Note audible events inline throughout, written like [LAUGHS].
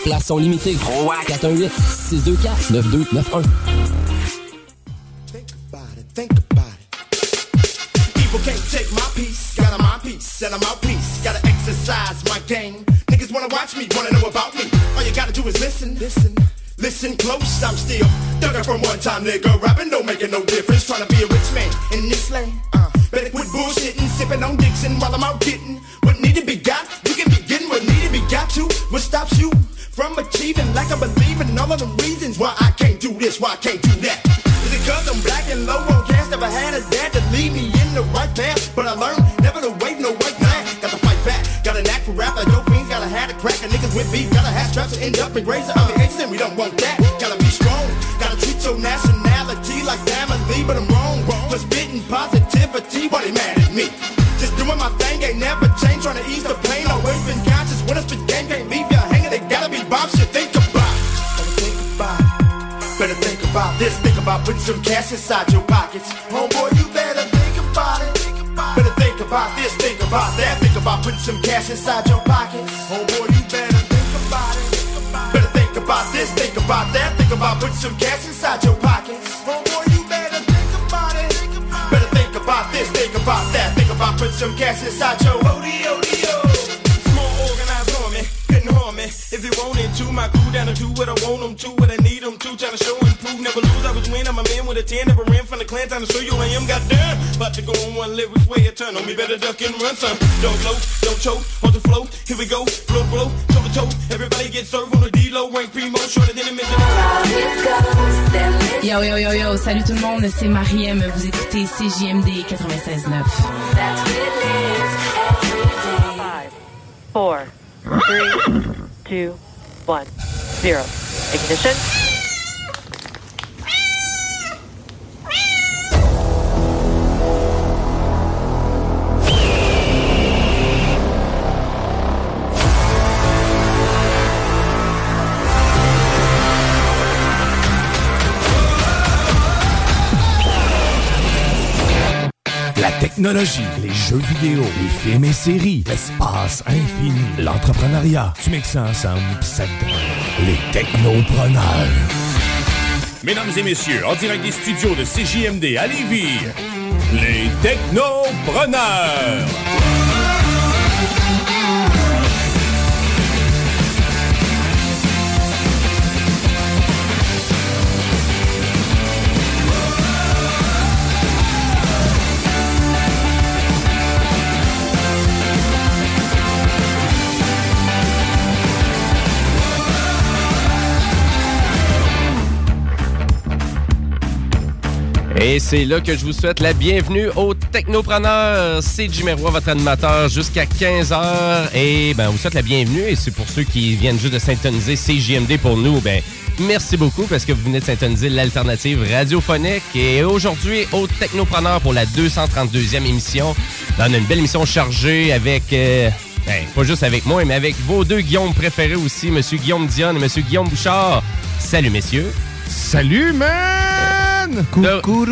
Place sont limitées. 418 624 9291. Think about it, think about it. People can't take my piece. Gotta exercise my game. Niggas wanna watch me, wanna know about me. All you gotta do is listen, listen. Listen close, I'm still thugging from one time, nigga. Rapping don't make it no difference. Trying to be a rich man in this lane. Uh, better quit bullshitting, sipping on Dixon while I'm out getting what need to be got. You can be getting what need to be got to. What stops you from achieving like I believe in all of the reasons why I can't do this, why I can't do that. Is it cause I'm black and low on cash? Never had a dad to lead me in the right path. But I learned never to wave no white flag. Got to fight back. Got a knack for rap like dope fiends. Gotta have a crack. And niggas with beef. Gotta have straps to end up in grazer. I'm and we don't want that. Gotta be strong. Gotta treat your nationality like family. But I'm wrong. For spitting positivity. Why they mad at me? Just doing my thing. Ain't never changed. Trying to ease the pain. Always been conscious. When it's been about this. Think about putting some cash inside your pockets. Homeboy, you better think about it. Better think about this. Think about that. Think about putting some cash inside your pockets. Homeboy, you better think about it. Better think about this. Think about that. Think about putting some cash inside your pockets. Homeboy, you better think about it. Better think about this. Think about that. Think about putting some cash inside your ODO. If you wanted to, my crew down to do what I want them to, what I need them to. Trying to show and prove, never lose. I was win. I'm a man with a 10, never ran from the clan. Time to show you I am. Goddamn, about to go on one lyrics way a turn on me. Better duck and run, son. Don't blow, don't choke, on the flow. Here we go, blow, blow, toe to toe. Everybody get served on the D-low, rank primo, shorter than a midget. Yo yo yo yo, salut tout le monde, c'est Mariem, vous écoutez CJMD 96.9. Five, four, three, two, one, zero. Ignition. Technologie, les jeux vidéo, les films et séries, l'espace infini, l'entrepreneuriat. Tu mixes ça ensemble, ça les technopreneurs. Mesdames et messieurs, en direct des studios de CJMD à Lévis, les technopreneurs. Et c'est là que je vous souhaite la bienvenue au Technopreneur. C'est Jimmy Roy, votre animateur, jusqu'à 15h. Et ben, vous souhaite la bienvenue. Et c'est pour ceux qui viennent juste de syntoniser CJMD pour nous, ben, merci beaucoup parce que vous venez de syntoniser l'alternative radiophonique. Et aujourd'hui, au Technopreneur pour la 232e émission. On a une belle émission chargée avec... euh, ben, pas juste avec moi, mais avec vos deux Guillaume préférés aussi, Monsieur Guillaume Dion et Monsieur Guillaume Bouchard. Salut, messieurs. Salut, man! Coucou,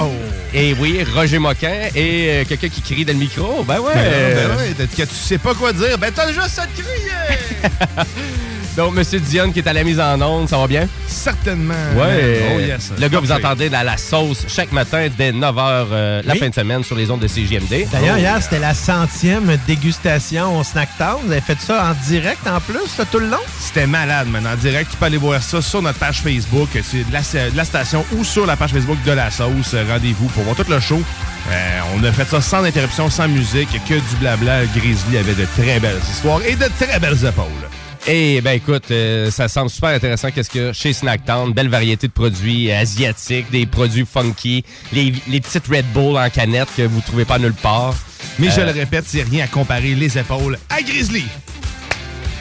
Oh. Et oui, Roger Moquin et euh, quelqu'un qui crie dans le micro. Ben ouais. Ben, ben ouais, que tu sais pas quoi dire. Ben t'as juste à te crier! [LAUGHS] Donc, Monsieur Dion qui est à la mise en onde, ça va bien? Certainement. Ouais. Oh yes. Le gars, vous entendez la, la sauce chaque matin dès 9h la Oui. fin de semaine sur les ondes de CJMD. D'ailleurs, Oh. hier, c'était la centième dégustation au Snack Town. Vous avez fait ça en direct en plus, là, tout le long? C'était malade, man. En direct, tu peux aller voir ça sur notre page Facebook. C'est de la, de la station ou sur la page Facebook de la sauce. Rendez-vous pour voir tout le show. Euh, on a fait ça sans interruption, sans musique, que du blabla. Grizzly avait de très belles histoires et de très belles épaules. Et ben écoute, euh, ça semble super intéressant qu'est-ce qu'il y a chez Snacktown. Belle variété de produits euh, asiatiques, des produits funky, les, les petites Red Bull en canette que vous trouvez pas nulle part. Mais je Euh, le répète, c'est rien à comparer les épaules à Grizzly.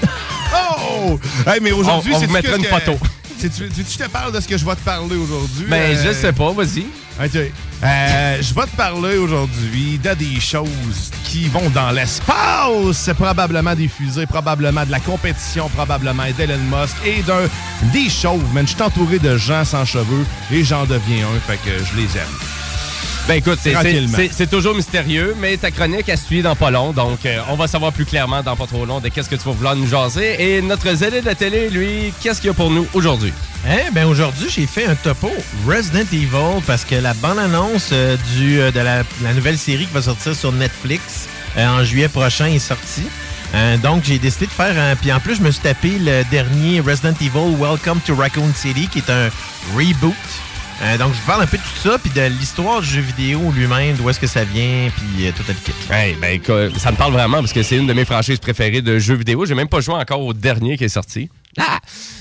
[LAUGHS] oh! Hey, mais aujourd'hui, On- on c'est vous mettra une photo. Tu je te parle de ce que je vais te parler aujourd'hui? Ben Euh, je sais pas, vas-y. OK. Euh, je vais te parler aujourd'hui de des choses qui vont dans l'espace. Probablement des fusées, probablement de la compétition, probablement d'Elon Musk et d'un des chauves. Je suis entouré de gens sans cheveux et j'en deviens un, fait que je les aime. Ben écoute, c'est- toujours mystérieux, mais ta chronique a suivi dans pas long, donc euh, on va savoir plus clairement dans pas trop long de qu'est-ce que tu vas vouloir nous jaser. Et notre zélé de la télé, lui, qu'est-ce qu'il y a pour nous aujourd'hui? Eh ben aujourd'hui, j'ai fait un topo Resident Evil parce que la bande-annonce euh, du, euh, de la, la nouvelle série qui va sortir sur Netflix en juillet prochain est sortie. Euh, donc, j'ai décidé de faire un... Puis en plus, je me suis tapé le dernier Resident Evil Welcome to Raccoon City, qui est un reboot. Euh, donc, je vous parle un peu de tout ça, puis de l'histoire du jeu vidéo lui-même, d'où est-ce que ça vient, puis euh, tout le kit. Hey, ben ça me parle vraiment parce que c'est une de mes franchises préférées de jeux vidéo. J'ai même pas joué encore au dernier qui est sorti. Ah!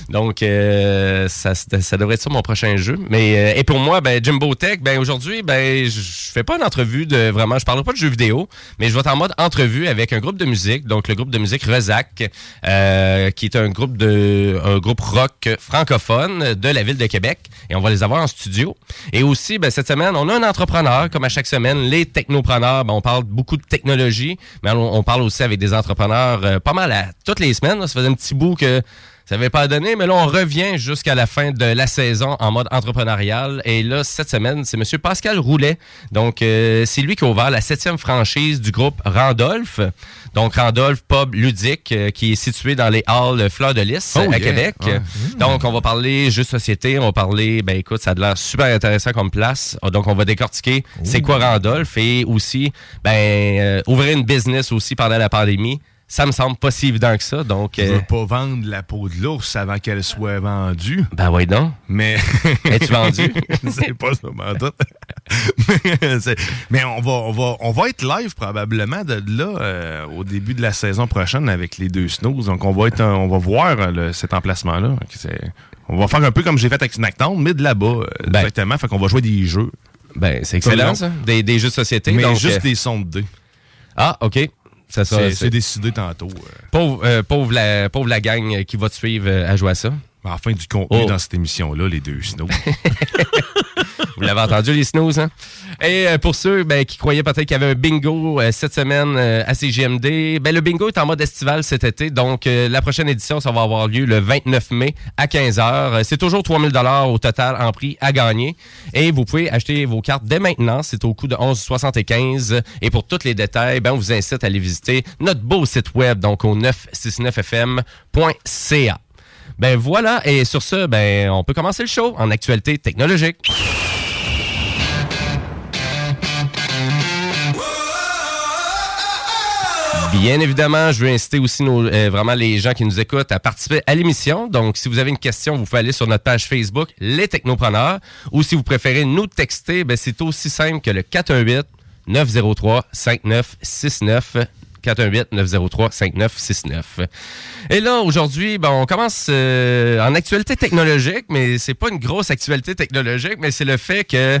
Donc, euh, ça, ça devrait être ça mon prochain jeu. Mais euh, et pour moi, ben Jimbo Tech, ben aujourd'hui, ben je fais pas une entrevue de vraiment, je parlerai pas de jeux vidéo, mais je vais être en mode entrevue avec un groupe de musique, donc le groupe de musique Rezac, euh, qui est un groupe de un groupe rock francophone de la ville de Québec, et on va les avoir en studio. Et aussi, ben cette semaine, on a un entrepreneur, comme à chaque semaine, les technopreneurs. Ben, on parle beaucoup de technologie, mais on, on parle aussi avec des entrepreneurs euh, pas mal à toutes les semaines. là. Ça faisait un petit bout que ça n'avait pas donné, mais là, on revient jusqu'à la fin de la saison en mode entrepreneurial. Et là, cette semaine, c'est M. Pascal Roulet. Donc, euh, c'est lui qui a ouvert la septième franchise du groupe Randolph. Donc, Randolph Pub Ludique, euh, qui est situé dans les halls Fleur de Lys Oh, à yeah. Québec. Ouais. Donc, on va parler jeux de société, on va parler, ben écoute, ça a l'air super intéressant comme place. Ah, Donc, on va décortiquer c'est quoi Randolph et aussi, ben, euh, ouvrir une business aussi pendant la pandémie. Ça me semble pas si évident que ça. Donc, Je euh, veux pas vendre la peau de l'ours avant qu'elle soit vendue. Ben oui, donc. Mais. [LAUGHS] Es-tu vendu? [LAUGHS] c'est pas ça, mais en tout. [LAUGHS] mais, on va, on, va, on va être live probablement de là euh, au début de la saison prochaine avec les deux snows. Donc on va être, un- on va voir euh, le- cet emplacement-là. Donc, c'est- On va faire un peu comme j'ai fait avec Snacktown, mais de là-bas euh, directement. Fait qu'on va jouer des jeux. Ben, c'est excellent, ça. Des, des jeux de société. Mais donc, juste euh, des sons de dés. Ah, OK. Ça C'est décidé tantôt. euh. Pauvre, euh, pauvre, la, pauvre la gang qui va te suivre euh, à jouer à ça. Enfin, du contenu Oh. dans cette émission-là, les deux snows. [LAUGHS] Vous l'avez entendu, les snooze, hein? Et euh, pour ceux ben, qui croyaient peut-être qu'il y avait un bingo euh, cette semaine euh, à CGMD, ben, le bingo est en mode estival cet été. Donc, euh, la prochaine édition, ça va avoir lieu le 29 mai à 15h. Euh, C'est toujours 3000 au total en prix à gagner. Et vous pouvez acheter vos cartes dès maintenant. C'est au coût de 11,75. Et pour tous les détails, ben, on vous incite à aller visiter notre beau site web, donc au 969fm.ca. Ben voilà, et sur ce, ben on peut commencer le show en actualité technologique. Bien évidemment, je veux inciter aussi nos, euh, vraiment les gens qui nous écoutent à participer à l'émission. Donc, si vous avez une question, vous pouvez aller sur notre page Facebook, Les Technopreneurs, ou si vous préférez nous texter, ben, c'est aussi simple que le 418 903 5969 418-903-5969. Et là, aujourd'hui, ben, on commence euh, en actualité technologique, mais c'est pas une grosse actualité technologique, mais c'est le fait que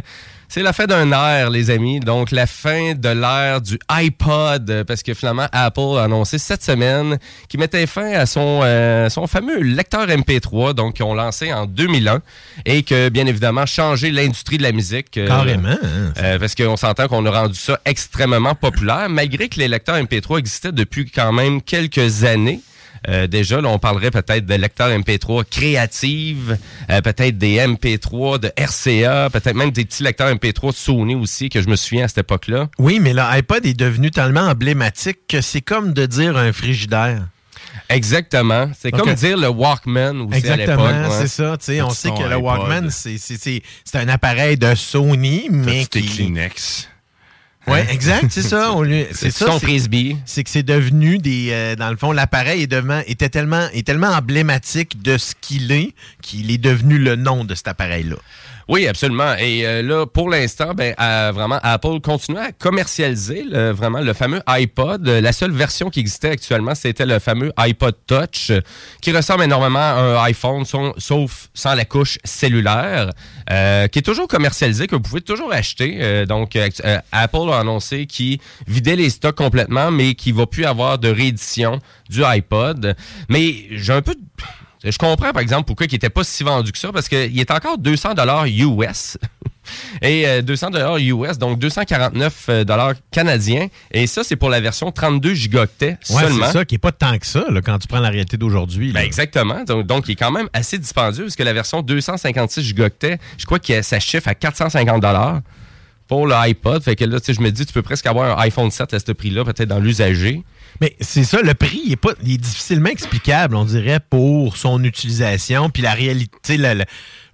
c'est la fin d'un ère, les amis. Donc, la fin de l'ère du iPod, parce que finalement, Apple a annoncé cette semaine qu'il mettait fin à son, euh, son fameux lecteur MP3, donc qu'ils ont lancé en 2001, et que, bien évidemment, changé l'industrie de la musique. euh, Carrément, hein. euh, parce qu'on s'entend qu'on a rendu ça extrêmement populaire, malgré que les lecteurs MP3 existaient depuis quand même quelques années. Euh, déjà, là, on parlerait peut-être de lecteurs MP3 créatives, euh, peut-être des MP3 de RCA, peut-être même des petits lecteurs MP3 de Sony aussi, que je me souviens à cette époque-là. Oui, mais l'iPod est devenu tellement emblématique que c'est comme de dire un frigidaire. Exactement. C'est comme dire le Walkman aussi à l'époque. Exactement, ouais. c'est ça. on sait que le. Walkman, c'est- un appareil de Sony, mais qui... Kleenex? Oui, exact, c'est ça. On lui- C'est ça. son c'est- frisbee. C'est que c'est devenu des. euh, dans le fond, l'appareil est devenu- était tellement, est tellement emblématique de ce qu'il est qu'il est devenu le nom de cet appareil-là. Oui, absolument. Et euh, là, pour l'instant, ben, vraiment, Apple continue à commercialiser le, vraiment le fameux iPod. Euh, La seule version qui existait actuellement, c'était le fameux iPod Touch, euh, qui ressemble énormément à un iPhone, sauf sans la couche cellulaire, euh, qui est toujours commercialisé, que vous pouvez toujours acheter. Euh, donc, euh, Apple a annoncé qu'il vidait les stocks complètement, mais qu'il va plus avoir de réédition du iPod. Mais j'ai un peu... je comprends, par exemple, pourquoi il n'était pas si vendu que ça, parce qu'il est encore 200 dollars US. [LAUGHS] Et euh, 200 dollars US, donc 249 dollars canadiens. Et ça, c'est pour la version 32 gigaoctets Ouais, seulement. c'est ça, qui est pas tant que ça, là, quand tu prends la réalité d'aujourd'hui. Ben exactement. Donc, donc, il est quand même assez dispendieux, parce que la version 256 gigaoctets, je crois que ça chiffre à 450 dollars pour le iPod. Fait que là, je me dis, tu peux presque avoir un iPhone 7 à ce prix-là, peut-être dans l'usager. Mais c'est ça, le prix il est, pas, il est difficilement explicable, on dirait, pour son utilisation. Puis la réalité, la- la-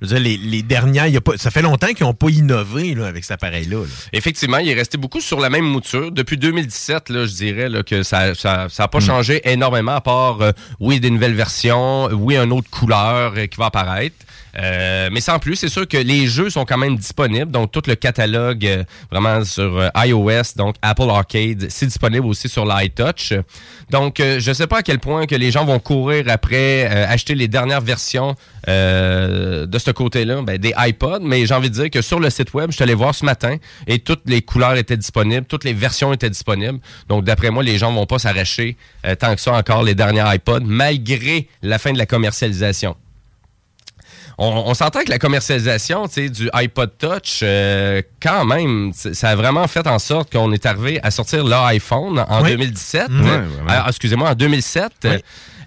je veux dire, les, les dernières, il y a pas, ça fait longtemps qu'ils n'ont pas innové là, avec cet appareil-là. là. Effectivement, il est resté beaucoup sur la même mouture. Depuis 2017, là, je dirais là, que ça n'a ça, ça a pas changé énormément, à part, euh, oui, des nouvelles versions, oui, une autre couleur euh, qui va apparaître. Euh, mais sans plus, c'est sûr que les jeux sont quand même disponibles. Donc, tout le catalogue euh, vraiment sur euh, iOS, donc Apple Arcade, c'est disponible aussi sur l'iTouch. Donc, je ne sais pas à quel point que les gens vont courir après acheter les dernières versions de ce côté-là, ben, des iPods. Mais j'ai envie de dire que sur le site web, je suis allé voir ce matin et toutes les couleurs étaient disponibles, toutes les versions étaient disponibles. Donc, d'après moi, les gens vont pas s'arracher tant que ça encore les derniers iPods, malgré la fin de la commercialisation on, on s'entend que la commercialisation du iPod Touch, euh, quand même, ça a vraiment fait en sorte qu'on est arrivé à sortir l'iPhone en Oui. 2017. Mhm. Ouais, Euh, vraiment. Excusez-moi, en 2007.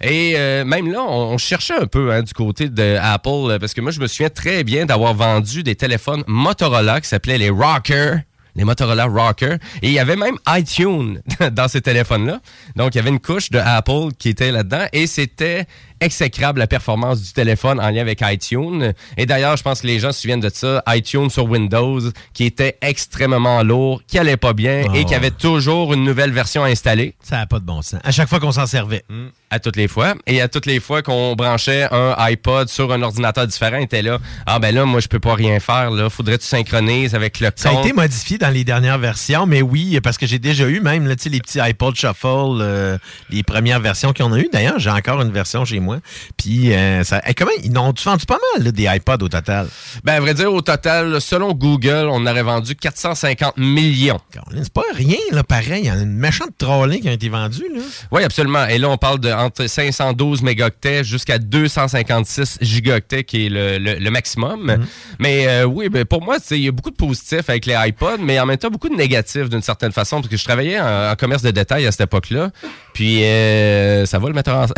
Et euh, même là, on, on cherchait un peu hein, du côté de Apple, euh, parce que moi, je me souviens très bien d'avoir vendu des téléphones Motorola qui s'appelaient les Rocker. Les Motorola Rocker. Et il y avait même iTunes [LAUGHS] dans ces téléphones-là. Donc, il y avait une couche de Apple qui était là-dedans. Et c'était exécrable la performance du téléphone en lien avec iTunes. Et d'ailleurs, je pense que les gens se souviennent de ça. iTunes sur Windows, qui était extrêmement lourd, qui allait pas bien Ah et qui ouais. avait toujours une nouvelle version installée. Ça n'a pas de bon sens. À chaque fois qu'on s'en servait. À toutes les fois. Et à toutes les fois qu'on branchait un iPod sur un ordinateur différent, il était là. Ah ben là, moi, je peux pas rien faire. Là. Faudrait que tu synchronises avec le Ça a compte. été modifié dans les dernières versions, mais oui, parce que j'ai déjà eu même là, tu sais, les petits iPod Shuffle, euh, les premières versions qu'on a eues. D'ailleurs, j'ai encore une version chez moi. Puis, euh, ça, eh, comment, ils n'ont vendu pas mal là, des iPods au total? Ben, à vrai dire, au total, selon Google, on aurait vendu 450 millions. C'est pas rien, là, pareil. Il y a une méchante trolley qui a été vendue. Là. Oui, absolument. Et là, on parle de entre 512 mégaoctets jusqu'à 256 gigaoctets, qui est le, le- le maximum. Mhm. Mais euh, oui, ben, pour moi, il y a beaucoup de positifs avec les iPods, mais en même temps, beaucoup de négatifs d'une certaine façon, parce que je travaillais en, en commerce de détail à cette époque-là. Puis, euh, ça va le mettre en... [LAUGHS]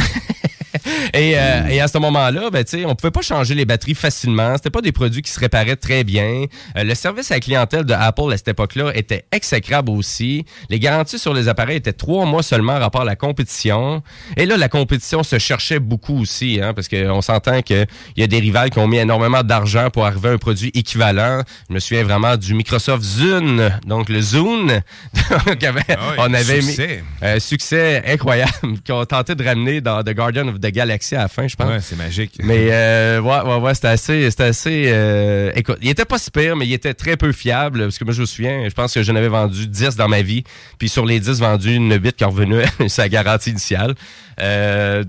[LAUGHS] Et, euh, et à ce moment-là, ben, tu sais, on pouvait pas changer les batteries facilement. C'était pas des produits qui se réparaient très bien. Euh, le service à la clientèle de Apple à cette époque-là était exécrable aussi. Les garanties sur les appareils étaient trois mois seulement rapport à la compétition. Et là, la compétition se cherchait beaucoup aussi, hein, parce qu'on s'entend qu'il y a des rivales qui ont mis énormément d'argent pour arriver à un produit équivalent. Je me souviens vraiment du Microsoft Zune, donc le Zune. [LAUGHS] Donc, avait- Ah on avait succès. mis un succès incroyable [LAUGHS] qu'on tentait de ramener dans The Guardian of the Galaxy à la fin, je pense. Ouais, c'est magique. Mais euh, ouais, ouais, ouais, c'était assez, c'était assez. euh, écoute, il était pas si pire, mais il était très peu fiable. Parce que moi, je me souviens, je pense que j'en avais vendu 10 dans ma vie. Puis sur les 10 vendus, une 8 qui est revenue à sa garantie initiale. Euh,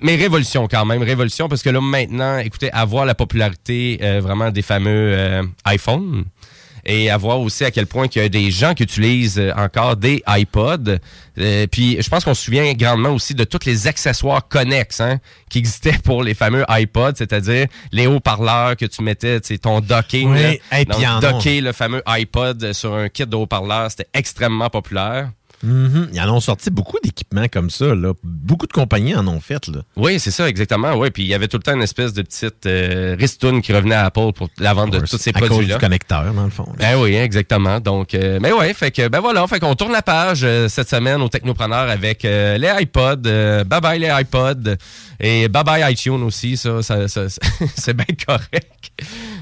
mais révolution quand même, révolution, parce que là maintenant, écoutez, avoir la popularité euh, vraiment des fameux euh, iPhones et à voir aussi à quel point qu'il y a des gens qui utilisent euh, encore des iPods. Euh, puis je pense qu'on se souvient grandement aussi de tous les accessoires connexes hein, qui existaient pour les fameux iPods, c'est-à-dire les haut-parleurs que tu mettais, tu sais, ton docking. Oui, là. Donc, docker le fameux iPod sur un kit de haut-parleurs, c'était extrêmement populaire. Mhm. Ils en ont sorti beaucoup d'équipements comme ça. Là. Beaucoup de compagnies en ont fait. Là. Oui, c'est ça, exactement. Oui, puis il y avait tout le temps une espèce de petite euh, ristourne qui revenait à Apple pour la vente de tous ces à cause produits-là. du connecteur, dans le fond. Ben oui, exactement. Donc, euh, mais ouais, fait que ben voilà, fait qu'on tourne la page euh, cette semaine au Technopreneur avec euh, les iPods, bye bye les iPods et bye bye iTunes aussi, ça, ça- ça- ça- [LAUGHS] c'est bien correct.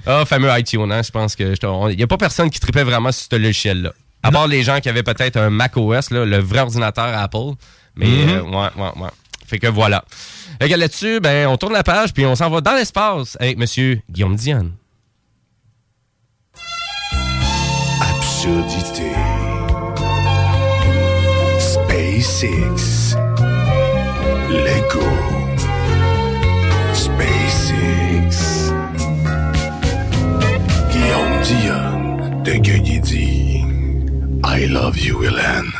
Ah, fameux iTunes, hein, je pense que il y a pas personne qui tripait vraiment sur ce logiciel-là. À part les gens qui avaient peut-être un Mac OS, là, le vrai ordinateur Apple. Mais Mhm. euh, ouais, ouais, ouais. Fait que voilà. Que là-dessus, ben, on tourne la page puis on s'en va dans l'espace avec Monsieur Guillaume Dion. Absurdité. SpaceX. Lego. SpaceX. Guillaume Dion de Guigui dit I love you, Hélène.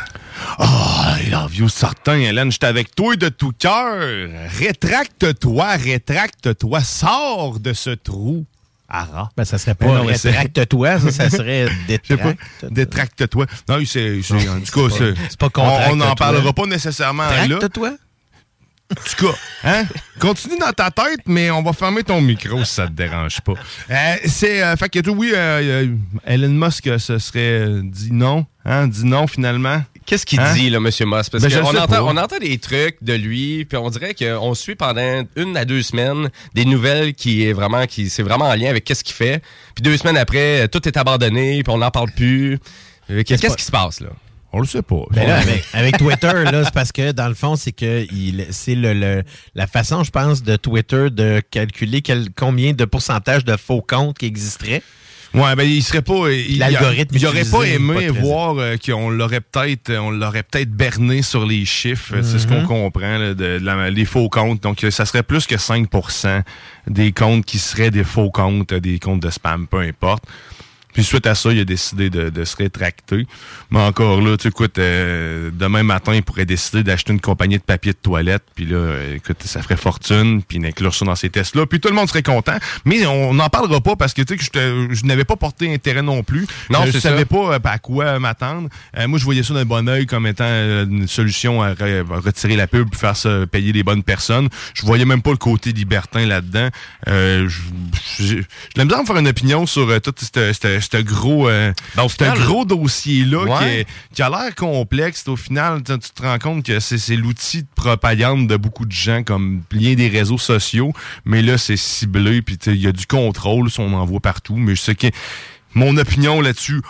Ah, I love you, certain, Hélène. J'étais avec toi de tout cœur. Rétracte-toi, rétracte-toi. Sors de ce trou. Ara. Ben, ça serait pas Ben rétracte-toi, ça, ça serait [LAUGHS] Je sais pas. détracte. Détracte-toi. Non, c'est. c'est- En tout cas, c'est. c'est pas On on n'en parlera pas nécessairement là. Tracte-toi? En tout cas, hein? Continue dans ta tête, mais on va fermer ton micro si ça te dérange pas. Euh, c'est. euh, fait que oui, euh, euh, Elon Musk se serait dit non. Hein? Dit non finalement. Qu'est-ce qu'il Hein? dit, là, M. Moss? Parce Ben, qu'on entend, on entend des trucs de lui, puis on dirait qu'on suit pendant une à deux semaines des nouvelles qui est vraiment, qui c'est vraiment en lien avec qu'est-ce qu'il fait. Puis deux semaines après, tout est abandonné, puis on n'en parle plus. Qu'est-ce qui se passe, là? On le sait pas. Ben là, avec, avec Twitter, là, c'est parce que dans le fond, c'est que il, c'est le, le- la façon, je pense, de Twitter de calculer quel, combien de pourcentage de faux comptes qui existeraient. Ouais, ben il serait pas. il- L'algorithme Il, il aurait pas aimé pas voir euh, qu'on l'aurait peut-être, on l'aurait peut-être berné sur les chiffres. C'est ce qu'on Mhm. comprend là, de, de la- les faux comptes. Donc ça serait plus que 5% des comptes qui seraient des faux comptes, euh, des comptes de spam, peu importe. Puis suite à ça, il a décidé de, de se rétracter. Mais encore là, tu écoute, euh, demain matin, il pourrait décider d'acheter une compagnie de papier de toilette. Puis là, euh, écoute, ça ferait fortune. Puis inclure ça dans ces tests-là. Puis tout le monde serait content. Mais on n'en parlera pas parce que tu sais que je, je n'avais pas porté intérêt non plus. Non, je savais ça. pas euh, à quoi m'attendre. Euh, moi, je voyais ça d'un bon oeil comme étant euh, une solution à, re- à retirer la pub faire ça payer les bonnes personnes. Je voyais même pas le côté libertin là-dedans. Euh, je- J'ai j'ai de la misère à me faire une opinion sur euh, tout ce ce- gros, euh, final, gros dossier-là qui, Ouais. est- qui a l'air complexe. Au final, tu te rends compte que c'est l'outil de propagande de beaucoup de gens comme bien des réseaux sociaux. Mais là, c'est ciblé, puis il y a du contrôle, si on en voit partout. Mais je sais que mon opinion là-dessus,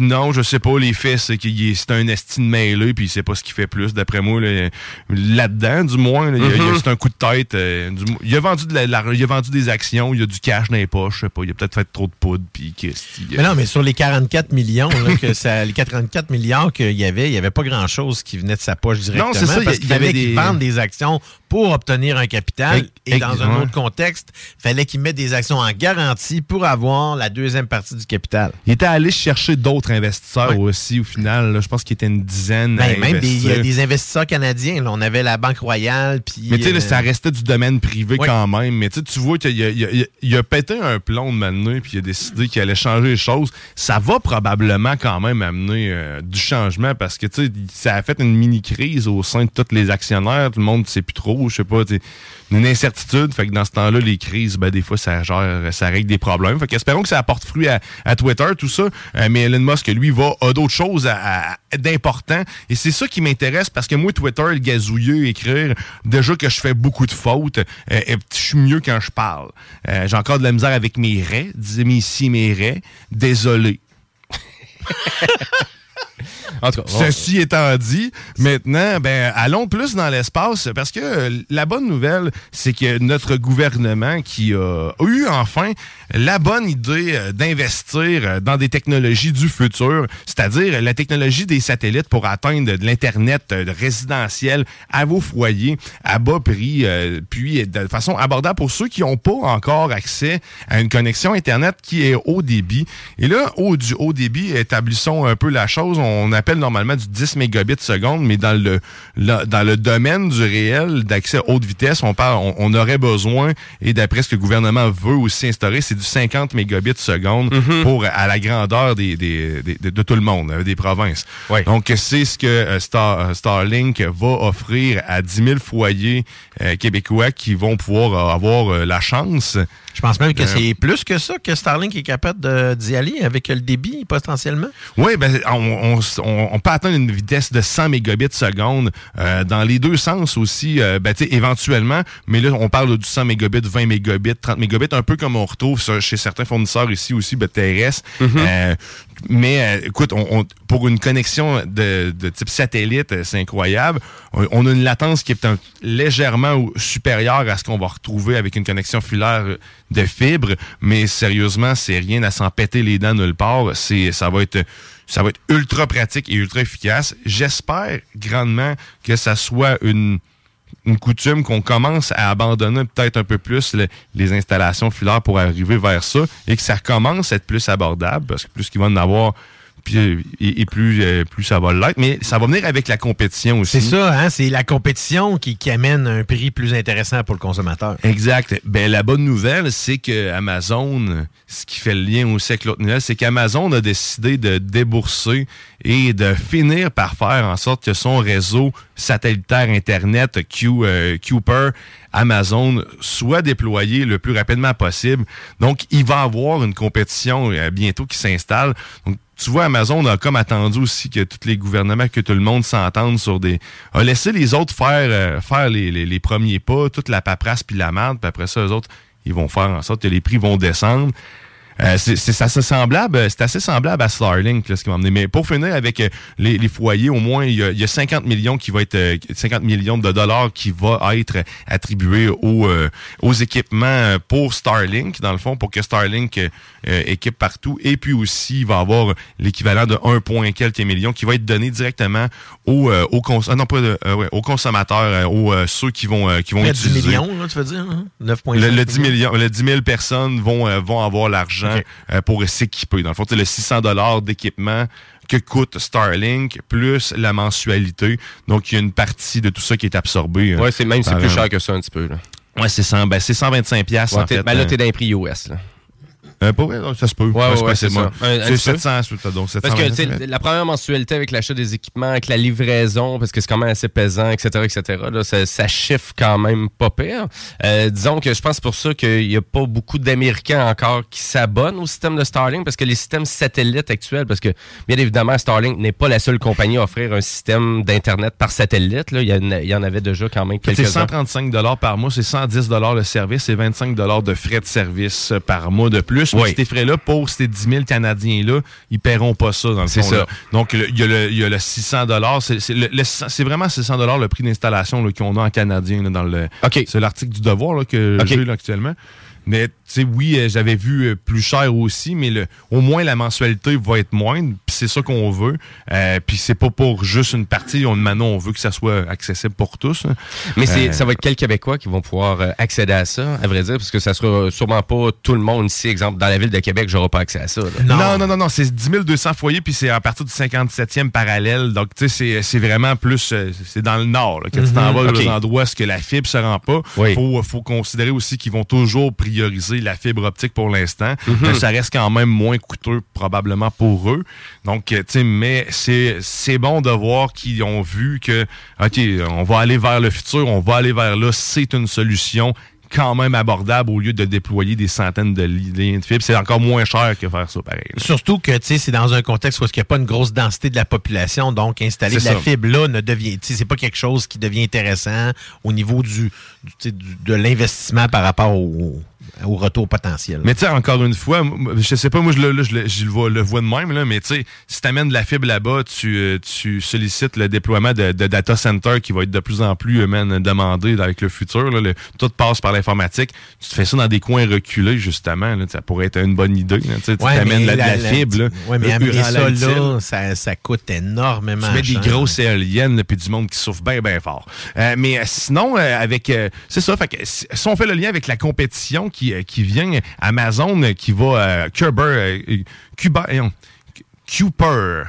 non, je sais pas. Les faits, c'est qu'il est- c'est un estime mêlé, puis il sait pas ce qu'il fait plus. D'après moi, là, là-dedans, du moins, là, il y il y Mhm. c'est un coup de tête. euh, du il a vendu de la- la- il a vendu des actions, il y a du cash dans les poches, je sais pas. Il a peut-être fait trop de poudre, puis qu'est-ce qu'il- Mais non, mais sur les 44 millions, là, que ça, les 44 milliards qu'il y avait, il n'y avait pas grand-chose qui venait de sa poche directement. Non, c'est ça, Parce il y qu'il avait fallait qu'il des- vende des actions pour obtenir un capital. Et dans un autre contexte, fallait qu'il mette des actions en garantie pour avoir la deuxième partie du capital. Il était allé chercher d'autres investisseurs aussi, au final. là. je pense qu'il était une dizaine. à Ben, même des, il y a des investisseurs canadiens. là. On avait la Banque Royale. Puis, Mais tu sais, euh, ça restait du domaine privé quand même. Mais tu vois qu'il a, il a- il a- il a pété un plomb de maintenant, puis il a décidé qu'il allait changer les choses. Ça va probablement quand même amener euh, du changement parce que ça a fait une mini-crise au sein de tous les actionnaires. Tout le monde ne sait plus trop, je sais pas. Une incertitude, fait que dans ce temps-là, les crises, ben, des fois, ça gère, ça règle des problèmes. Fait qu'espérons que ça apporte fruit à, Twitter, tout ça. Euh, mais Elon Musk, lui, va, a d'autres choses à- à-. Et c'est ça qui m'intéresse parce que moi, Twitter, le gazouilleux, écrire, déjà que je fais beaucoup de fautes, euh, et je suis mieux quand je parle. Euh, J'ai encore de la misère avec mes raies, disais mes si, mes raies. Désolé. [LAUGHS] En tout cas, Ceci étant dit, maintenant, ben, allons plus dans l'espace parce que euh, la bonne nouvelle, c'est que notre gouvernement qui a eu enfin la bonne idée euh, d'investir euh, dans des technologies du futur, c'est-à-dire la technologie des satellites pour atteindre de l'Internet résidentiel à vos foyers à bas prix, puis de façon abordable pour ceux qui n'ont pas encore accès à une connexion Internet qui est haut débit. Et là, au, du haut débit, établissons un peu la chose, rappelle normalement du 10 mégabits seconde, mais dans le, le- dans le domaine du réel d'accès à haute vitesse, on parle, on, on aurait besoin, et d'après ce que le gouvernement veut aussi instaurer, c'est du 50 mégabits seconde pour à la grandeur des, des- des- de, de tout le monde, euh, des provinces. Donc c'est ce que euh, Star- euh, Starlink va offrir à 10 000 foyers euh, québécois qui vont pouvoir avoir euh, la chance. Je pense même que Euh, c'est plus que ça que Starlink est capable d'y aller avec le débit potentiellement? Oui, ben, on, on, on- on peut atteindre une vitesse de 100 mégabits seconde euh, dans les deux sens aussi, euh, ben, tu sais, éventuellement. Mais là, on parle du 100 mégabits, 20 mégabits, 30 mégabits, un peu comme on retrouve chez certains fournisseurs ici aussi, ben, terrestres. Euh, mais euh, écoute, pour une connexion de, type satellite, euh, c'est incroyable. On, a une latence qui est légèrement supérieure à ce qu'on va retrouver avec une connexion filaire de fibre, mais sérieusement, c'est rien à s'en péter les dents nulle part. C'est, ça va être, ça va être ultra pratique et ultra efficace. J'espère grandement que ça soit une une coutume qu'on commence à abandonner peut-être un peu plus le- les installations filaires pour arriver vers ça et que ça commence à être plus abordable parce que plus qu'il va en avoir puis, euh, et, et plus, euh, plus ça va l'être. Mais ça va venir avec la compétition aussi. C'est ça, hein? c'est la compétition qui, qui amène un prix plus intéressant pour le consommateur. Exact. Ben, la bonne nouvelle, c'est que Amazon, ce qui fait le lien aussi avec l'autre nouvelle, c'est qu'Amazon a décidé de débourser et de finir par faire en sorte que son réseau satellitaire Internet Q, euh, Cooper Amazon soit déployé le plus rapidement possible. Donc, il va avoir une compétition euh, bientôt qui s'installe. Donc, tu vois, Amazon a comme attendu aussi que tous les gouvernements, que tout le monde s'entende sur des... a laissé les autres faire, euh, faire les, les- les premiers pas, toute la paperasse puis la merde, puis après ça, eux autres, ils vont faire en sorte que les prix vont descendre. Euh, c'est assez semblable, c'est assez semblable à Starlink, là, ce qui m'a amené. Mais pour finir avec euh, les, les foyers, au moins, il y, a, il y a 50 millions qui va être euh, 50 millions de dollars qui va être attribués aux, euh, aux équipements euh, pour Starlink, dans le fond, pour que Starlink euh, euh, équipe partout. Et puis aussi, il va y avoir l'équivalent de 1 point quelques millions qui va être donné directement aux, euh, aux, cons- ah non, pas de- euh, ouais, aux consommateurs, euh, aux euh, ceux qui vont, euh, qui vont de 10 utiliser. millions, là, tu veux dire? hein? 9,5 Le, le 10 millions, le 10 000 personnes vont, euh, vont avoir l'argent euh, pour s'équiper. Dans le fond, c'est le 600 dollars d'équipement que coûte Starlink plus la mensualité. Donc, il y a une partie de tout ça qui est absorbée. Ouais, c'est même c'est plus cher que ça un petit peu. Là. Ouais, c'est 100, ben, c'est 125 pièces Ouais, en fait. ben là, euh. t'es dans les prix US. Là. Euh, vrai, ça se peut. Ouais, ouais, ouais, c'est ça. C'est petit peu. 700, c'est- donc 700. Parce que tu sais, la première mensualité avec l'achat des équipements, avec la livraison, parce que c'est quand même assez pesant, etc., etc., là, ça, ça chiffre quand même pas pire. Euh, disons que je pense pour ça qu'il n'y a pas beaucoup d'Américains encore qui s'abonnent au système de Starlink, parce que les systèmes satellites actuels, parce que bien évidemment, Starlink n'est pas la seule compagnie à offrir un système d'Internet par satellite. Là. Il, y en, il y en avait déjà quand même C'est quelques-uns. 135 par mois, c'est 110 le service et 25 de frais de service par mois de plus. Oui. ces frais-là, pour ces 10 000 Canadiens-là, ils paieront pas ça dans le fond. ça. là. Donc, il y, a le- il y a le 600 c'est c'est le- le 600 c'est vraiment 600 le prix d'installation qu'on a en canadien là, dans le. C'est l'article du Devoir là, que Ok. j'ai actuellement. Mais tu sais, oui, euh, j'avais vu euh, plus cher aussi, mais le, au moins la mensualité va être moindre. Puis c'est ça qu'on veut. Euh, puis c'est pas pour juste une partie. On, maintenant, on veut que ça soit accessible pour tous. hein. Mais c'est, Euh, ça va être quels Québécois qui vont pouvoir accéder à ça, à vrai dire, parce que ça sera sûrement pas tout le monde ici. Exemple, dans la ville de Québec, j'aurai pas accès à ça. là. Non, non, non, non, c'est 10 200 foyers, puis c'est à partir du 57e parallèle. Donc, tu sais, c'est- c'est vraiment plus, c'est dans le nord. Là, quand tu t'en Mhm, vas dans ok. les endroits où est-ce que la fibre se rend pas, Oui. faut, faut considérer aussi qu'ils vont toujours prioriser la fibre optique pour l'instant. Mhm. Mais ça reste quand même moins coûteux probablement pour eux. Donc, euh, tu sais, mais c'est bon de voir qu'ils ont vu que, OK, on va aller vers le futur, on va aller vers là, c'est une solution quand même abordable au lieu de déployer des centaines de li- lignes de fibre. C'est encore moins cher que faire ça, pareil. là. Surtout que tu sais, c'est dans un contexte où il n'y a pas une grosse densité de la population, donc installer de la fibre là ne devient, c'est pas quelque chose qui devient intéressant au niveau du, du- de l'investissement par rapport au, au retour potentiel. Mais tu sais, encore une fois, je sais pas, moi je le, là, je le, je le vois, le vois de même, là, mais tu sais, si tu amènes de la fibre là-bas, tu, euh, tu sollicites le déploiement de, de data center qui va être de plus en plus euh, man, demandé avec le futur. Là, le- tout passe par l'informatique. Tu te fais ça dans des coins reculés, justement. Là, ça pourrait être une bonne idée. là, tu Ouais, de la, la- la fibre. ouais, mais euh, amener ça là, ça, ça coûte énormément Tu mets des grosses éoliennes, puis du monde qui souffre bien, bien fort. Euh, mais sinon, euh, avec. euh, c'est ça, fait que si on fait le lien avec la compétition qui, euh, qui vient, Amazon euh, qui va. Cuber. euh, Cuba- Cooper.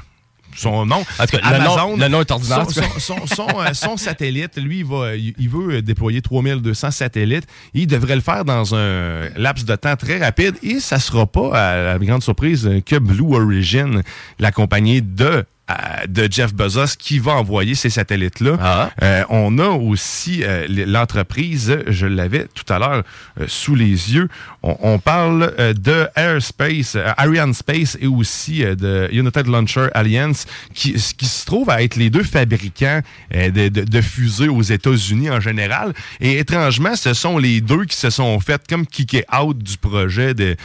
son nom. En tout cas, le nom- le nom est ordinaire, Son, son- son- son, euh, son satellite, lui, il, va, il, veut déployer 3200 satellites. Il devrait le faire dans un laps de temps très rapide et ça sera pas, à la grande surprise, que Blue Origin, la compagnie de de Jeff Bezos qui va envoyer ces satellites-là. Euh, on a aussi euh, l'entreprise, je l'avais tout à l'heure euh, sous les yeux, on, on parle de Airspace, Ariane Space et aussi de United Launcher Alliance qui, qui se trouve à être les deux fabricants de, de- de fusées aux États-Unis en général. Et étrangement, ce sont les deux qui se sont fait comme kicker out du projet de-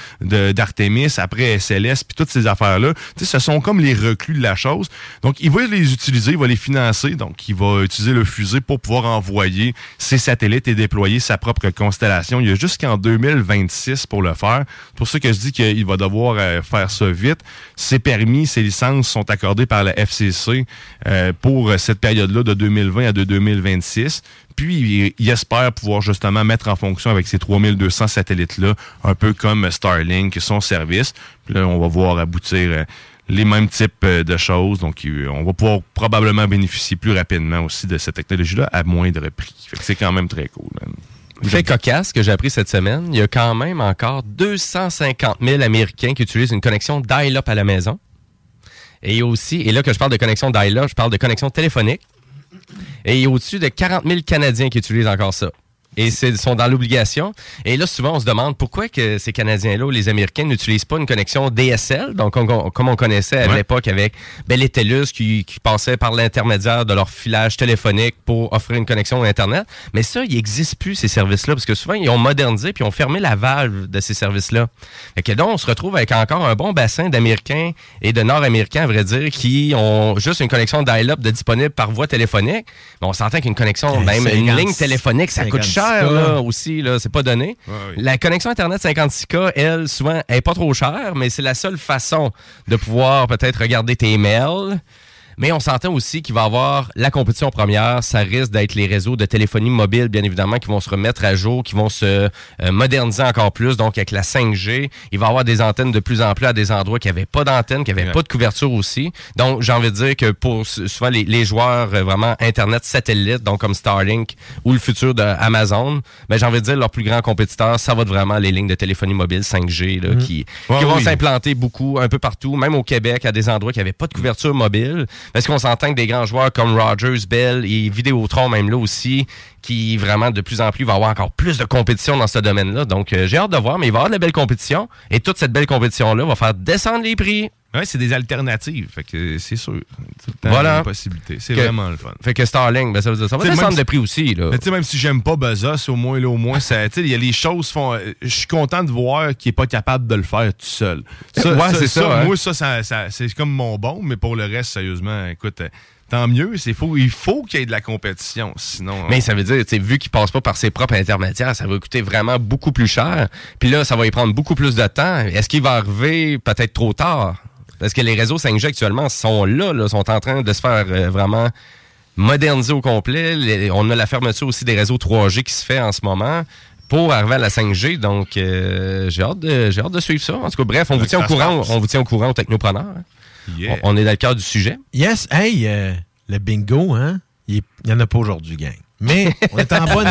d'Artemis après SLS puis toutes ces affaires-là. Tu sais, ce sont comme les reclus de la chose. Donc, il va les utiliser, il va les financer. Donc, il va utiliser le fusée pour pouvoir envoyer ses satellites et déployer sa propre constellation. Il y a jusqu'en 2026 pour le faire. C'est pour ça que je dis qu'il va devoir euh, faire ça vite. Ses permis, ses licences sont accordées par la FCC euh, pour cette période-là de 2020 à de 2026. Puis, il, il espère pouvoir justement mettre en fonction avec ces 3200 satellites-là, un peu comme Starlink, son service. Puis là, on va voir aboutir euh, les mêmes types euh, de choses. Donc, euh, on va pouvoir probablement bénéficier plus rapidement aussi de cette technologie-là à moindre prix. Fait que c'est quand même très cool. Fait cocasse que j'ai appris cette semaine, il y a quand même encore 250 000 Américains qui utilisent une connexion dial-up à la maison. Et aussi, et là que je parle de connexion dial-up, je parle de connexion téléphonique. Et il y a au-dessus de 40 000 Canadiens qui utilisent encore ça. Et ils sont dans l'obligation. Et là, souvent, on se demande pourquoi que ces Canadiens-là ou les Américains n'utilisent pas une connexion DSL, donc on- on- comme on connaissait à Ouais. l'époque avec ben, les TELUS qui, qui passaient par l'intermédiaire de leur filage téléphonique pour offrir une connexion Internet. Mais ça, il n'existe plus, ces services-là, parce que souvent, ils ont modernisé puis ils ont fermé la valve de ces services-là. Fait que donc, on se retrouve avec encore un bon bassin d'Américains et de Nord-Américains, à vrai dire, qui ont juste une connexion dial-up de disponible par voie téléphonique. Mais on s'entend qu'une connexion, même une 50, ligne téléphonique, ça coûte 56K. Cher là, aussi, là, c'est pas donné. La connexion Internet 56K, elle, souvent, elle est pas trop chère, mais c'est la seule façon de pouvoir peut-être regarder tes mails. Mais on s'entend aussi qu'il va y avoir la compétition première. Ça risque d'être les réseaux de téléphonie mobile, bien évidemment, qui vont se remettre à jour, qui vont se euh, moderniser encore plus. Donc, avec la 5G, il va y avoir des antennes de plus en plus à des endroits qui n'avaient pas d'antenne, qui n'avaient pas de couverture aussi. Donc, j'ai envie de dire que pour souvent les, les joueurs euh, vraiment Internet satellite, donc comme Starlink ou le futur de Amazon, ben, j'ai envie de dire leur plus grand compétiteur, ça va être vraiment les lignes de téléphonie mobile 5G là, qui, Ouais, qui vont s'implanter beaucoup, un peu partout, même au Québec, à des endroits qui n'avaient pas de couverture mobile. Parce qu'on s'entend que des grands joueurs comme Rogers, Bell et Vidéotron, même là aussi, qui vraiment de plus en plus va avoir encore plus de compétition dans ce domaine-là. Donc, euh, j'ai hâte de voir, mais il va y avoir de la belle compétition. Et toute cette belle compétition-là va faire descendre les prix. Ouais, c'est des alternatives. Fait que c'est sûr. C'est Voilà. une possibilité. C'est vraiment le fun. Fait que Starlink, ben, ça, veut dire- ça va descendre même de si- prix aussi. Là. Mais tu sais, même si j'aime pas Bezos, au moins, là, au moins, ça, il y a les choses font. euh, Je suis content de voir qu'il est pas capable de le faire tout seul. Ouais, c'est ça, hein. Moi, ça, ça, ça- c'est comme mon bon, mais pour le reste, sérieusement, écoute, euh, tant mieux. C'est faux. Il faut qu'il y ait de la compétition, sinon. Mais ça veut dire, vu qu'il passe pas par ses propres intermédiaires, ça va coûter vraiment beaucoup plus cher. Puis là, ça va y prendre beaucoup plus de temps. Est-ce qu'il va arriver peut-être trop tard? Parce que les réseaux 5G actuellement sont là, là, sont en train de se faire euh, vraiment moderniser au complet. Les- on a la fermeture aussi des réseaux 3G qui se fait en ce moment pour arriver à la 5G. Donc, euh, j'ai hâte, de- j'ai hâte de suivre ça. En tout cas, bref, on vous tient au courant. On vous tient au courant aux technopreneurs. hein. Yeah. On, on est dans le cœur du sujet. Yes, hey, euh, le bingo, hein? Il n'y en a pas aujourd'hui, gang. Mais on est, en bonne,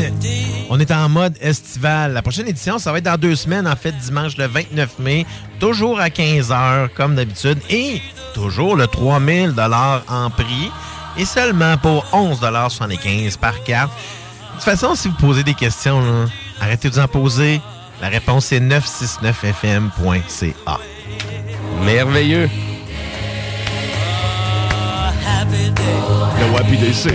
on est en mode estival. La prochaine édition, ça va être dans deux semaines, en fait, dimanche le 29 mai, toujours à 15h, comme d'habitude, et toujours le 3000 en prix, et seulement pour 11,75 par carte. De toute façon, si vous posez des questions, là, arrêtez de vous en poser. La réponse est 969fm.ca. Merveilleux. Le Wapi DC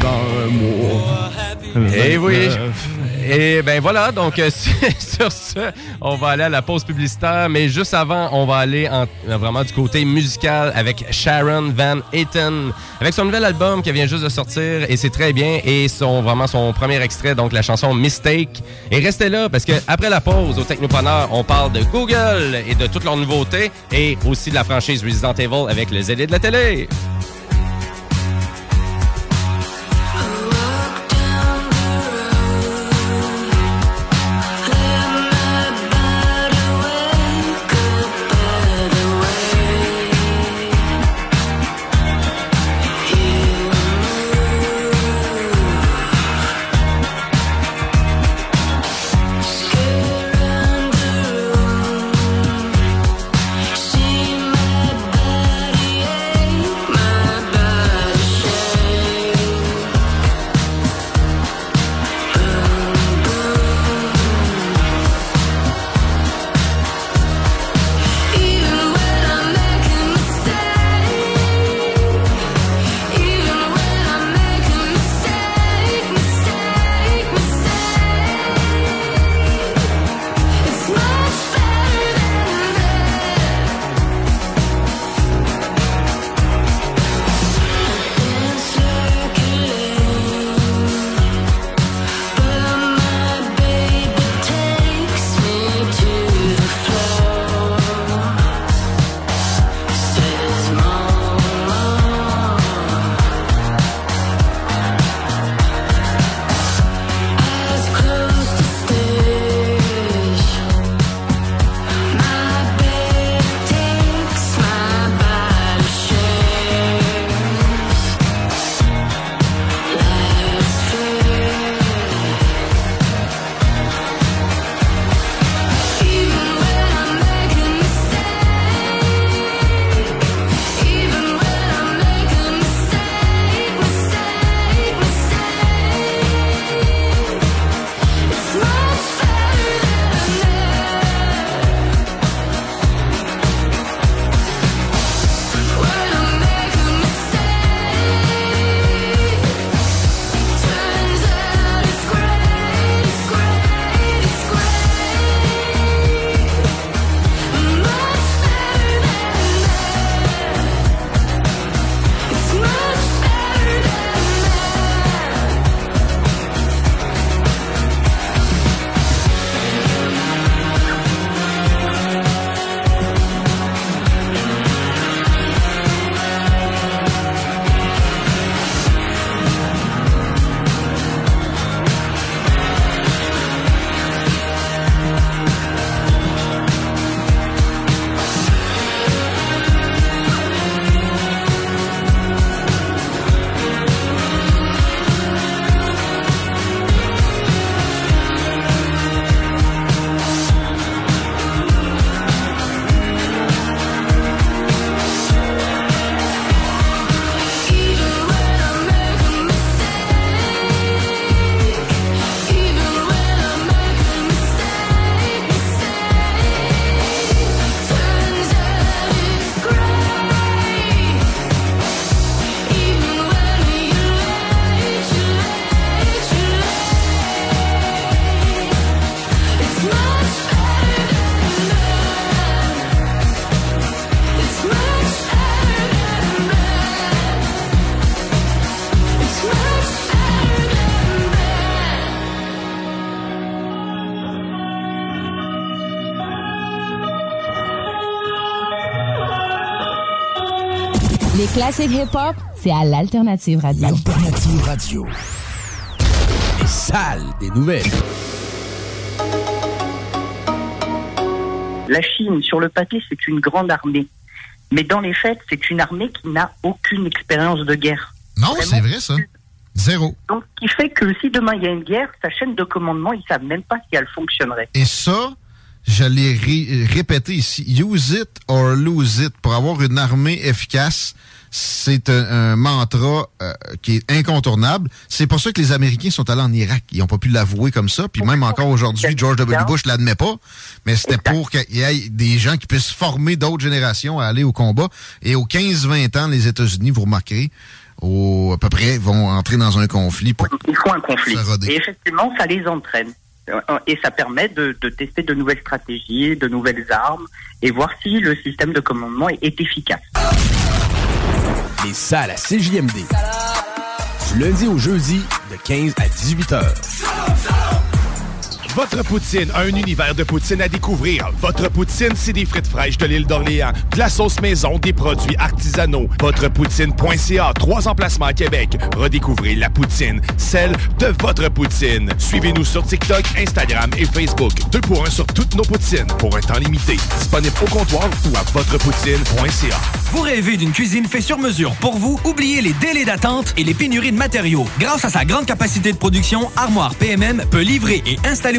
dans un mois. Et oui. 29. Et ben voilà, donc euh, [LAUGHS] sur ce, on va aller à la pause publicitaire, mais juste avant, on va aller en, euh, vraiment du côté musical avec Sharon Van Etten, avec son nouvel album qui vient juste de sortir, et c'est très bien, et son vraiment son premier extrait, donc la chanson Mistake. Et restez là, parce que après la pause, au Technopreneur, on parle de Google et de toutes leurs nouveautés, et aussi de la franchise Resident Evil avec le ZD de la télé. Les classiques hip-hop, c'est à l'Alternative Radio. Alternative Radio. Les salles des nouvelles. La Chine, sur le papier, c'est une grande armée. Mais dans les faits, c'est une armée qui n'a aucune expérience de guerre. Non, c'est vrai ça. Zéro. Donc, ce qui fait que si demain il y a une guerre, sa chaîne de commandement, ils savent même pas si elle fonctionnerait. Et ça, je l'ai ré- répété ici. Use it or lose it. Pour avoir une armée efficace, c'est un, un mantra euh, qui est incontournable. C'est pour ça que les Américains sont allés en Irak. Ils n'ont pas pu l'avouer comme ça. Puis même encore aujourd'hui, George W. Bush l'admet pas. Mais c'était pour qu'il y ait des gens qui puissent former d'autres générations à aller au combat. Et aux 15-20 ans, les États-Unis, vous remarquerez, au, à peu près, vont entrer dans un conflit pour Il faut un conflit. Et effectivement, ça les entraîne. Euh, Et ça permet de, de tester de nouvelles stratégies, de nouvelles armes, et voir si le système de commandement est efficace. Les salles à CJMD. Du lundi au jeudi, de 15 à 18 heures. Votre poutine, un univers de poutine à découvrir. Votre poutine, c'est des frites fraîches de l'île d'Orléans, de la sauce maison, des produits artisanaux. Votrepoutine.ca, trois emplacements à Québec. Redécouvrez la poutine, celle de votre poutine. Suivez-nous sur TikTok, Instagram et Facebook. Deux pour un sur toutes nos poutines, pour un temps limité. Disponible au comptoir ou à votrepoutine.ca. Vous rêvez d'une cuisine faite sur mesure pour vous? Oubliez les délais d'attente et les pénuries de matériaux. Grâce à sa grande capacité de production, Armoire PMM peut livrer et installer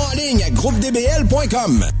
ligne à groupedbl.com.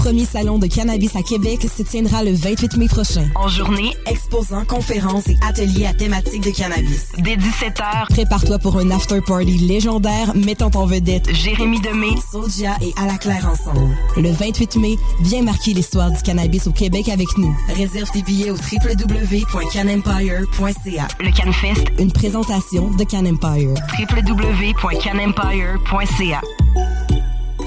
premier salon de cannabis à Québec, se tiendra le 28 mai prochain. En journée, Exposants, conférences et ateliers à thématique de cannabis. dès 17h, Prépare-toi pour un after-party légendaire mettant en vedette Jérémy Demé, Soulja et À la Claire ensemble. Le 28 mai, viens marquer l'histoire du cannabis au Québec avec nous. Réserve tes billets au www.canempire.ca. le CanFest, Une présentation de Can Empire. www.canempire.ca.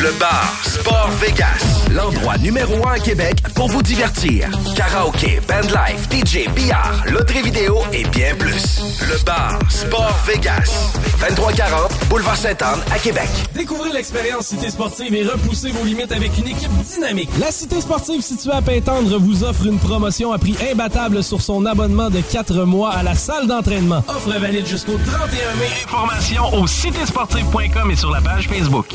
Le bar Sport Vegas, l'endroit numéro un à Québec pour vous divertir. Karaoke, bandlife, DJ, billard, loterie vidéo et bien plus. Le bar Sport Vegas, 2340 Boulevard Sainte-Anne à Québec. Découvrez l'expérience Cité Sportive et repoussez vos limites avec une équipe dynamique. La Cité Sportive située à Pintendre vous offre une promotion à prix imbattable sur son abonnement de 4 mois à la salle d'entraînement. Offre valide jusqu'au 31 mai. Informations au citésportive.com et sur la page Facebook.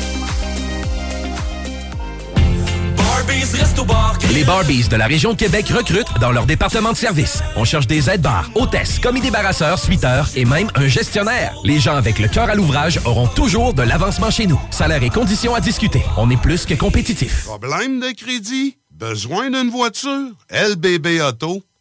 Les Barbies de la région de Québec recrutent dans leur département de service. On cherche des aides-bars, hôtesses, commis débarrasseurs, suiteurs et même un gestionnaire. Les gens avec le cœur à l'ouvrage auront toujours de l'avancement chez nous. Salaire et conditions à discuter. On est plus que compétitif. Problème de crédit? Besoin d'une voiture?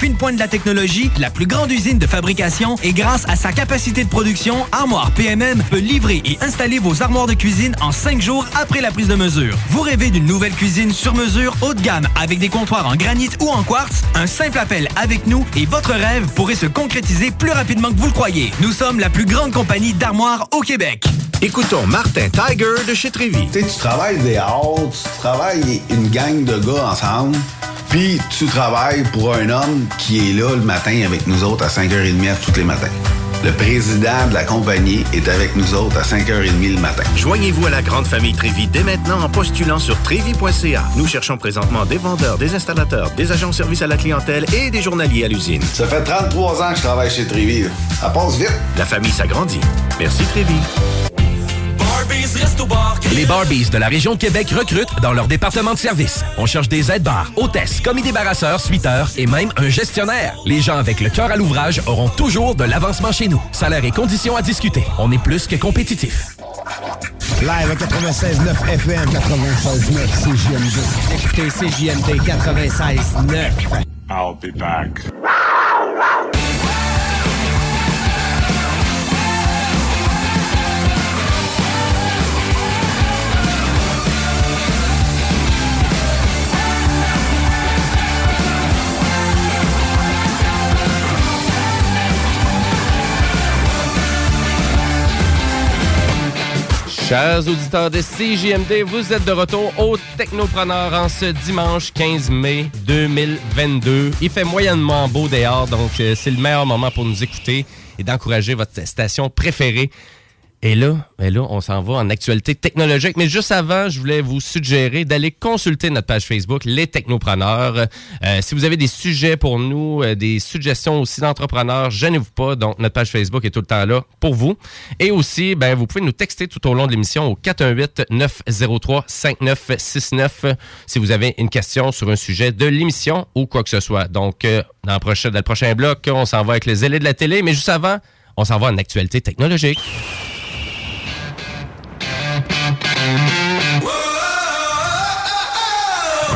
fine pointe de la technologie, la plus grande usine de fabrication et grâce à sa capacité de production, Armoire PMM peut livrer et installer vos armoires de cuisine en cinq jours après la prise de mesure. Vous rêvez d'une nouvelle cuisine sur mesure haut de gamme avec des comptoirs en granit ou en quartz? Un simple appel avec nous et votre rêve pourrait se concrétiser plus rapidement que vous le croyez. Nous sommes la plus grande compagnie d'armoires au Québec. Écoutons Martin Tiger de chez Trévy. Tu sais, tu travailles des heures, tu travailles une gang de gars ensemble, puis tu travailles pour un homme qui est là le matin avec nous autres à 5h30 tous les matins. Le président de la compagnie est avec nous autres à 5h30 le matin. Joignez-vous à la grande famille Trévi dès maintenant en postulant sur trévi.ca. Nous cherchons présentement des vendeurs, des installateurs, des agents de service à la clientèle et des journaliers à l'usine. Ça fait 33 ans que je travaille chez Trévi. Ça passe vite. La famille s'agrandit. Merci Trévi. Les Barbies de la région de Québec recrutent dans leur département de service. On cherche des aides-bars, hôtesses, commis débarrasseurs, suiteurs et même un gestionnaire. Les gens avec le cœur à l'ouvrage auront toujours de l'avancement chez nous. Salaire et conditions à discuter. On est plus que compétitif. Live à 96.9 FM, 96.9 CJMD. Écoutez CJMD 96.9. I'll be back. Chers auditeurs de CJMD, vous êtes de retour au Technopreneur en ce dimanche 15 mai 2022. Il fait moyennement beau dehors, donc euh, c'est le meilleur moment pour nous écouter et d'encourager votre station préférée. Et là, ben là, on s'en va en actualité technologique. Mais juste avant, je voulais vous suggérer d'aller consulter notre page Facebook, Les Technopreneurs. Euh, si vous avez des sujets pour nous, euh, des suggestions aussi d'entrepreneurs, gênez-vous pas. Donc, notre page Facebook est tout le temps là pour vous. Et aussi, ben, vous pouvez nous texter tout au long de l'émission au 418-903-5969 si vous avez une question sur un sujet de l'émission ou quoi que ce soit. Donc, euh, dans, le prochain, dans le prochain bloc, on s'en va avec les élèves de la télé. Mais juste avant, on s'en va en actualité technologique.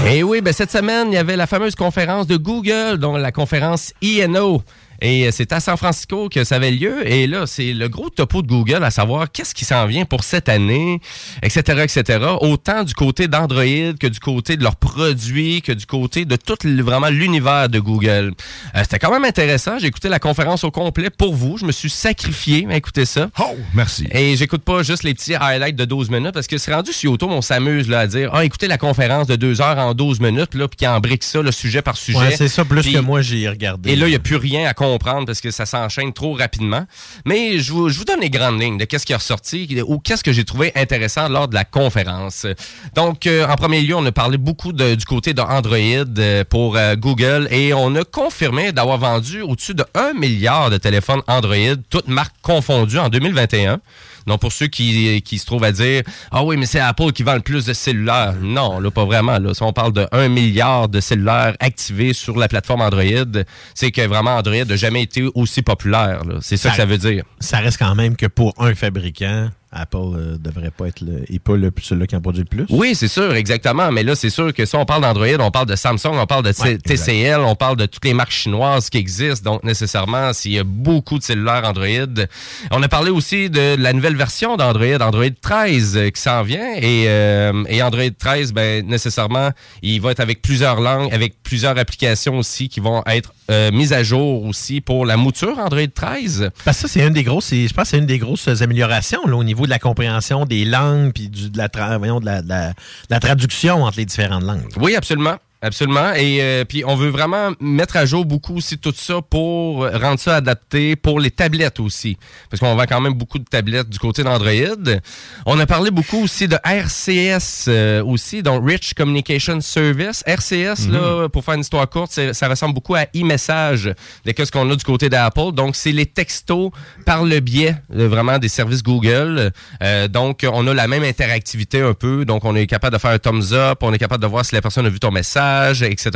Et oui, ben cette semaine, il y avait la fameuse conférence de Google, dont la conférence INO. Et c'est à San Francisco que ça avait lieu. Et là, c'est le gros topo de Google à savoir qu'est-ce qui s'en vient pour cette année, etc., etc. Autant du côté d'Android que du côté de leurs produits, que du côté de tout vraiment l'univers de Google. Euh, C'était quand même intéressant. J'ai écouté la conférence au complet pour vous. Je me suis sacrifié à écouter ça. Oh, merci. Et j'écoute pas juste les petits highlights de 12 minutes parce que c'est rendu sur YouTube, on s'amuse là, à dire Ah, écoutez la conférence de 2 heures en 12 minutes, là, puis qui embrique ça, le sujet par sujet. Ouais, c'est ça, plus Puis- que moi, j'ai regardé. Et là, il n'y a plus rien à comprendre parce que ça s'enchaîne trop rapidement. Mais je vous, donne les grandes lignes de qu'est-ce qui est ressorti ou qu'est-ce que j'ai trouvé intéressant lors de la conférence. Donc, euh, en premier lieu, on a parlé beaucoup du côté d'Android euh, pour euh, Google et on a confirmé d'avoir vendu au-dessus de 1 milliard de téléphones Android, toutes marques confondues en 2021. Donc, pour ceux qui, qui se trouvent à dire Ah oui, mais c'est Apple qui vend le plus de cellulaires. Non, là, pas vraiment. Là. Si on parle de 1 milliard de cellulaires activés sur la plateforme Android, c'est que vraiment Android n'a jamais été aussi populaire. là. C'est ça, que ça veut dire. Ça reste quand même que pour un fabricant, Apple euh, devrait pas être le, et pas le, celui qui en produit le plus. Oui, c'est sûr, exactement. Mais là, c'est sûr que si on parle d'Android, on parle de Samsung, on parle de Ouais, TCL, on parle de toutes les marques chinoises qui existent. Donc, nécessairement, s'il y a beaucoup de cellulaires Android. On a parlé aussi de la nouvelle version d'Android, Android 13, euh, qui s'en vient. Et, euh, et Android 13, ben, nécessairement, il va être avec plusieurs langues, avec plusieurs applications aussi qui vont être euh, mises à jour aussi pour la mouture Android 13. Parce que ça, c'est une des grosses, je pense que c'est une des grosses améliorations là, au niveau de la compréhension des langues puis de, la voyons, de la traduction entre les différentes langues. Oui, absolument. Absolument. Et euh, puis, on veut vraiment mettre à jour beaucoup aussi tout ça pour rendre ça adapté pour les tablettes aussi. Parce qu'on vend quand même beaucoup de tablettes du côté d'Android. On a parlé beaucoup aussi de RCS euh, aussi, donc Rich Communication Service. RCS, là, pour faire une histoire courte, ça ressemble beaucoup à e-message de ce qu'on a du côté d'Apple. Donc, c'est les textos par le biais euh, vraiment des services Google. Euh, donc, on a la même interactivité un peu. Donc, on est capable de faire un thumbs up, on est capable de voir si la personne a vu ton message,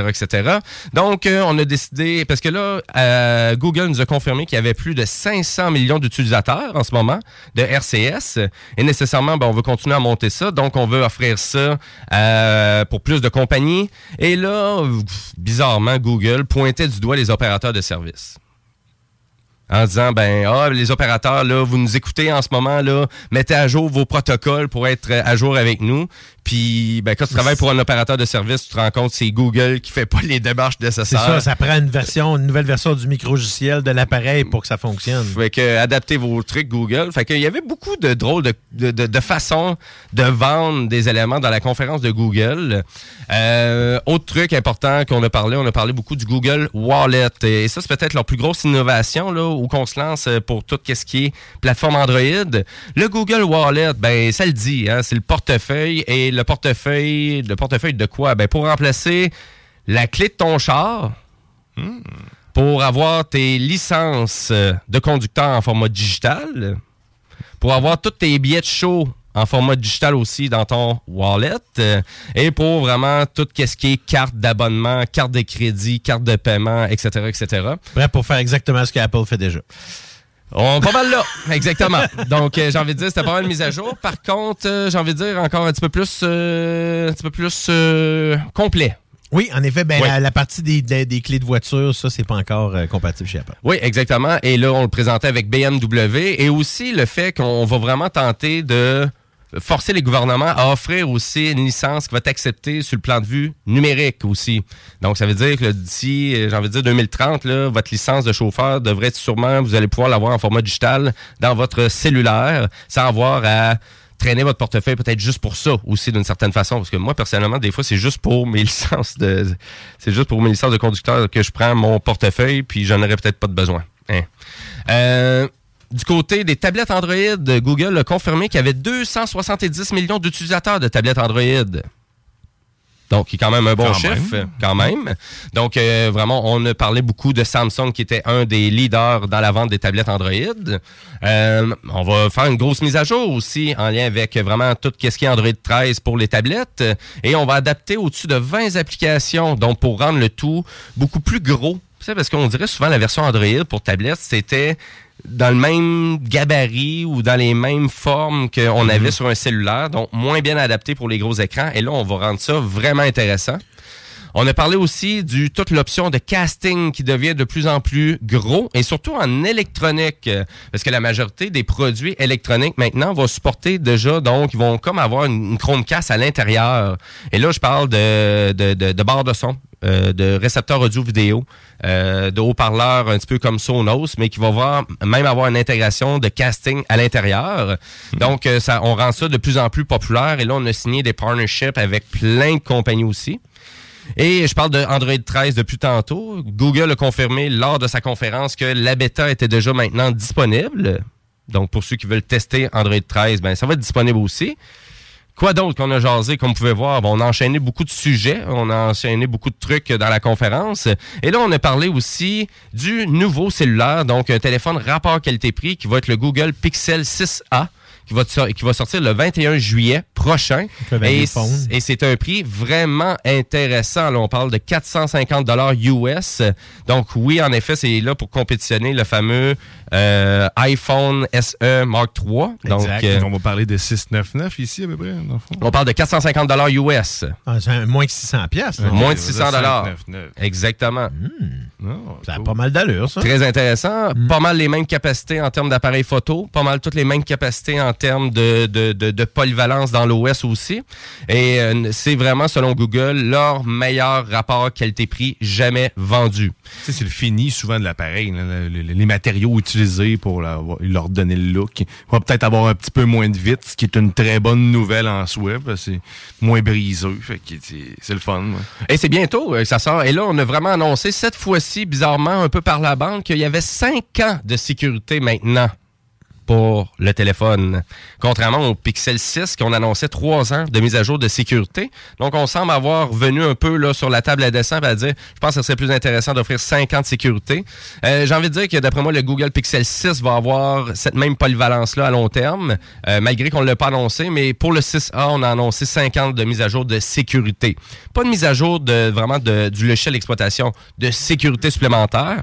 etc.. Donc, euh, on a décidé, parce que là, euh, Google nous a confirmé qu'il y avait plus de 500 millions d'utilisateurs en ce moment de RCS. Et nécessairement, ben, on veut continuer à monter ça. Donc, on veut offrir ça euh, pour plus de compagnies. Et là, bizarrement, Google pointait du doigt les opérateurs de services en disant ben ah les opérateurs là vous nous écoutez en ce moment là mettez à jour vos protocoles pour être à jour avec nous puis ben quand tu travailles pour un opérateur de service tu te rends compte que c'est Google qui fait pas [LAUGHS] les démarches C'est nécessaires ça, ça prend une version, une nouvelle version du micro-logiciel de l'appareil pour que ça fonctionne. Fait que adaptez vos trucs Google. Fait qu'il y avait beaucoup de drôles de, de, de- de façons de vendre des éléments dans la conférence de Google. Euh, autre truc important qu'on a parlé, on a parlé beaucoup du Google Wallet. Et ça, c'est peut-être leur plus grosse innovation là, où qu'on se lance pour tout ce qui est plateforme Android. Le Google Wallet, ben ça le dit, hein, c'est le portefeuille. Et le portefeuille, le portefeuille de quoi? Ben pour remplacer la clé de ton char pour avoir tes licences euh, de conducteur en format digital, pour avoir tous tes billets de show en format digital aussi dans ton wallet, euh, et pour vraiment tout ce qui est carte d'abonnement, carte de crédit, carte de paiement, etc., etc. Bref, pour faire exactement ce qu'Apple fait déjà. On pas mal là, exactement. Donc, euh, j'ai envie de dire, c'était pas mal mise à jour. Par contre, euh, j'ai envie de dire encore un petit peu plus, euh, un petit peu plus complet. Oui, en effet, ben, Oui. la, la partie des, des- des clés de voiture, ça, c'est pas encore euh, compatible chez Apple. Oui, exactement. Et là, on le présentait avec BMW et aussi le fait qu'on va vraiment tenter de forcer les gouvernements à offrir aussi une licence qui va être acceptée sur le plan de vue numérique aussi. Donc, ça veut dire que d'ici, euh, j'ai envie de dire 2030, là, votre licence de chauffeur devrait sûrement, vous allez pouvoir l'avoir en format digital dans votre cellulaire sans avoir à traîner votre portefeuille peut-être juste pour ça aussi d'une certaine façon parce que moi personnellement des fois c'est juste pour mes [LAUGHS] licences de c'est juste pour mes licences de conducteur que je prends mon portefeuille puis j'en aurais peut-être pas de besoin. Hein. Euh, du côté des tablettes Android, Google a confirmé qu'il y avait 270 millions d'utilisateurs de tablettes Android. Donc, qui est quand même un bon Quand chiffre, même. quand même. Donc, euh, vraiment, on a parlé beaucoup de Samsung, qui était un des leaders dans la vente des tablettes Android. Euh, on va faire une grosse mise à jour aussi, en lien avec vraiment tout ce qui est Android 13 pour les tablettes. Et on va adapter au-dessus de 20 applications, donc pour rendre le tout beaucoup plus gros. Parce qu'on dirait souvent la version Android pour tablette, c'était dans le même gabarit ou dans les mêmes formes qu'on avait sur un cellulaire, donc moins bien adapté pour les gros écrans. Et là, on va rendre ça vraiment intéressant. On a parlé aussi du toute l'option de casting qui devient de plus en plus gros et surtout en électronique euh, parce que la majorité des produits électroniques maintenant vont supporter déjà donc ils vont comme avoir une, une Chromecast à l'intérieur. Et là je parle de de, de, de barres de son, euh, de récepteurs audio vidéo, euh, de haut-parleurs un petit peu comme Sonos mais qui va voir même avoir une intégration de casting à l'intérieur. Donc euh, ça on rend ça de plus en plus populaire et là on a signé des partnerships avec plein de compagnies aussi. Et je parle de Android 13 depuis tantôt. Google a confirmé lors de sa conférence que la bêta était déjà maintenant disponible. Donc, pour ceux qui veulent tester Android 13, ben, ça va être disponible aussi. Quoi d'autre qu'on a jasé, comme vous pouvez voir? Bon, on a enchaîné beaucoup de sujets, on a enchaîné beaucoup de trucs dans la conférence. Et là, on a parlé aussi du nouveau cellulaire, donc un téléphone rapport qualité-prix qui va être le Google Pixel 6A qui va, qui va sortir le 21 juillet prochain. Et c'est un prix vraiment intéressant. Là, on parle de 450 dollars US. Donc oui, en effet, c'est là pour compétitionner le fameux euh, iPhone SE Mark III. Donc, Exact. euh, on va parler de 699 ici, à peu près, dans le fond. on parle de 450 dollars US. Ah, c'est un- moins que 600 pièces. Moins de 600 dollars. 599. Exactement. Ça a pas mal d'allure, ça. Très intéressant. Pas mal les mêmes capacités en termes d'appareil photo. Pas mal toutes les mêmes capacités en termes de, de, de, de polyvalence dans l'OS aussi. Et euh, c'est vraiment, selon Google, leur meilleur rapport qualité-prix jamais vendu. Tu sais, c'est le fini souvent de l'appareil, les matériaux utilisés pour leur donner le look. Il va peut-être avoir un petit peu moins de vite, ce qui est une très bonne nouvelle en soi, c'est moins briseux. C'est le fun. Et c'est bientôt euh, ça sort. Et là, on a vraiment annoncé cette fois-ci, bizarrement, un peu par la bande, qu'il y avait cinq ans de sécurité maintenant pour le téléphone. Contrairement au Pixel 6, qu'on annonçait trois ans de mise à jour de sécurité. Donc, on semble avoir venu un peu là, sur la table à dessin à dire, je pense que ce serait plus intéressant d'offrir cinq ans de sécurité. Euh, J'ai envie de dire que d'après moi, le Google Pixel 6 va avoir cette même polyvalence-là à long terme, euh, malgré qu'on ne l'a pas annoncé. Mais pour le 6A, on a annoncé 5 ans de mise à jour de sécurité. Pas de mise à jour de vraiment de, du logiciel d'exploitation de sécurité supplémentaire.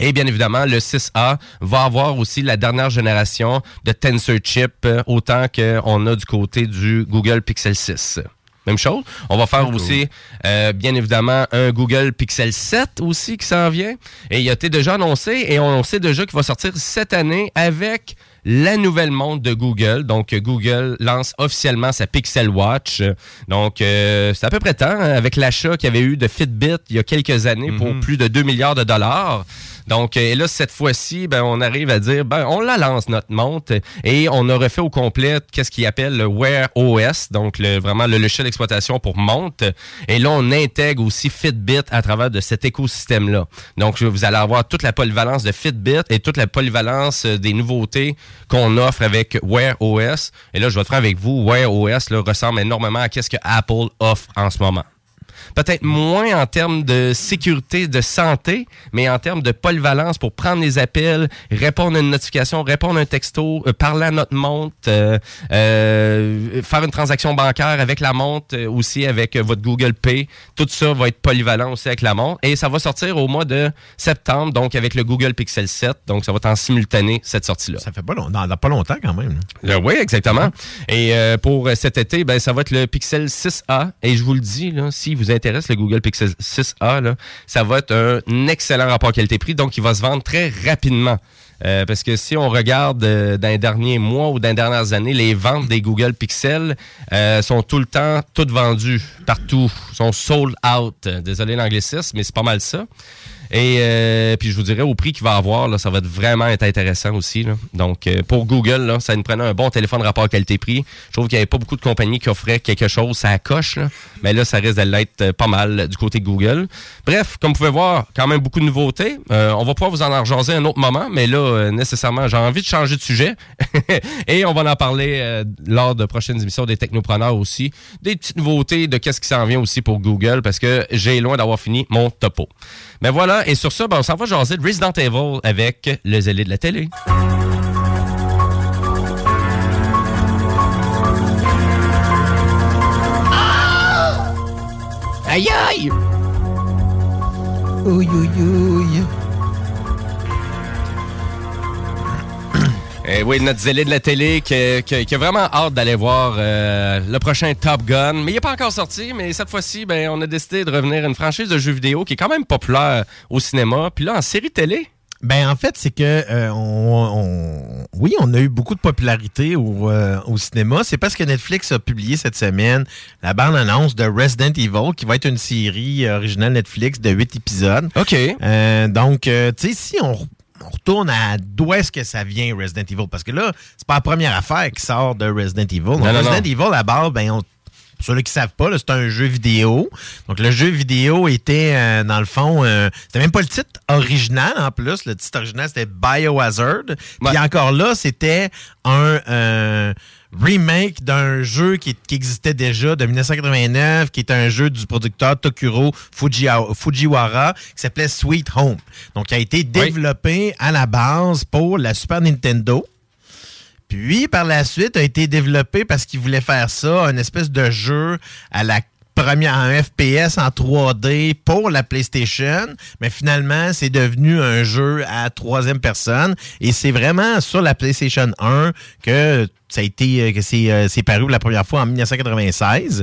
Et bien évidemment, le 6A va avoir aussi la dernière génération de Tensor Chip, euh, autant qu'on a du côté du Google Pixel 6. Même chose. On va faire aussi, euh, bien évidemment, un Google Pixel 7 aussi qui s'en vient. Et il a été déjà annoncé et on sait déjà qu'il va sortir cette année avec la nouvelle montre de Google. Donc, Google lance officiellement sa Pixel Watch. Donc, euh, c'est à peu près temps, hein, avec l'achat qu'il y avait eu de Fitbit il y a quelques années pour plus de 2 milliards de dollars. Donc, euh, et là, cette fois-ci, ben, on arrive à dire, ben, on la lance, notre montre, et on a refait au complet qu'est-ce qu'il appelle le Wear OS, donc le, vraiment le logiciel d'exploitation pour montre. Et là, on intègre aussi Fitbit à travers de cet écosystème-là. Donc, vous allez avoir toute la polyvalence de Fitbit et toute la polyvalence euh, des nouveautés qu'on offre avec Wear OS. Et là, je vais être franc avec vous, Wear OS là, ressemble énormément à qu'est-ce que Apple offre en ce moment peut-être moins en termes de sécurité, de santé, mais en termes de polyvalence pour prendre les appels, répondre à une notification, répondre à un texto, euh, parler à notre montre, euh, euh, faire une transaction bancaire avec la montre, aussi avec votre Google Pay. Tout ça va être polyvalent aussi avec la montre. Et ça va sortir au mois de septembre, donc avec le Google Pixel 7. Donc ça va être en simultané, cette sortie-là. Ça fait pas, long- dans- dans pas longtemps quand même. Oui, exactement. Et pour cet été, ben, ça va être le Pixel 6A. Et je vous le dis, là, si vous le Google Pixel 6A, là, ça va être un excellent rapport qualité-prix. Donc, il va se vendre très rapidement. Euh, parce que si on regarde euh, dans les derniers mois ou dans les dernières années, les ventes des Google Pixel euh, sont tout le temps toutes vendues partout, sont sold out. Désolé l'anglicisme, mais c'est pas mal ça. Et euh, puis je vous dirais au prix qu'il va avoir, là, ça va être vraiment être intéressant aussi. là. Donc euh, pour Google, là, ça nous prenait un bon téléphone rapport qualité-prix. Je trouve qu'il n'y avait pas beaucoup de compagnies qui offraient quelque chose, ça coche. Là. Mais là, ça risque de l'être euh, pas mal du côté de Google. Bref, comme vous pouvez voir, quand même beaucoup de nouveautés. Euh, on va pouvoir vous en rejaser un autre moment, mais là, euh, nécessairement, j'ai envie de changer de sujet. [LAUGHS] Et on va en parler euh, lors de prochaines émissions des technopreneurs aussi. Des petites nouveautés de qu'est-ce qui s'en vient aussi pour Google, parce que j'ai loin d'avoir fini mon topo. Mais voilà, et sur ça, ben, on s'en va jaser de Resident Evil avec le zélé de la télé. Aïe aïe! Ouïe, ouïe, ouïe. Eh oui, notre zélé de la télé qui, qui- qui a vraiment hâte d'aller voir euh, le prochain Top Gun. Mais il n'est pas encore sorti, mais cette fois-ci, ben, on a décidé de revenir à une franchise de jeux vidéo qui est quand même populaire au cinéma. Puis là, en série télé. Ben en fait, c'est que euh, on, on- oui, on a eu beaucoup de popularité au, euh, au cinéma. C'est parce que Netflix a publié cette semaine la bande-annonce de Resident Evil, qui va être une série originale Netflix de 8 épisodes. OK. Euh, donc, tu sais, si on, on retourne à d'où est-ce que ça vient Resident Evil, parce que là, c'est pas la première affaire qui sort de Resident Evil. Donc, Non, non, Resident non. Evil, à base, ben, on- Pour ceux-là qui savent pas, c'est un jeu vidéo. Donc, le jeu vidéo était, euh, dans le fond, euh, c'était même pas le titre original en plus. Le titre original, c'était Biohazard. Puis encore là, c'était un euh, remake d'un jeu qui, qui existait déjà de 1989, qui est un jeu du producteur Tokuro Fujiwa- Fujiwara, qui s'appelait Sweet Home. Donc, qui a été développé à la base pour la Super Nintendo. Puis, par la suite, a été développé parce qu'il voulait faire ça, une espèce de jeu à la première en FPS en 3D pour la PlayStation, mais finalement, c'est devenu un jeu à troisième personne et c'est vraiment sur la PlayStation 1 que ça a été que c'est euh, c'est paru pour la première fois en 1996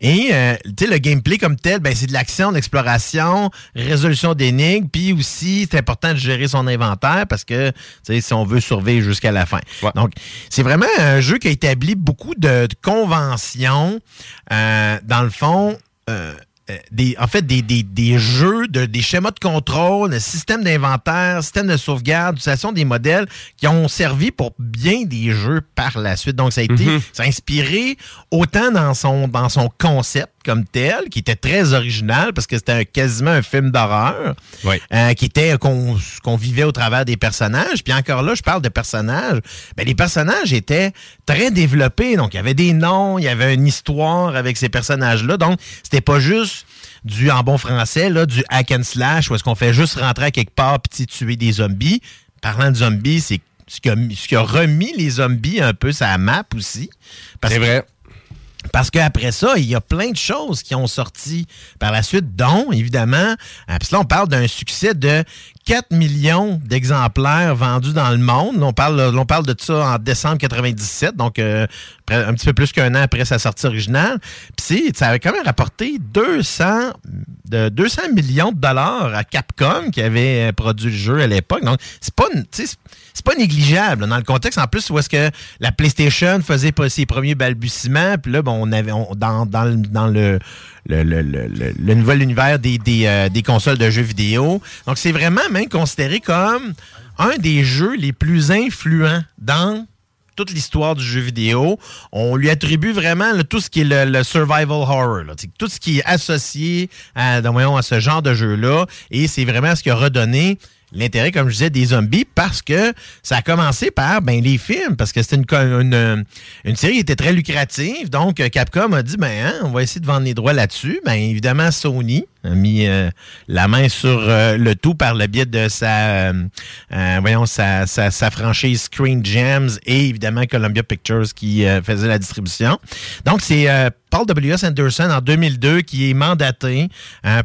et euh, tu sais le gameplay comme tel ben c'est de l'action de l'exploration résolution d'énigmes puis aussi c'est important de gérer son inventaire parce que tu sais si on veut survivre jusqu'à la fin. Donc c'est vraiment un jeu qui a établi beaucoup de, de conventions euh, dans le fond euh, euh, des, en fait, des, des, des jeux, de, des schémas de contrôle, des systèmes d'inventaire, système de sauvegarde, utilisation des modèles qui ont servi pour bien des jeux par la suite. Donc, ça a été, Mhm. ça a inspiré autant dans son, dans son concept comme tel, qui était très original parce que c'était quasiment un film d'horreur, euh, qui était qu'on vivait au travers des personnages. Puis encore là, je parle de personnages. Ben, les personnages étaient très développés. Donc, il y avait des noms, il y avait une histoire avec ces personnages-là. Donc, c'était pas juste du, en bon français, là, du hack and slash, où est-ce qu'on fait juste rentrer à quelque part puis tuer des zombies. Parlant de zombies, c'est ce qui, a, mis- ce qui a remis les zombies un peu la map aussi. C'est vrai. Parce qu'après ça, il y a plein de choses qui ont sorti par la suite, dont, évidemment, euh, puis là, on parle d'un succès de 4 millions d'exemplaires vendus dans le monde. On parle, on parle de ça en décembre 97, donc euh, un petit peu plus qu'un an après sa sortie originale. Puis ça avait quand même rapporté 200, de 200 millions de dollars à Capcom qui avait euh, produit le jeu à l'époque. Donc, c'est pas, c'est- négligeable dans le contexte. En plus, où est-ce que la PlayStation faisait ses premiers balbutiements, puis là, bon, on avait dans le, le, le, nouvel univers euh, des consoles de jeux vidéo. Donc, c'est vraiment même considéré comme un des jeux les plus influents dans toute l'histoire du jeu vidéo. On lui attribue vraiment tout ce qui est le, survival horror, tout ce qui est associé à, à ce genre de jeu-là. Et c'est vraiment ce qui a redonné l'intérêt, comme je disais, des zombies parce que ça a commencé par ben, les films, parce que c'était une, une, une série qui était très lucrative. Donc, euh, Capcom a dit, ben, hein, on va essayer de vendre les droits là-dessus. Ben, évidemment, Sony a mis euh, la main sur euh, le tout par le biais de sa, euh, euh, voyons, sa, sa, sa franchise Screen Gems et évidemment Columbia Pictures qui euh, faisait la distribution. Donc, c'est euh, Paul W.S. Anderson en 2002 qui est mandaté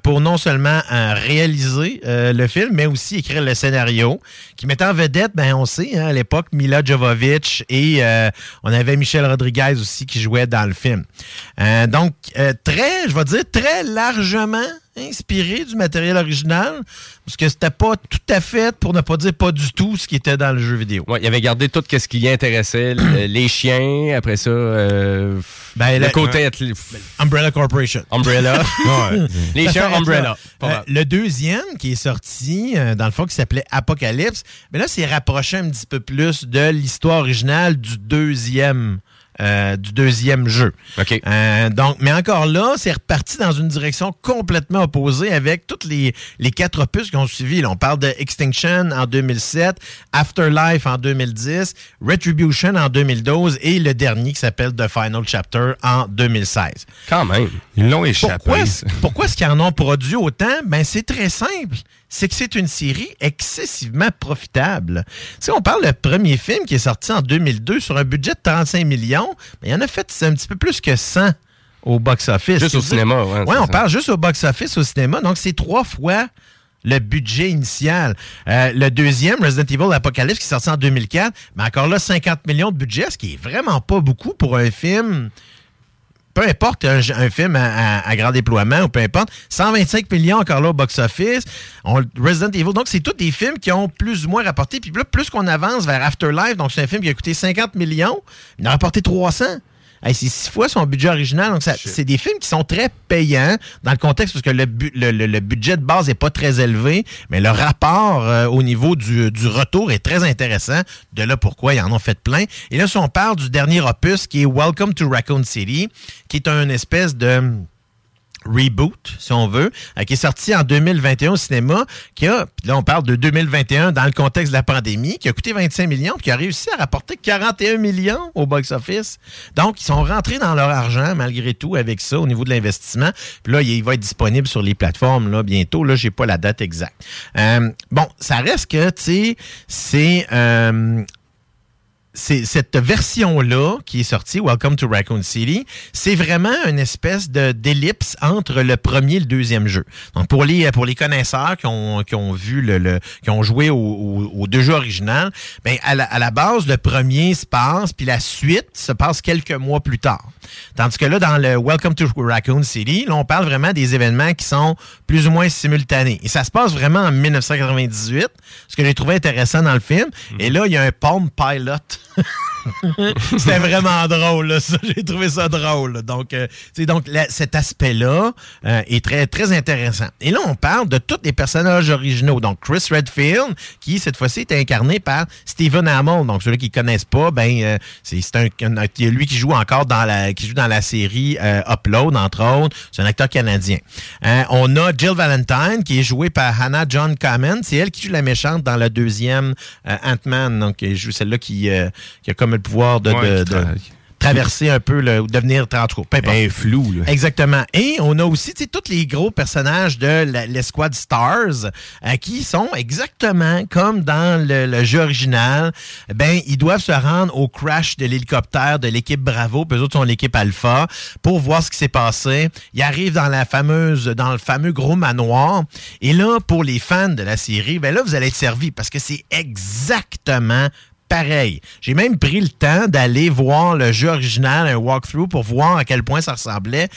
pour non seulement réaliser le film, mais aussi écrire le scénario, qui mettait en vedette, ben on sait, hein, à l'époque, Mila Jovovich et on avait Michel Rodriguez aussi qui jouait dans le film. Donc, très, je vais dire, très largement inspiré du matériel original, parce que c'était pas tout à fait, pour ne pas dire pas du tout, ce qui était dans le jeu vidéo. Ouais, il avait gardé tout ce qui l'intéressait, le- [CLEARS THROAT] les chiens, après ça, euh, le la- côté athlé- Umbrella Corporation. Umbrella. [LAUGHS] Ouais. les chiens Umbrella. Euh, le deuxième qui est sorti, euh, dans le fond, qui s'appelait Apocalypse, mais là, c'est rapproché un petit peu plus de l'histoire originale du deuxième. Euh, du deuxième jeu. Euh, donc, mais encore là, c'est reparti dans une direction complètement opposée avec toutes les, les quatre opus qui ont suivi. Là, on parle de Extinction en 2007, Afterlife en 2010, Retribution en 2012 et le dernier qui s'appelle The Final Chapter en 2016. Quand même. Ils l'ont échappé. Pourquoi, pourquoi est-ce qu'ils en ont produit autant? Ben, c'est très simple. C'est que c'est une série excessivement profitable. Si on parle du premier film qui est sorti en 2002 sur un budget de 35 millions, ben, il en a fait un petit peu plus que 100 au box-office. Juste au cinéma, Ouais, c'est on ça. parle juste au box-office au cinéma. Donc, c'est trois fois le budget initial. Euh, le deuxième, Resident Evil Apocalypse, qui est sorti en 2004, mais encore là, 50 millions de budget, ce qui est vraiment pas beaucoup pour un film peu importe un, film à, grand déploiement ou peu importe, 125 millions encore là au box-office. Resident Evil, donc c'est tous des films qui ont plus ou moins rapporté. Puis là, plus qu'on avance vers Afterlife, donc c'est un film qui a coûté 50 millions, il en a rapporté 300. Hey, c'est six fois son budget original. Donc, c'est des films qui sont très payants dans le contexte parce que le, bu- le- le- le budget de base n'est pas très élevé, mais le rapport euh, au niveau du, du retour est très intéressant. De là pourquoi ils en ont fait plein. Et là, si on parle du dernier opus qui est Welcome to Raccoon City, qui est un espèce de reboot, si on veut, euh, qui est sorti en 2021 au cinéma, qui a, là on parle de 2021 dans le contexte de la pandémie, qui a coûté 25 millions, puis qui a réussi à rapporter 41 millions au box-office. Donc, ils sont rentrés dans leur argent, malgré tout, avec ça, au niveau de l'investissement. Puis là, il va être disponible sur les plateformes, là, bientôt. Là, j'ai pas la date exacte. Euh, bon, ça reste que, tu sais, c'est... euh, cette version-là qui est sortie, Welcome to Raccoon City, c'est vraiment une espèce de d'ellipse entre le premier et le deuxième jeu. Donc pour les pour les connaisseurs qui ont, qui ont vu le, qui ont joué au- aux deux jeux originaux, ben à la, à la base le premier se passe puis la suite se passe quelques mois plus tard. Tandis que là dans le Welcome to Raccoon City, là on parle vraiment des événements qui sont plus ou moins simultanés. Et ça se passe vraiment en 1998, ce que j'ai trouvé intéressant dans le film. Et là il y a un Palm Pilot. [LAUGHS] C'était vraiment drôle, là, ça. J'ai trouvé ça drôle. Donc, euh, donc cet aspect-là euh, est très, très intéressant. Et là, on parle de tous les personnages originaux. Donc, Chris Redfield, qui cette fois-ci est incarné par Stephen Hamill. Donc, ceux qui connaissent pas, ben, euh, c'est un, lui qui joue encore dans la, qui joue dans la série euh, Upload, entre autres. C'est un acteur canadien. On a Jill Valentine, qui est jouée par Hannah John Kamen. C'est elle qui joue la méchante dans le deuxième Ant-Man. Donc, elle joue celle-là qui, qui a comme le pouvoir de, Ouais, de- qui de tra- traverser un peu, le, ou devenir, en tout cas, peu importe. Un flou, là. Exactement. Et on a aussi, tous les gros personnages de l'escouade Stars euh, qui sont exactement comme dans le, le jeu original. Ben, ils doivent se rendre au crash de l'hélicoptère de l'équipe Bravo, puis eux autres sont l'équipe Alpha, pour voir ce qui s'est passé. Ils arrivent dans la fameuse, dans le fameux gros manoir. Et là, pour les fans de la série, ben là, vous allez être servis parce que c'est exactement pareil. J'ai même pris le temps d'aller voir le jeu original, un walkthrough, pour voir à quel point ça ressemblait.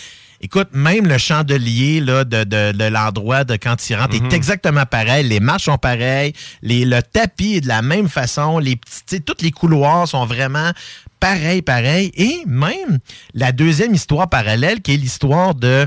Écoute, même le chandelier là, de, de, de l'endroit de quand il rentre est exactement pareil. Les marches sont pareilles. Les, le tapis est de la même façon. Les petits, tous les couloirs sont vraiment pareils, pareils. Et même la deuxième histoire parallèle, qui est l'histoire de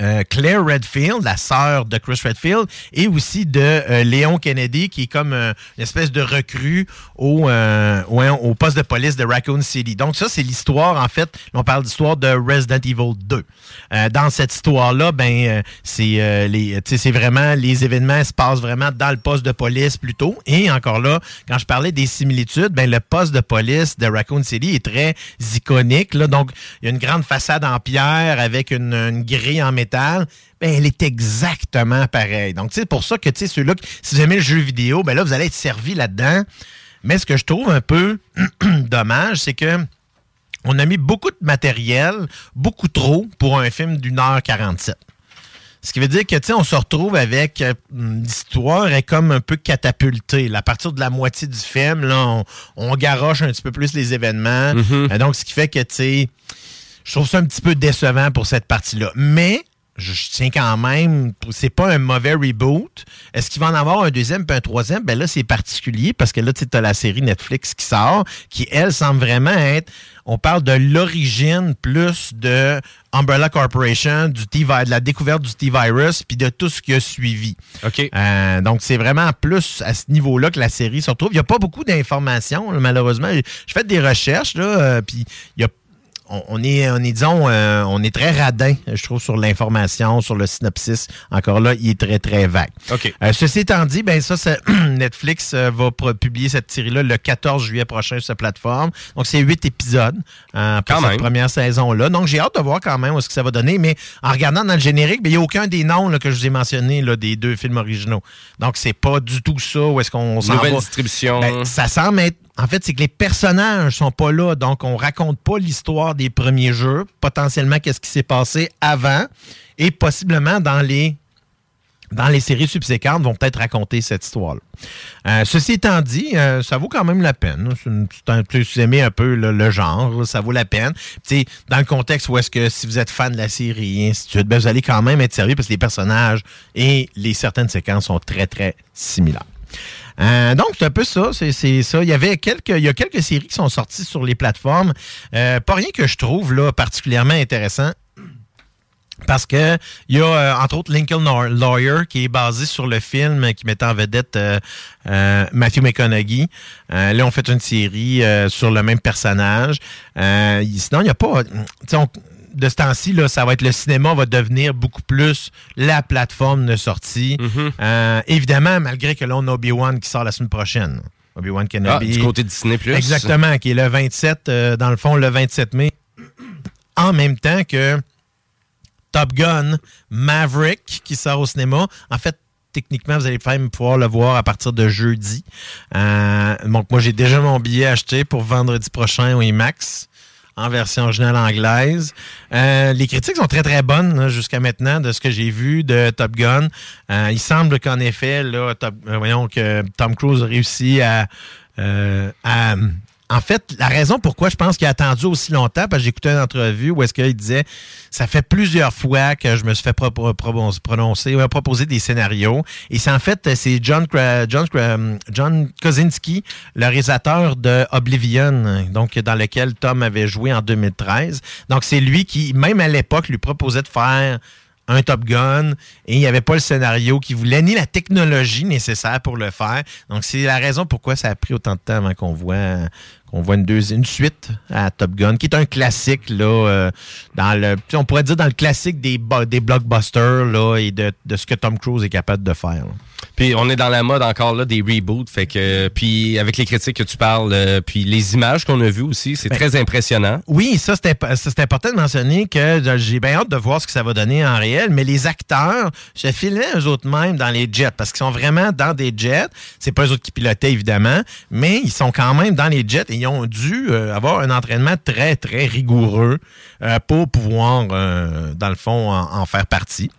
euh, Claire Redfield, la sœur de Chris Redfield, et aussi de euh, Léon Kennedy, qui est comme euh, une espèce de recrue au, euh, ouais, au poste de police de Raccoon City. Donc ça, c'est l'histoire, en fait, on parle d'histoire de Resident Evil 2. Euh, dans cette histoire-là, ben, euh, c'est euh, c'est vraiment, les événements se passent vraiment dans le poste de police plutôt. Et encore là, quand je parlais des similitudes, ben, le poste de police de Raccoon City est très iconique. Là. Donc, il y a une grande façade en pierre avec une grille en métal. Ben, elle est exactement pareille. Donc, c'est pour ça que, tu sais, ceux-là, si vous aimez le jeu vidéo, ben là, vous allez être servi là-dedans. Mais ce que je trouve un peu [CLEARS THROAT] dommage, c'est que on a mis beaucoup de matériel, beaucoup trop, pour un film d'une heure 47. Ce qui veut dire que, tu sais, on se retrouve avec euh, l'histoire est comme un peu catapultée. là. À partir de la moitié du film, là, on, on garoche un petit peu plus les événements. Euh, donc, ce qui fait que, tu sais, je trouve ça un petit peu décevant pour cette partie-là. Mais, je, je tiens quand même, c'est pas un mauvais reboot. Est-ce qu'il va en avoir un deuxième puis un troisième? Ben là, c'est particulier parce que là, tu as la série Netflix qui sort, qui, elle, semble vraiment être. On parle de l'origine plus de Umbrella Corporation, du T de la découverte du T-Virus, puis de tout ce qui a suivi. OK. Euh, donc, c'est vraiment plus à ce niveau-là que la série se retrouve. Il n'y a pas beaucoup d'informations, malheureusement. J'ai fait des recherches, là, euh, puis il y a on, on est, on est, disons, euh, on est très radin, je trouve, sur l'information, sur le synopsis. Encore là, il est très, très vague. OK. Euh, ceci étant dit, ben ça, ça- [CLEARS THROAT] Netflix euh, va publier cette série-là le 14 juillet prochain sur sa plateforme. Donc, c'est huit épisodes euh, pour Quand cette même. première saison-là. Donc, j'ai hâte de voir quand même où ce que ça va donner. Mais en regardant dans le générique, ben, il n'y a aucun des noms là, que je vous ai mentionnés là, des deux films originaux. Donc, c'est pas du tout ça où est-ce qu'on s'en Nouvelle va. distribution. Ben, ça semble être. En fait, c'est que les personnages sont pas là, donc on raconte pas l'histoire des premiers jeux, potentiellement qu'est-ce qui s'est passé avant, et possiblement dans les séries subséquentes vont peut-être raconter cette histoire-là. Euh, ceci étant dit, euh, ça vaut quand même la peine. Un- si vous aimez un peu le, genre, ça vaut la peine. Dans le contexte où est-ce que si vous êtes fan de la série et ainsi de suite, ben, vous allez quand même être servi parce que les personnages et les certaines séquences sont très, très similaires. Euh, donc, c'est un peu ça. C'est ça. Il y avait quelques, il y a quelques séries qui sont sorties sur les plateformes. Euh, pas rien que je trouve là particulièrement intéressant. Parce que il y a euh, entre autres Lincoln Law- Lawyer qui est basé sur le film qui mettait en vedette euh, euh, Matthew McConaughey. Euh, là, on fait une série sur le même personnage. Sinon, il n'y a pas. De ce temps-ci, ça va être le cinéma va devenir beaucoup plus la plateforme de sortie. Euh, évidemment, malgré que là, on a Obi-Wan qui sort la semaine prochaine. Obi-Wan Kenobi. Ah, du côté Disney+. Exactement, qui est le 27, euh, dans le fond, le 27 mai. En même temps que Top Gun Maverick qui sort au cinéma. En fait, techniquement, vous allez même pouvoir le voir à partir de jeudi. Euh, donc, moi, j'ai déjà mon billet acheté pour vendredi prochain au IMAX en version originale anglaise. Euh, les critiques sont très, très bonnes jusqu'à maintenant de ce que j'ai vu de Top Gun. Euh, il semble qu'en effet, là, euh, voyons que Tom Cruise a réussi à, euh, à en fait, la raison pourquoi je pense qu'il a attendu aussi longtemps, parce que j'écoutais une entrevue où est-ce qu'il disait ça fait plusieurs fois que je me suis fait pro- pro- pro- prononcer, euh, proposer des scénarios. Et c'est en fait, c'est John, John, John Kosinski, le réalisateur de Oblivion, donc dans lequel Tom avait joué en 2013. Donc c'est lui qui, même à l'époque, lui proposait de faire un Top Gun et il n'y avait pas le scénario qu'il voulait ni la technologie nécessaire pour le faire. Donc c'est la raison pourquoi ça a pris autant de temps avant qu'on voit qu'on voit une suite à Top Gun qui est un classique là euh, dans le on pourrait dire dans le classique des des blockbusters là et de, de ce que Tom Cruise est capable de faire. là. Puis on est dans la mode encore là des reboots, fait que puis avec les critiques que tu parles, euh, puis les images qu'on a vues aussi, c'est Ben, très impressionnant. Oui, ça c'est important de mentionner que euh, j'ai bien hâte de voir ce que ça va donner en réel, mais les acteurs se filmaient eux autres mêmes dans les jets parce qu'ils sont vraiment dans des jets. C'est pas eux autres qui pilotaient évidemment, mais ils sont quand même dans les jets et ils ont dû euh, avoir un entraînement très très rigoureux euh, pour pouvoir euh, dans le fond en- faire partie.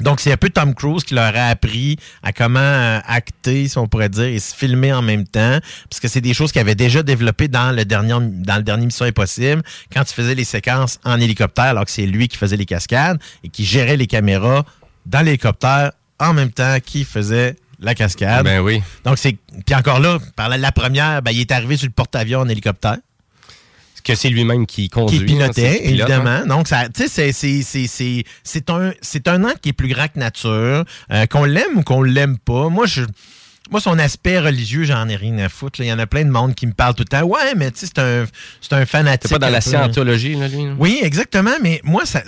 Donc, c'est un peu Tom Cruise qui leur a appris à comment acter, si on pourrait dire, et se filmer en même temps, parce que c'est des choses qu'il avait déjà développées dans le dernier, dans Mission Impossible, quand il faisait les séquences en hélicoptère, alors que c'est lui qui faisait les cascades et qui gérait les caméras dans l'hélicoptère en même temps qu'il faisait la cascade. Ben oui. Donc, c'est. Puis encore là, par la, la première, ben, il est arrivé sur le porte-avions en hélicoptère Que c'est lui-même qui conduit. qui hein, pilotait, pilote, évidemment. hein. Donc, ça, tu sais, c'est- un, un acte qui est plus grand que nature. Euh, qu'on l'aime ou qu'on l'aime pas. Moi, je. Moi, son aspect religieux, j'en ai rien à foutre. Il y en a plein de monde qui me parle tout le temps. Ouais, mais tu sais, c'est un, c'est un fanatique. C'est pas dans la peu. scientologie, là, lui. là? Oui, exactement. Mais moi, ça,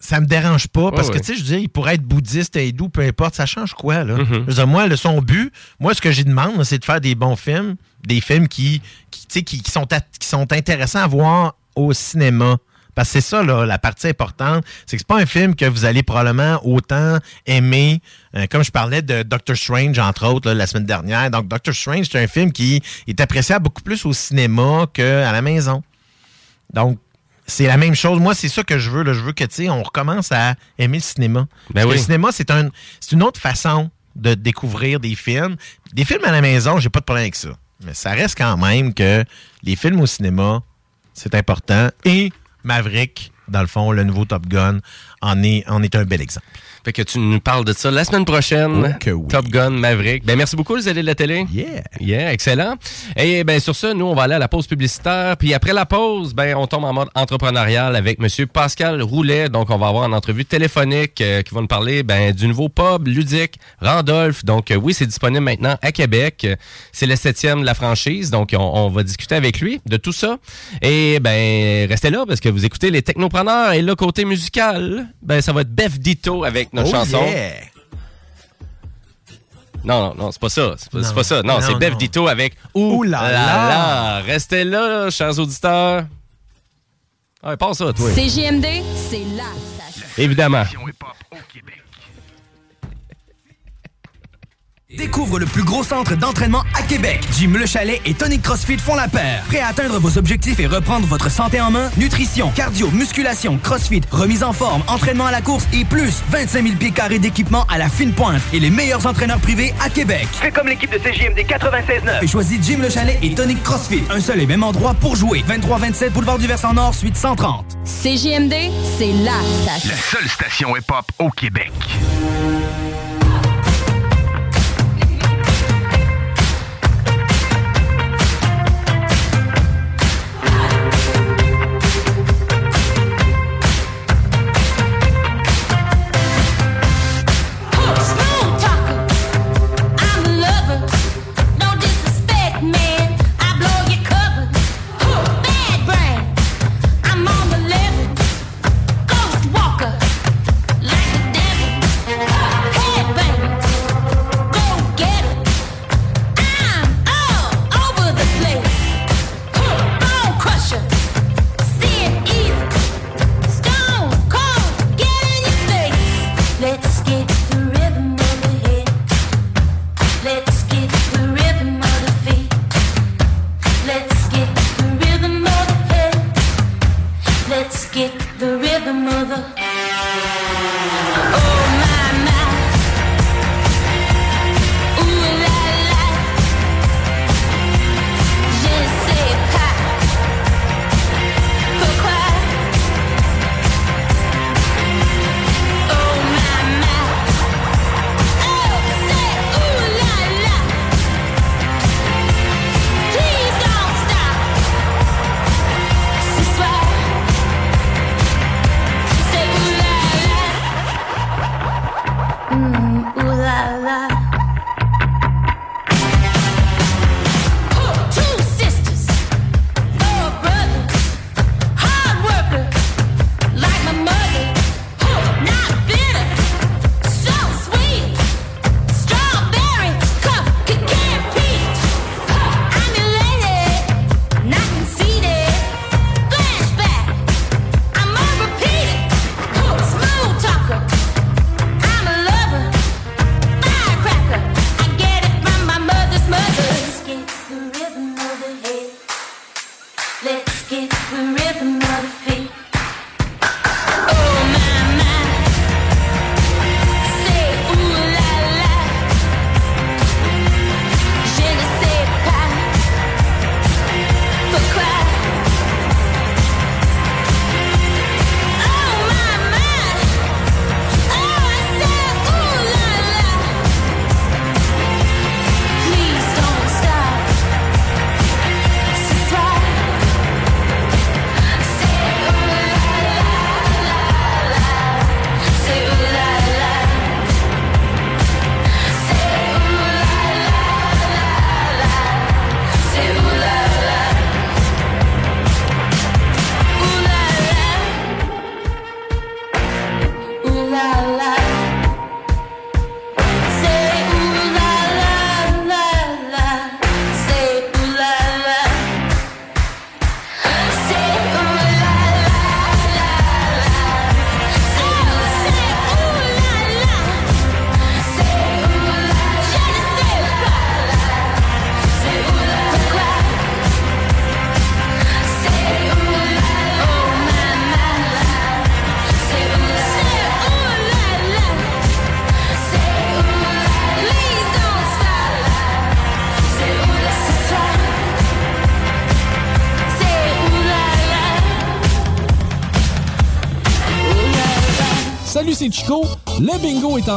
ça me dérange pas parce que, tu sais, je veux dire, il pourrait être bouddhiste, hindou, peu importe. Ça change quoi, là? Mhm. Je veux dire, moi, le, son but, moi, ce que j'y demande, c'est de faire des bons films, des films qui, qui, tu sais, qui, qui sont, qui sont intéressants à voir au cinéma. Parce que c'est ça, là, la partie importante. C'est que c'est pas un film que vous allez probablement autant aimer. euh, comme je parlais de Doctor Strange, entre autres, là, la semaine dernière. Donc, Doctor Strange, c'est un film qui est appréciable beaucoup plus au cinéma qu'à la maison. Donc, c'est la même chose. Moi, c'est ça que je veux. là. Je veux que, tu sais, on recommence à aimer le cinéma. Oui. Le cinéma, c'est un, c'est une autre façon de découvrir des films. Des films à la maison, j'ai pas de problème avec ça. Mais ça reste quand même que les films au cinéma, c'est important. Et Maverick, dans le fond, le nouveau Top Gun, en est, en est un bel exemple. Fait que tu nous parles de ça la semaine prochaine. Oh que oui. Top Gun Maverick. Ben merci beaucoup les allées de la télé. Yeah. Yeah, excellent. Et ben sur ça, nous on va aller à la pause publicitaire. Puis après la pause, ben on tombe en mode entrepreneurial avec Monsieur Pascal Roulet. Donc on va avoir une entrevue téléphonique euh, qui va nous parler ben, du nouveau pub ludique Randolph. Donc euh, oui, c'est disponible maintenant à Québec. C'est le septième de la franchise. Donc on, on va discuter avec lui de tout ça. Et ben restez là parce que vous écoutez les technopreneurs. Et là côté musical, ben ça va être Beth Ditto avec notre Oh chanson. yeah. Non, non, non, c'est pas ça. C'est pas, Non. c'est pas ça. Non, Non, c'est Bev non. Ditto avec Ouh Ouh là là là. là. Restez là, là, chers auditeurs. Ouais, passe ça, toi. CJMD, c'est la station. Évidemment. Découvre le plus gros centre d'entraînement à Québec. Jim Le Chalet et Tonic CrossFit font la paire. Prêt à atteindre vos objectifs et reprendre votre santé en main? Nutrition, cardio, musculation, CrossFit, remise en forme, entraînement à la course et plus 25 000 pieds carrés d'équipement à la fine pointe et les meilleurs entraîneurs privés à Québec. Fais comme l'équipe de CJMD 96.9. Et choisis Jim Le Chalet et Tonic CrossFit. Un seul et même endroit pour jouer. 23-27 Boulevard du Versant Nord, suite 130. CJMD, c'est la station. seule station hip-hop au Québec.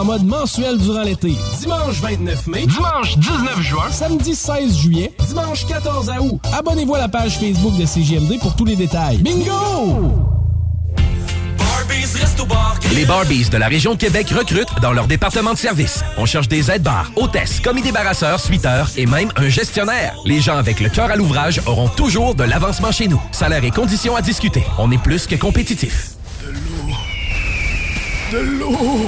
En mode mensuel durant l'été. Dimanche 29 mai, dimanche 19 juin, samedi 16 juillet, dimanche 14 août. Abonnez-vous à la page Facebook de CGMD pour tous les détails. Bingo! Les Barbies de la région de Québec recrutent dans leur département de service. On cherche des aides-bars, hôtesses, commis débarrasseurs, suiteurs et même un gestionnaire. Les gens avec le cœur à l'ouvrage auront toujours de l'avancement chez nous. Salaire et conditions à discuter. On est plus que compétitif. De l'eau!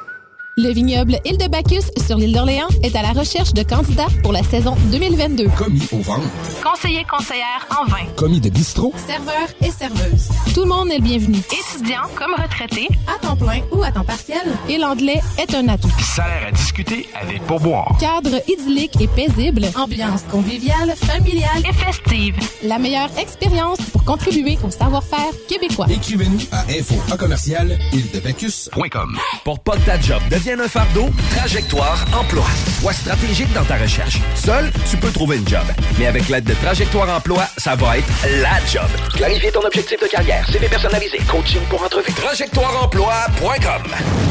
Le vignoble Île de Bacchus sur l'île d'Orléans est à la recherche de candidats pour la saison 2022. Commis au ventre. Conseiller conseillère en vin. Commis de bistrot. Serveur et serveuse. Tout le monde est le bienvenu. Étudiant comme retraité. À temps plein ou à temps partiel. Et l'anglais est un atout. Salaire à discuter avec pourboire. Cadre idyllique et paisible. Ambiance conviviale, familiale et festive. La meilleure expérience pour contribuer au savoir-faire québécois. Écrivez-nous à info à commercial .com. Pour pas que ta job devienne un fardeau, Trajectoire Emploi. Sois stratégique dans ta recherche. Seul, tu peux trouver une job. Mais avec l'aide de Trajectoire Emploi, ça va être la job. Clarifier ton objectif de carrière, CV personnalisé, coaching pour entrevue. TrajectoireEmploi.com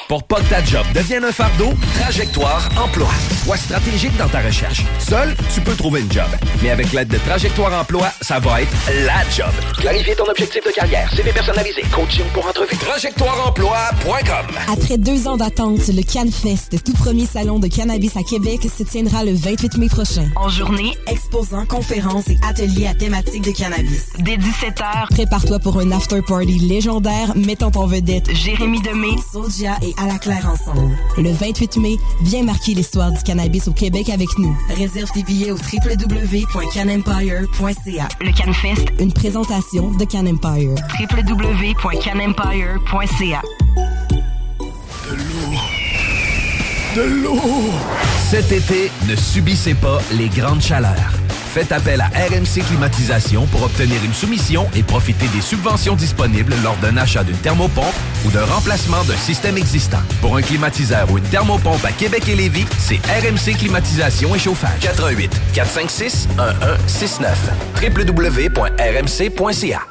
Pour pas que ta job devienne un fardeau, Trajectoire Emploi. Sois stratégique dans ta recherche. Seul, tu peux trouver une job. Mais avec l'aide de Trajectoire Emploi, ça va être la job. Clarifier ton objectif de carrière, CV personnalisé, coaching pour entrevue. TrajectoireEmploi.com Après deux ans d'attente, le CanFest, tout premier salon de cannabis à Québec, se tiendra le 28 mai prochain. En journée, Exposants, conférences et ateliers à thématique de cannabis. dès 17h, Prépare-toi pour un after-party légendaire mettant en vedette Jérémy Demé, Sodia et À la Claire ensemble. Le 28 mai, viens marquer l'histoire du cannabis au Québec avec nous. Réserve tes billets au www.canempire.ca. le CanFest, Une présentation de Can Empire. www.canempire.ca. De l'eau! Cet été, ne subissez pas les grandes chaleurs. Faites appel à RMC Climatisation pour obtenir une soumission et profiter des subventions disponibles lors d'un achat d'une thermopompe ou d'un remplacement d'un système existant. Pour un climatiseur ou une thermopompe à Québec et Lévis, c'est RMC Climatisation et Chauffage. 88 456 1169 www.rmc.ca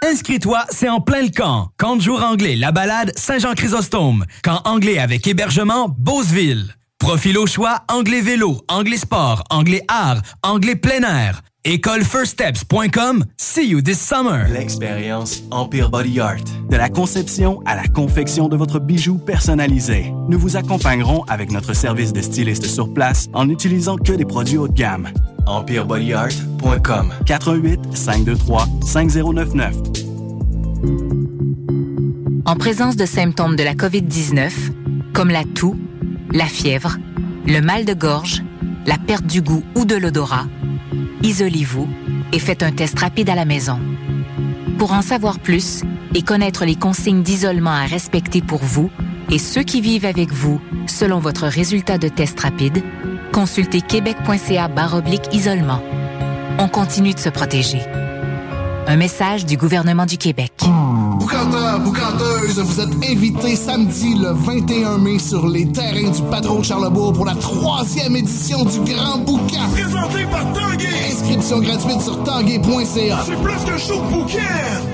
Inscris-toi, c'est en plein le camp. Camp de jour anglais, la balade Saint-Jean-Chrysostome. Camp anglais avec hébergement, Beauceville. Profil au choix, anglais vélo, anglais sport, anglais art, anglais plein air. Écolefirststeps.com. See you this summer. L'expérience Empire Body Art. De la conception à la confection de votre bijou personnalisé. Nous vous accompagnerons avec notre service de styliste sur place en n'utilisant que des produits haut de gamme. EmpireBodyArt.com 418 523 5099 En présence de symptômes de la COVID-19, comme la toux, la fièvre, le mal de gorge, la perte du goût ou de l'odorat, isolez-vous et faites un test rapide à la maison. Pour en savoir plus et connaître les consignes d'isolement à respecter pour vous et ceux qui vivent avec vous selon votre résultat de test rapide, consultez québec.ca isolement. On continue de se protéger. Un message du gouvernement du Québec. Boucanteur, boucanteuse, vous êtes invités samedi le 21 mai sur les terrains du Patron de Charlebourg pour la troisième édition du Grand Boucan. Présenté par Tanguay. Inscription gratuite sur tanguay.ca. C'est plus qu'un show de bouquin.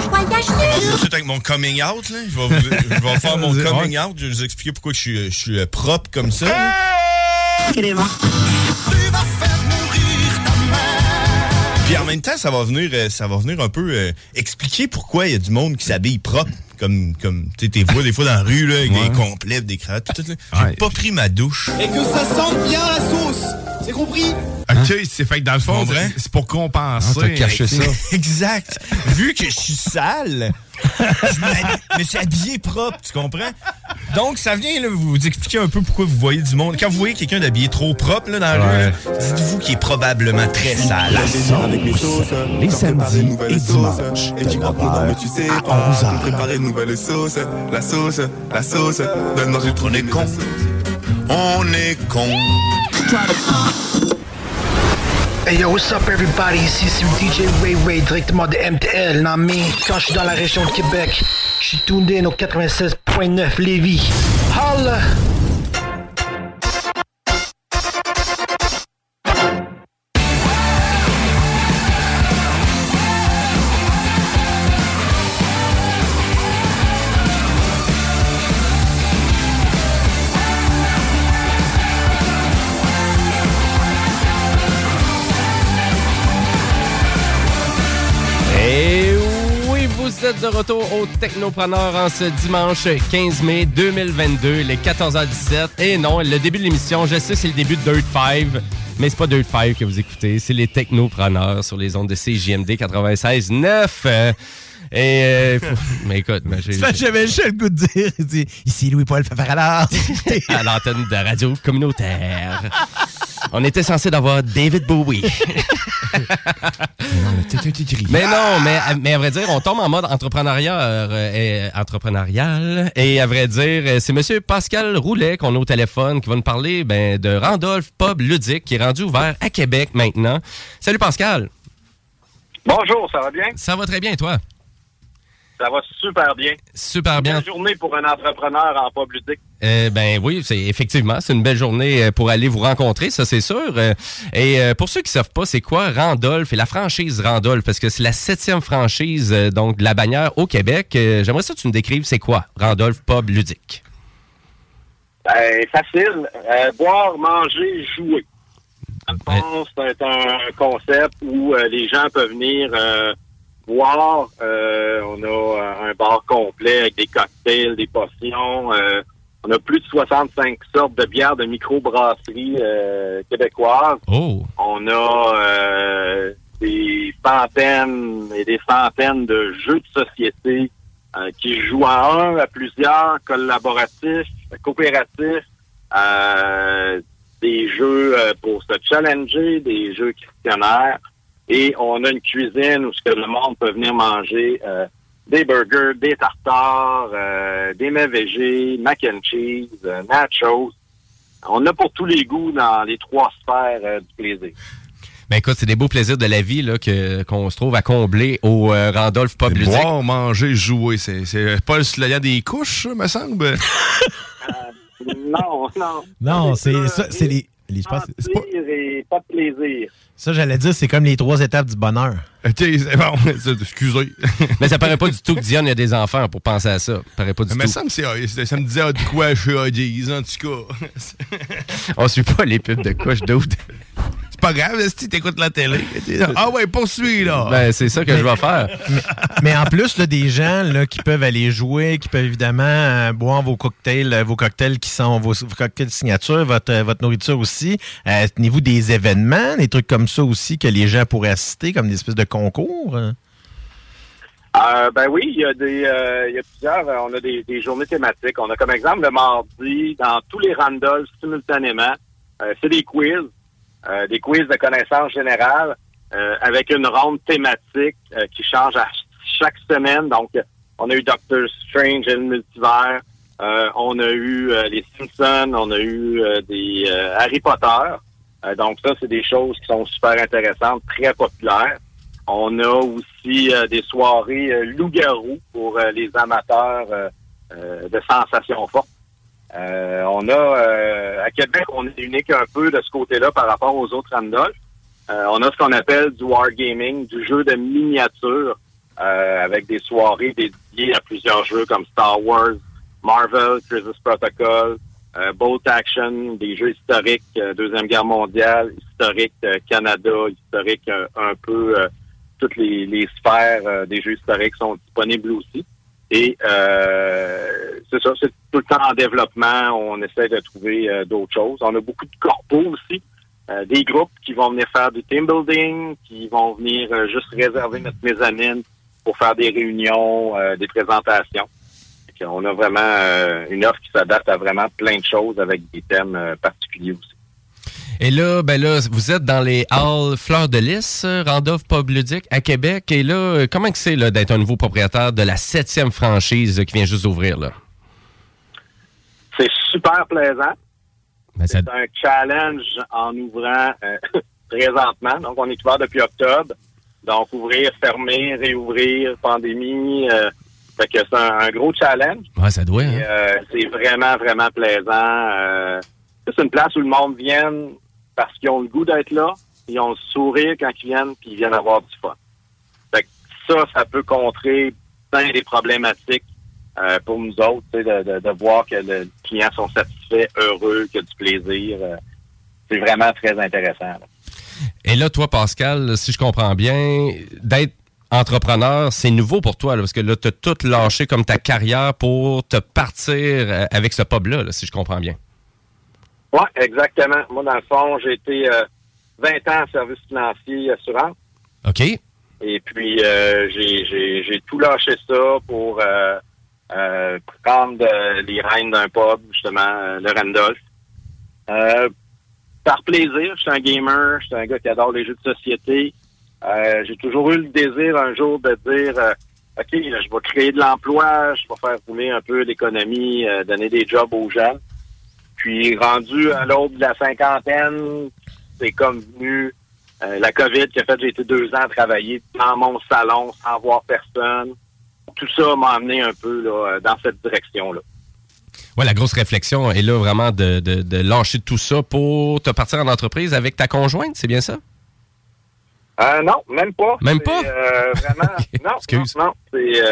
voyage suite avec mon coming out, là. Je vais, vous- je vais faire mon [LAUGHS] coming out. Je vais vous expliquer pourquoi je suis, je suis euh, propre comme ça. là. Puis en même temps, ça va venir, euh, ça va venir un peu euh, expliquer pourquoi il y a du monde qui s'habille propre. Comme, comme tu sais, t'es vois des fois dans la rue, là, avec Ouais. des complets, des cravates, tout, tout, là. J'ai pas pris ma douche. Et que ça sente bien la sauce. C'est compris? OK, c'est fait que dans le fond, c'est- c'est pour compenser. Ah, t'as caché ça. [LAUGHS] exact. Vu que je suis sale, je me suis habillé propre, tu comprends? Donc, ça vient là, vous expliquer un peu pourquoi vous voyez du monde. Quand vous voyez quelqu'un d'habillé trop propre là, dans la rue, dites-vous qu'il est probablement très sale. La sauce, les samedis et dimanches, de 9h à 11h. Préparer une nouvelle sauce, la sauce, la sauce, donne manger trop les cons. On est con. Hey yo, what's up everybody? Ici c'est DJ Ray Ray directement de MTL, non quand je suis dans la région de Québec, je suis in au 96.9 Lévis. Holla! Êtes de retour au Technopreneur en ce dimanche 15 mai 2022, les 14h17. Et non, le début de l'émission, je sais, c'est le début de Dirt 5, mais c'est pas Dirt 5 que vous écoutez, c'est les Technopreneurs sur les ondes de CJMD 96.9. Euh, Et euh, faut- [LAUGHS] mais écoute, mais J'avais juste le goût de dire, ici Louis-Paul Fafaralard. [LAUGHS] à l'antenne de radio communautaire. [LAUGHS] On était censé d'avoir David Bowie. mais non, mais, mais à vrai dire, on tombe en mode entrepreneuriat, euh, et, entrepreneurial. Et à vrai dire, euh, c'est Monsieur Pascal Roulet qu'on a au téléphone qui va nous parler ben, de Randolph Pub Ludique qui est rendu ouvert à Québec maintenant. Salut Pascal. Bonjour, ça va bien? Ça va très bien, toi? Ça va super bien. Super bien. Belle journée pour un entrepreneur en pub ludique. Euh, ben oui, c'est effectivement, c'est une belle journée euh, pour aller vous rencontrer, ça c'est sûr. Euh, Et euh, pour ceux qui savent pas, c'est quoi Randolph et la franchise Randolph, parce que c'est la septième franchise donc de la bannière au Québec. J'aimerais ça que tu me décrives c'est quoi Randolph Pub Ludique? Ben, facile. Euh, boire, manger, jouer. Fond, c'est un concept où euh, les gens peuvent venir euh, boire. Euh, on a euh, un bar complet avec des cocktails, des potions. Euh, on a plus de 65 sortes de bières de microbrasserie euh, québécoises. Oh. On a des centaines et des centaines de jeux de société qui jouent à un, à plusieurs, collaboratifs, coopératifs, des jeux pour se challenger, des jeux questionnaires. Et on a une cuisine où ce que le monde peut venir manger euh, des burgers, des tartares, euh, des mets végés, mac and cheese, euh, nachos. On a pour tous les goûts dans les trois sphères euh, du plaisir. Ben écoute, c'est des beaux plaisirs de la vie là, que, qu'on se trouve à combler au euh, Randolph Pub Ludique. Boire, manger, jouer, c'est c'est pas le slogan des couches, ça, me semble? Non, non. Non, c'est ça, c'est les. Les- je pense que c'est pas- Plaisir et pas de plaisir. ça, j'allais dire, c'est comme les trois étapes du bonheur. OK, bon. [LAUGHS] Excusez. [LAUGHS] Mais ça paraît pas du tout que Diane a des enfants pour penser à ça. Ça paraît pas du Mais tout. ça me, ça me disait ah, de quoi chez Huggies, en tout cas. On suit pas les pubs de couche d'autres. [LAUGHS] C'est pas grave, si t'écoutes la télé. [LAUGHS] Ah ouais, poursuis, là. Ben, c'est ça que je vais faire. Mais en plus, là, des gens là, qui peuvent aller jouer, qui peuvent évidemment euh, boire vos cocktails, euh, vos cocktails qui sont vos, vos cocktails signature, votre, euh, votre nourriture aussi. Euh, Tenez-vous des événements, des trucs comme ça aussi que les gens pourraient assister, comme des espèces de concours? hein? Euh, ben oui, il y a des, euh, il y a plusieurs. euh, on a des, des journées thématiques. On a comme exemple le mardi dans tous les Randolph simultanément. euh, c'est des quiz, euh, des quiz de connaissances générales euh, avec une ronde thématique euh, qui change à chaque semaine. Donc, on a eu Doctor Strange et le multivers. Euh, on a eu euh, les Simpsons. On a eu euh, des Harry Potter. Donc ça, c'est des choses qui sont super intéressantes, très populaires. On a aussi des soirées loup-garou pour les amateurs de sensations fortes. Euh, on a euh, à Québec, on est unique un peu de ce côté-là par rapport aux autres Randolph. Euh, on a ce qu'on appelle du wargaming, du jeu de miniature, avec des soirées dédiées à plusieurs jeux comme Star Wars, Marvel, Crisis Protocol, Bolt Action, des jeux historiques, Deuxième Guerre mondiale, historique Canada, historique un peu toutes les, les sphères des jeux historiques sont disponibles aussi. Et euh, c'est ça, c'est tout le temps en développement. On essaie de trouver euh, d'autres choses. On a beaucoup de corpos aussi, euh, des groupes qui vont venir faire du team building, qui vont venir euh, juste réserver notre mezzanine pour faire des réunions, euh, des présentations. On a vraiment une offre qui s'adapte à vraiment plein de choses avec des thèmes particuliers aussi. Et là, ben là, vous êtes dans les Halles Fleurs de Lys, Randolph Pub Ludique à Québec. Et là, comment que c'est là, d'être un nouveau propriétaire de la septième franchise qui vient juste d'ouvrir? là? C'est super plaisant. Ben, ça- C'est un challenge en ouvrant euh, [LAUGHS] présentement. Donc, on est ouvert depuis octobre. Donc, ouvrir, fermer, réouvrir, pandémie. euh, fait que c'est un, un gros challenge. Ouais, ça doit. hein? Euh, c'est vraiment, vraiment plaisant. C'est une place où le monde vient parce qu'ils ont le goût d'être là. Ils ont le sourire quand ils viennent, puis ils viennent avoir du fun. Fait que ça, ça peut contrer plein des problématiques euh, pour nous autres, de, de, voir que le- les clients sont satisfaits, heureux, qu'il y a du plaisir. euh, c'est vraiment très intéressant. Et là, toi, Pascal, si je comprends bien, d'être entrepreneur, c'est nouveau pour toi, parce que là, tu as tout lâché comme ta carrière pour te partir euh, avec ce pub-là, là, si je comprends bien. Oui, exactement. Moi, dans le fond, j'ai été euh, 20 ans en service financier assurance. OK? Et puis, euh, j'ai- tout lâché ça pour euh, euh, prendre euh, les rênes d'un pub, justement, euh, le Randolph. Euh, par plaisir, je suis un gamer, je suis un gars qui adore les jeux de société. Euh, j'ai toujours eu le désir un jour de dire, euh, OK, je vais créer de l'emploi, je vais faire rouler un peu l'économie, euh, donner des jobs aux jeunes. Puis, rendu à l'aube de la cinquantaine, c'est comme venu euh, la COVID qui a fait que j'ai été deux ans à travailler dans mon salon sans voir personne. Tout ça m'a amené un peu là, dans cette direction-là. Ouais, la grosse réflexion est là vraiment de, de- de lâcher tout ça pour te partir en entreprise avec ta conjointe, c'est bien ça? Euh, non, même pas. Même pas? euh, vraiment, [LAUGHS] non, Excuse. non, non. C'est,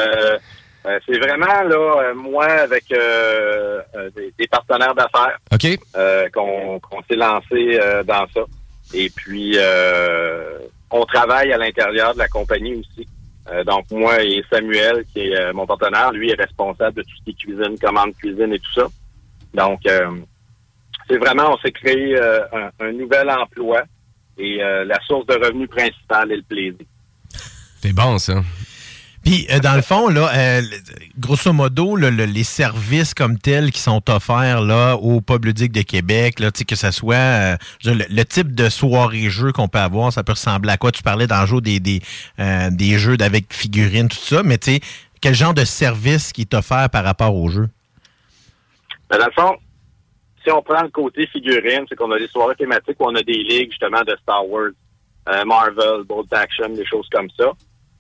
euh, c'est vraiment là, euh, moi avec euh, euh, des, des partenaires d'affaires euh, qu'on, s'est lancé euh, dans ça. Et puis, euh, on travaille à l'intérieur de la compagnie aussi. Euh, donc, moi et Samuel, qui est mon partenaire, lui est responsable de tout ce qui est cuisine, commande cuisine et tout ça. Donc, euh, c'est vraiment, on s'est créé euh, un, un nouvel emploi et euh, la source de revenus principale est le plaisir. C'est bon, ça. Puis, euh, dans le fond, là, euh, grosso modo, le- les services comme tels qui sont offerts là, au pub ludique de Québec, là, que ce soit euh, le, type de soirée-jeu qu'on peut avoir, ça peut ressembler à quoi? Tu parlais dans le jeu des, des, euh, des jeux avec figurines, tout ça, mais tu sais, quel genre de service qui est offert par rapport au jeu? Mais dans le fond, si on prend le côté figurine, c'est qu'on a des soirées thématiques où on a des ligues justement de Star Wars, euh, Marvel, Bolt Action, des choses comme ça.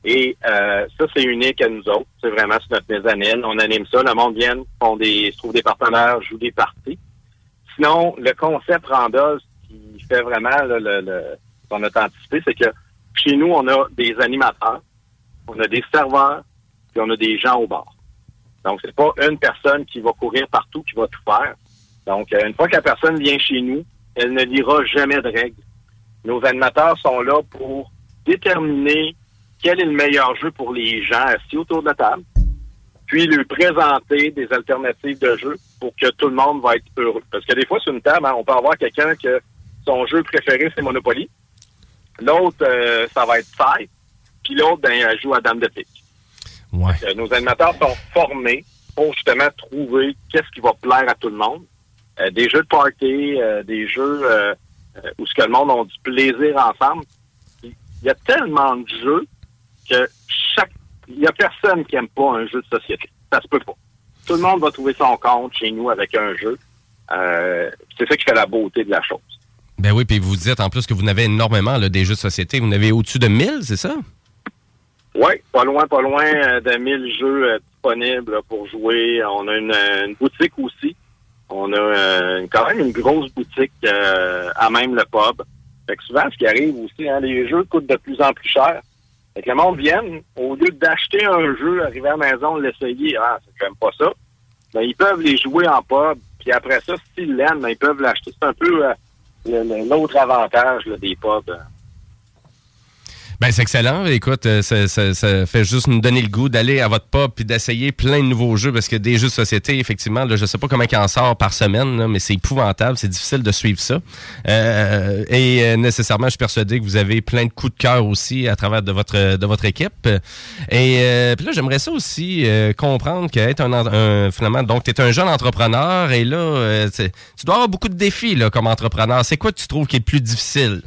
Et euh, ça, c'est unique à nous autres. C'est vraiment sur notre mezzanine. On anime ça. Le monde vient, font des, se trouve des partenaires, joue des parties. Sinon, le concept Randolph, qui fait vraiment son authenticité, c'est que chez nous, on a des animateurs, on a des serveurs, puis on a des gens au bar. Donc, c'est pas une personne qui va courir partout, qui va tout faire. Donc, euh, une fois que la personne vient chez nous, elle ne lira jamais de règles. nos animateurs sont là pour déterminer quel est le meilleur jeu pour les gens assis autour de la table, puis lui présenter des alternatives de jeu pour que tout le monde va être heureux. Parce que des fois, sur une table, hein, on peut avoir quelqu'un que son jeu préféré, c'est Monopoly. L'autre, euh, ça va être Five. Puis l'autre, ben, elle joue à Dame de pique. Ouais. Euh, nos animateurs sont formés pour justement trouver qu'est-ce qui va plaire à tout le monde. Euh, des jeux de party, euh, des jeux où ce que le monde a du plaisir ensemble. Il y a tellement de jeux que chaque il y a personne qui aime pas un jeu de société. Ça se peut pas. Tout le monde va trouver son compte chez nous avec un jeu. Euh, c'est ça qui fait la beauté de la chose. Ben oui, puis vous dites en plus que vous n'avez énormément là, des jeux de société. Vous n'avez au-dessus de 1000, c'est ça? Oui, pas loin, pas loin euh, de 1000 jeux euh, disponibles pour jouer. On a une, une boutique aussi. On a euh, quand même une grosse boutique euh, à même le pub. Fait que souvent, ce qui arrive aussi, hein, les jeux coûtent de plus en plus cher. Fait que le monde vienne, au lieu d'acheter un jeu, arriver à la maison, l'essayer, ah, même pas ça, ben, ils peuvent les jouer en pub. Puis après ça, s'ils l'aiment, ben, ils peuvent l'acheter. C'est un peu euh, l'autre avantage là, des pubs. Ben, c'est excellent. Écoute, euh, ça, ça- ça fait juste nous donner le goût d'aller à votre pub puis d'essayer plein de nouveaux jeux parce que des jeux de société, effectivement, là, je sais pas comment il en sort par semaine, là, mais c'est épouvantable. C'est difficile de suivre ça. Euh, et euh, nécessairement, je suis persuadé que vous avez plein de coups de cœur aussi à travers de votre de votre équipe. Et euh, puis là, j'aimerais ça aussi euh, comprendre qu'être un, un finalement, donc tu es un jeune entrepreneur et là, euh, tu tu dois avoir beaucoup de défis là, comme entrepreneur. C'est quoi que tu trouves qui est le plus difficile?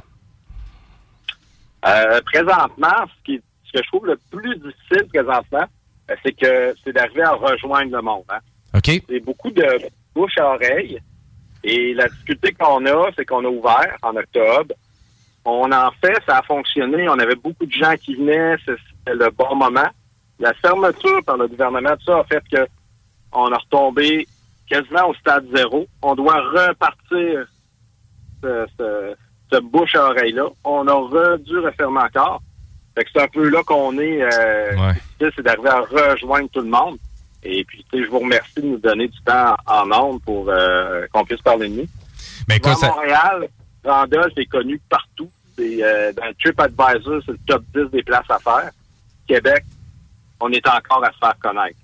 Euh, présentement, ce, qui, ce que je trouve le plus difficile présentement, euh, c'est que c'est d'arriver à rejoindre le monde. Hein. OK. C'est beaucoup de bouche à oreille. Et la difficulté qu'on a, c'est qu'on a ouvert en octobre. On en fait, ça a fonctionné. On avait beaucoup de gens qui venaient, c'était le bon moment. La fermeture par le gouvernement, tout ça a fait que on a retombé quasiment au stade zéro. On doit repartir ce, ce- ce bouche à oreille-là. On a re- dû refermer encore. Fait que c'est un peu là qu'on est. Euh, C'est d'arriver à rejoindre tout le monde. Et puis, tu sais, je vous remercie de nous donner du temps en ondes pour euh, qu'on puisse parler de nous. À ça- Montréal, Randolph est connu partout. C'est, euh, dans le TripAdvisor, c'est le top 10 des places à faire. Québec, on est encore à se faire connaître.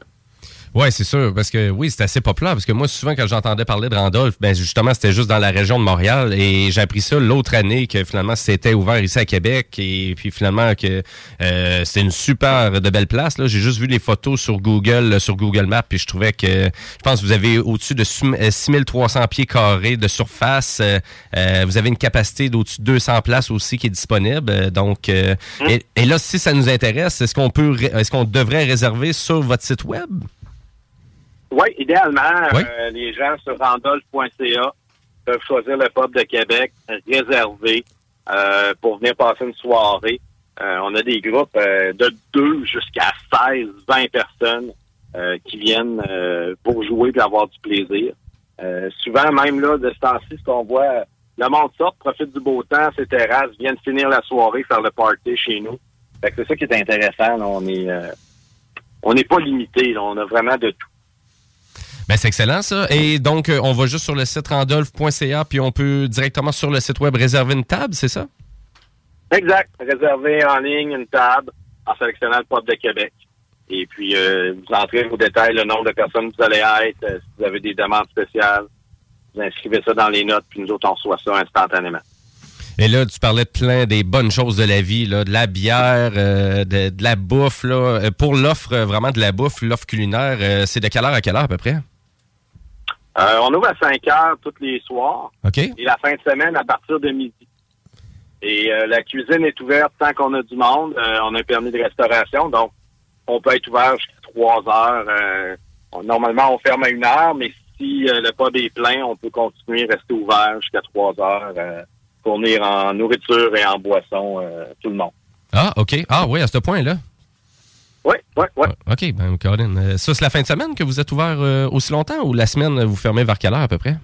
Ouais, c'est sûr, parce que oui, c'est assez populaire. Parce que moi, souvent, quand j'entendais parler de Randolph, ben justement, c'était juste dans la région de Montréal. Et j'ai appris ça l'autre année que finalement, c'était ouvert ici à Québec. Et puis finalement, que euh, c'était une super de belle place. Là, j'ai juste vu les photos sur Google, là, sur Google Maps, puis je trouvais que je pense que vous avez au-dessus de sou- euh, 6300 pieds carrés de surface. Euh, euh, vous avez une capacité d'au-dessus de 200 places aussi qui est disponible. Euh, Donc, euh, et, et là, si ça nous intéresse, est-ce qu'on peut, est-ce qu'on devrait réserver sur votre site web? Oui, idéalement, Oui. euh, les gens sur randolph.ca peuvent choisir le pub de Québec, réservé euh, pour venir passer une soirée. Euh, on a des groupes euh, de 2 jusqu'à 16, 20 personnes euh, qui viennent euh, pour jouer et avoir du plaisir. Euh, souvent, même là, de ce temps-ci, ce qu'on voit, le monde sort, profite du beau temps, ses terrasses, viennent finir la soirée, faire le party chez nous. Fait que c'est ça qui est intéressant. là. On est euh, on n'est pas limité. là. On a vraiment de tout. Ben, c'est excellent, ça. Et donc, euh, on va juste sur le site randolph.ca, puis on peut directement sur le site web réserver une table, c'est ça? Exact. Réserver en ligne une table en sélectionnant le pub de Québec. Et puis, euh, vous entrez vos détails, le nombre de personnes que vous allez être, euh, si vous avez des demandes spéciales. Vous inscrivez ça dans les notes, puis nous autres, on reçoit ça instantanément. Et là, tu parlais de plein des bonnes choses de la vie, là, de la bière, euh, de, de la bouffe. Là. Pour l'offre, vraiment de la bouffe, l'offre culinaire, c'est de quelle heure à quelle heure à peu près? Euh, on ouvre à 5 heures tous les soirs. OK. Et la fin de semaine à partir de midi. Et euh, la cuisine est ouverte tant qu'on a du monde. Euh, on a un permis de restauration, donc on peut être ouvert jusqu'à 3 heures. On- normalement, on ferme à une heure, mais si le pub est plein, on peut continuer, rester ouvert jusqu'à 3 heures, fournir en nourriture et en boisson tout le monde. Ah, OK. Ah oui, à ce point-là. Oui, oui, oui. OK, ben, Caroline. euh, ça, c'est la fin de semaine que vous êtes ouvert euh, aussi longtemps ou la semaine, vous fermez vers quelle heure à peu près?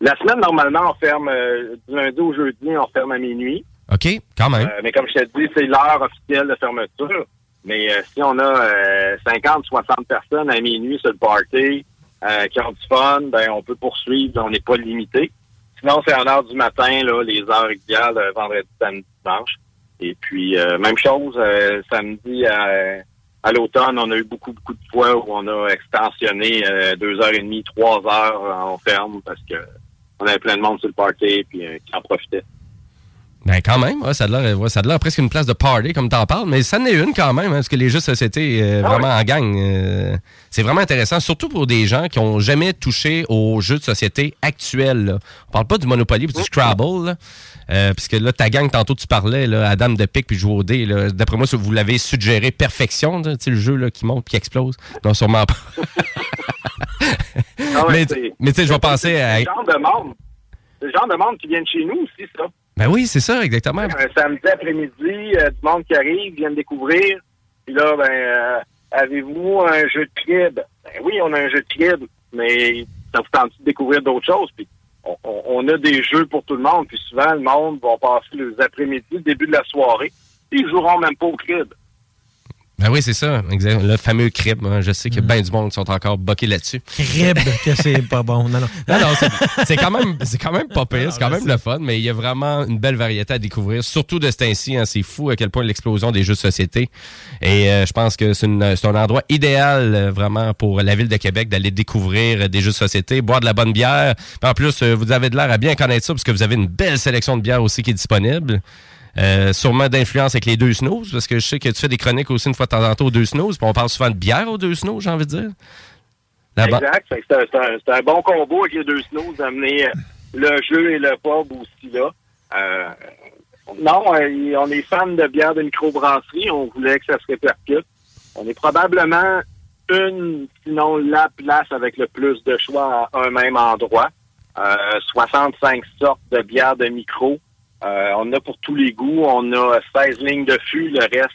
La semaine, normalement, on ferme euh, du lundi au jeudi, on ferme à minuit. OK, quand même. Euh, mais comme je te dis, c'est l'heure officielle de fermeture. Mais euh, si on a euh, 50, 60 personnes à minuit sur le party euh, qui ont du fun, ben on peut poursuivre, on n'est pas limité. sinon, c'est en heure du matin, là, les heures idéales, euh, vendredi, samedi, dimanche. Et puis, euh, même chose, euh, samedi à, à l'automne, on a eu beaucoup, beaucoup de fois où on a extensionné euh, deux heures et demie, trois heures en ferme parce que on avait plein de monde sur le party puis qui en profitait. Ben quand même, ouais, ça a l'air ouais, presque une place de party comme t'en parles, mais ça en est une quand même, hein, parce que les jeux de société euh, Ah vraiment en gang, euh, c'est vraiment intéressant, surtout pour des gens qui ont jamais touché aux jeux de société actuels. Là. On parle pas du Monopoly ou du Scrabble, là, euh, puisque là ta gang tantôt tu parlais, là, à Dame de pique puis jouer au dé, là, d'après moi vous l'avez suggéré perfection, là, tu sais, le jeu là, qui monte puis qui explose. Non sûrement pas. Ah mais tu sais, je vais penser à. C'est le genre de monde. C'est le genre de monde qui vient de chez nous aussi, ça. Ben oui, c'est ça exactement. Un samedi après-midi, euh, du monde qui arrive, viennent découvrir. Puis là, ben, euh, avez-vous un jeu de crib? Ben oui, on a un jeu de crib, mais ça vous tente de découvrir d'autres choses? Puis on, on- a des jeux pour tout le monde. Puis souvent, le monde va passer les après-midi, le début de la soirée. Puis ils joueront même pas au crib. Ben oui, c'est ça, exact. Le fameux crib. hein. Je sais qu'il y a bien du monde qui sont encore boqués là-dessus. Crib, que c'est pas bon. Non, non. Non, non, c'est- quand même, c'est quand même pas pire, c'est quand même le fun, mais il y a vraiment une belle variété à découvrir, surtout de ce temps-ci. hein. c'est fou à quel point l'explosion des jeux de société. Et euh, je pense que c'est un endroit idéal euh, vraiment pour la ville de Québec d'aller découvrir euh, des jeux de société, boire de la bonne bière. En plus, euh, vous avez de l'air à bien connaître ça parce que vous avez une belle sélection de bières aussi qui est disponible. Euh, sûrement d'influence avec les deux snooze, parce que je sais que tu fais des chroniques aussi une fois de temps en temps aux deux snooze, puis on parle souvent de bière aux deux snooze, j'ai envie de dire. Exact. C'est un, un- bon combo avec les deux snows d'amener euh, le jeu et le pub aussi là. Euh, non, euh, on est fan de bière de microbrasserie. On voulait que ça se répercute. On est probablement une, sinon la place avec le plus de choix à un même endroit. Euh, 65 sortes de bières de micro. Euh, on a pour tous les goûts. On a 16 lignes de fût. Le reste,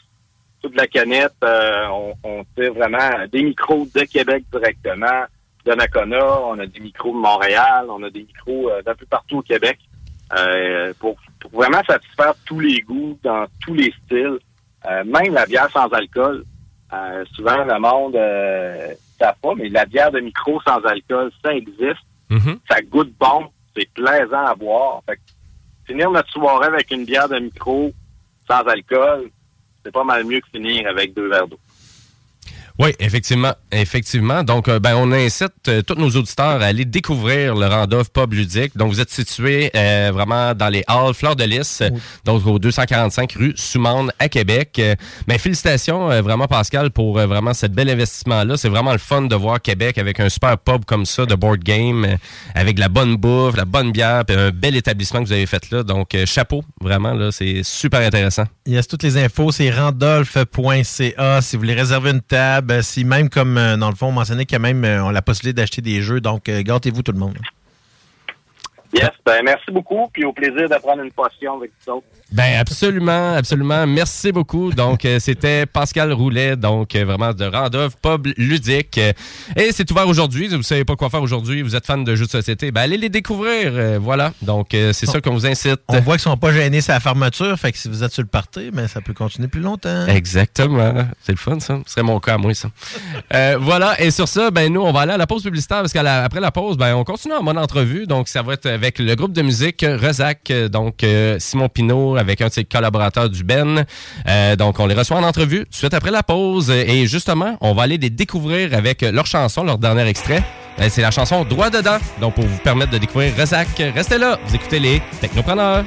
toute la canette. euh, on, on fait vraiment des micros de Québec directement, de Nakona. On a des micros de Montréal. On a des micros euh, d'un peu partout au Québec. Pour, pour vraiment satisfaire tous les goûts dans tous les styles. Même la bière sans alcool. Souvent, le monde euh, savent pas, mais la bière de micro sans alcool, ça existe. Ça goûte bon. C'est plaisant à boire. Fait que finir notre soirée avec une bière de micro sans alcool, c'est pas mal mieux que finir avec deux verres d'eau. Oui, effectivement, effectivement. Donc, euh, ben, on incite euh, tous nos auditeurs à aller découvrir le Randolph Pub Ludique. Donc, vous êtes situé euh, vraiment dans les halls Fleur de Lys, donc au 245 rue Soumande à Québec. Euh, ben, félicitations vraiment Pascal pour vraiment ce bel investissement-là. C'est vraiment le fun de voir Québec avec un super pub comme ça de board game, avec de la bonne bouffe, la bonne bière, puis un bel établissement que vous avez fait là. Donc, chapeau, vraiment là, c'est super intéressant. Yes, toutes les infos, c'est randolph.ca. Si vous voulez réserver une table, si même comme euh, dans le fond, on mentionnait qu'il y a même euh, on la possibilité d'acheter des jeux, donc euh, gâtez-vous tout le monde. Yes, ben merci beaucoup, puis au plaisir de prendre une potion avec vous autres. Ben absolument, absolument. Merci beaucoup. Donc euh, c'était Pascal Roulet, donc euh, vraiment de Randolph Pub ludique. Euh, Et c'est ouvert aujourd'hui. Vous savez pas quoi faire aujourd'hui. Vous êtes fan de jeux de société. Ben allez les découvrir. Voilà. Donc c'est ça qu'on vous incite. On voit qu'ils sont pas gênés sur la fermeture, fait que si vous êtes sur le party, mais ça peut continuer plus longtemps. Exactement. C'est le fun, ça. Ce serait mon cas à moi, ça. Euh, voilà. Et sur ça, ben nous, on va aller à la pause publicitaire parce qu'après la pause, ben on continue en mode entrevue. Donc, ça va être avec le groupe de musique Rezac, donc euh, Simon Pinault avec un de ses collaborateurs du Ben. Euh, donc, on les reçoit en entrevue suite après la pause. Et justement, on va aller les découvrir avec leur chanson, leur dernier extrait. Euh, C'est la chanson Droit dedans. Donc, pour vous permettre de découvrir Rezac, restez là. Vous écoutez les Technopreneurs.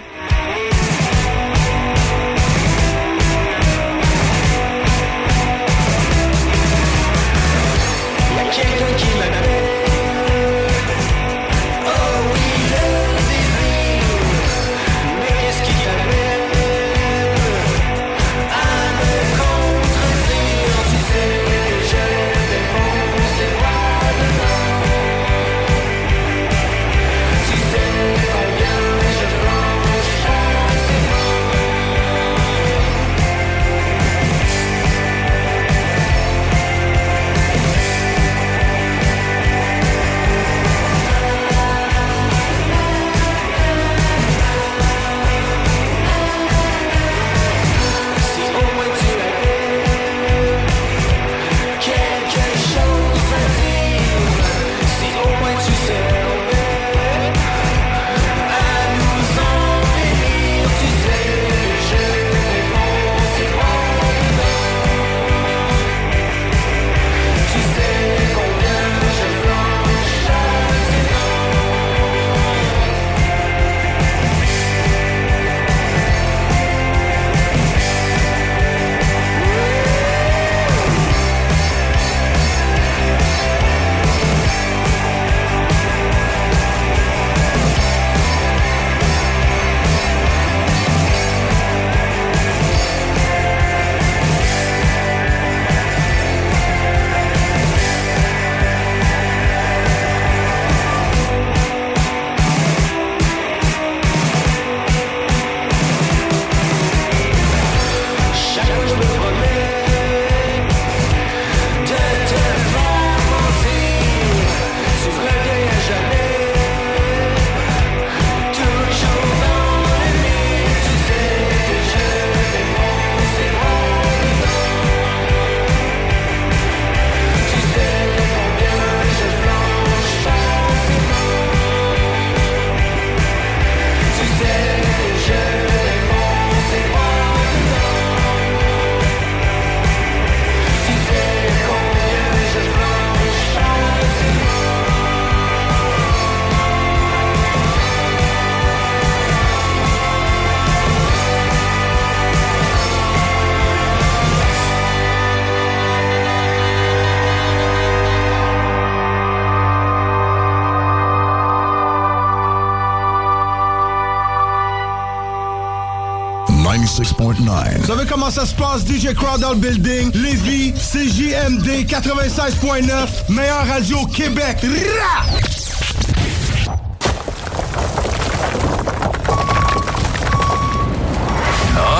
Comment ça se passe, DJ Crowd dans le building? Lévis, CJMD 96.9, meilleure radio Québec. Rah!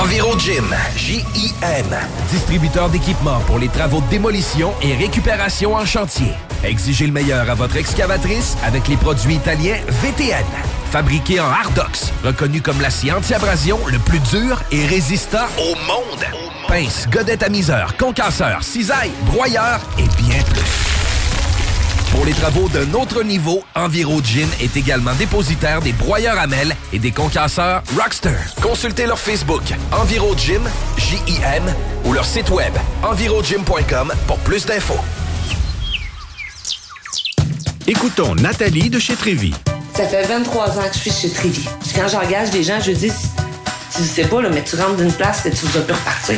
Enviro Gym, J-I-M, distributeur d'équipements pour les travaux de démolition et récupération en chantier. Exigez le meilleur à votre excavatrice avec les produits italiens VTN. Fabriqué en Hardox, reconnu comme l'acier anti-abrasion le plus dur et résistant au monde. Pince, godette amiseur, concasseur, cisaille, broyeur et bien plus. Pour les travaux d'un autre niveau, Enviro Gym est également dépositaire des broyeurs à mêles et des concasseurs Rockster. Consultez leur Facebook Enviro Gym, J-I-M, ou leur site web envirogym.com pour plus d'infos. Écoutons Nathalie de chez Trévy. Ça fait 23 ans que je suis chez. Puis quand j'engage des gens, je dis, tu sais pas, là, mais tu rentres d'une place et tu vas plus repartir.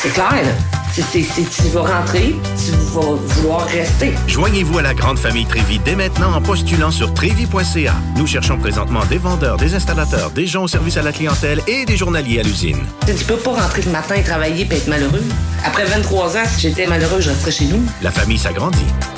C'est clair, là. C'est- tu vas rentrer, tu vas vouloir rester. Joignez-vous à la grande famille Trévi dès maintenant en postulant sur trévi.ca. Nous cherchons présentement des vendeurs, des installateurs, des gens au service à la clientèle et des journaliers à l'usine. Tu peux pas rentrer le matin et travailler et être malheureux. Après 23 ans, si j'étais malheureux, je resterais chez nous. La famille s'agrandit.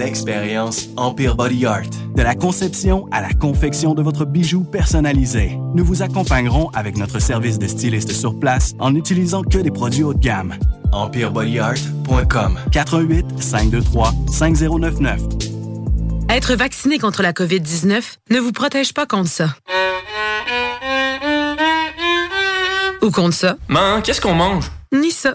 L'expérience Empire Body Art. De la conception à la confection de votre bijou personnalisé. Nous vous accompagnerons avec notre service de styliste sur place en n'utilisant que des produits haut de gamme. EmpireBodyArt.com 88 523 5099 Être vacciné contre la COVID-19 ne vous protège pas contre ça. Ou contre ça. Man, qu'est-ce qu'on mange? Ni ça.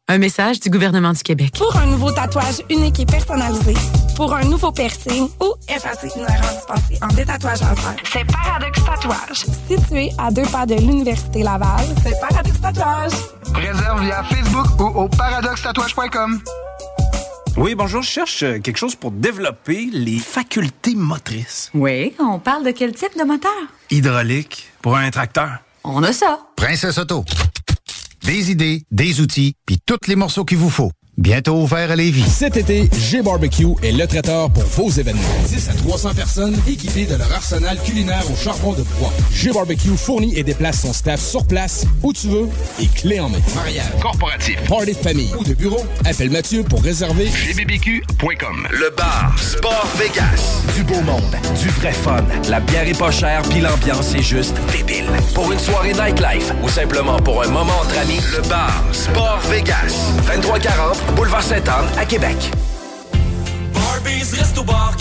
Un message du gouvernement du Québec. Pour un nouveau tatouage unique et personnalisé, pour un nouveau piercing ou effacer une erreur dispensée en détatouage laser, c'est Paradox Tatouage. Situé à deux pas de l'Université Laval, c'est Paradox Tatouage. Réserve via Facebook ou au paradoxtatouage.com. Oui, bonjour, je cherche euh, quelque chose pour développer les facultés motrices. Oui, on parle de quel type de moteur? Hydraulique pour un tracteur. On a ça. Princesse Auto. Des idées, des outils, puis tous les morceaux qu'il vous faut. Bientôt ouvert à Lévis. Cet été, G-Barbecue est le traiteur pour vos événements. 10 à 300 personnes équipées de leur arsenal culinaire au charbon de bois. G-Barbecue fournit et déplace son staff sur place, où tu veux, et clé en main. Mariage, corporatif, party de famille ou de bureau, appelle Mathieu pour réserver gbbq.com. Le bar Sport Vegas. Du beau monde, du vrai fun. La bière est pas chère, puis l'ambiance est juste débile. Pour une soirée nightlife ou simplement pour un moment entre amis, le bar Sport Vegas. 2340 Boulevard Sainte-Anne à Québec.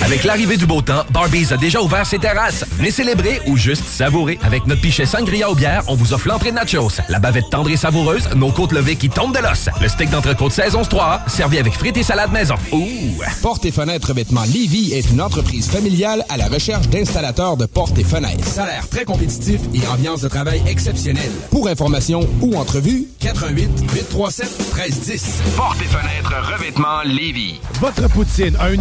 Avec l'arrivée du beau temps, Barbies a déjà ouvert ses terrasses. Venez célébrer ou juste savourer. Avec notre pichet sangria aux bières, on vous offre l'entrée de nachos, la bavette tendre et savoureuse, nos côtes levées qui tombent de l'os, le steak d'entrecôte saison 3 servi avec frites et salade maison. Ouh! Porte et fenêtres revêtement Lévis est une entreprise familiale à la recherche d'installateurs de portes et fenêtres. Salaire très compétitif et ambiance de travail exceptionnelle. Pour information ou entrevue, 88 837 1310. Porte et fenêtres revêtement Lévis. Votre poutine a un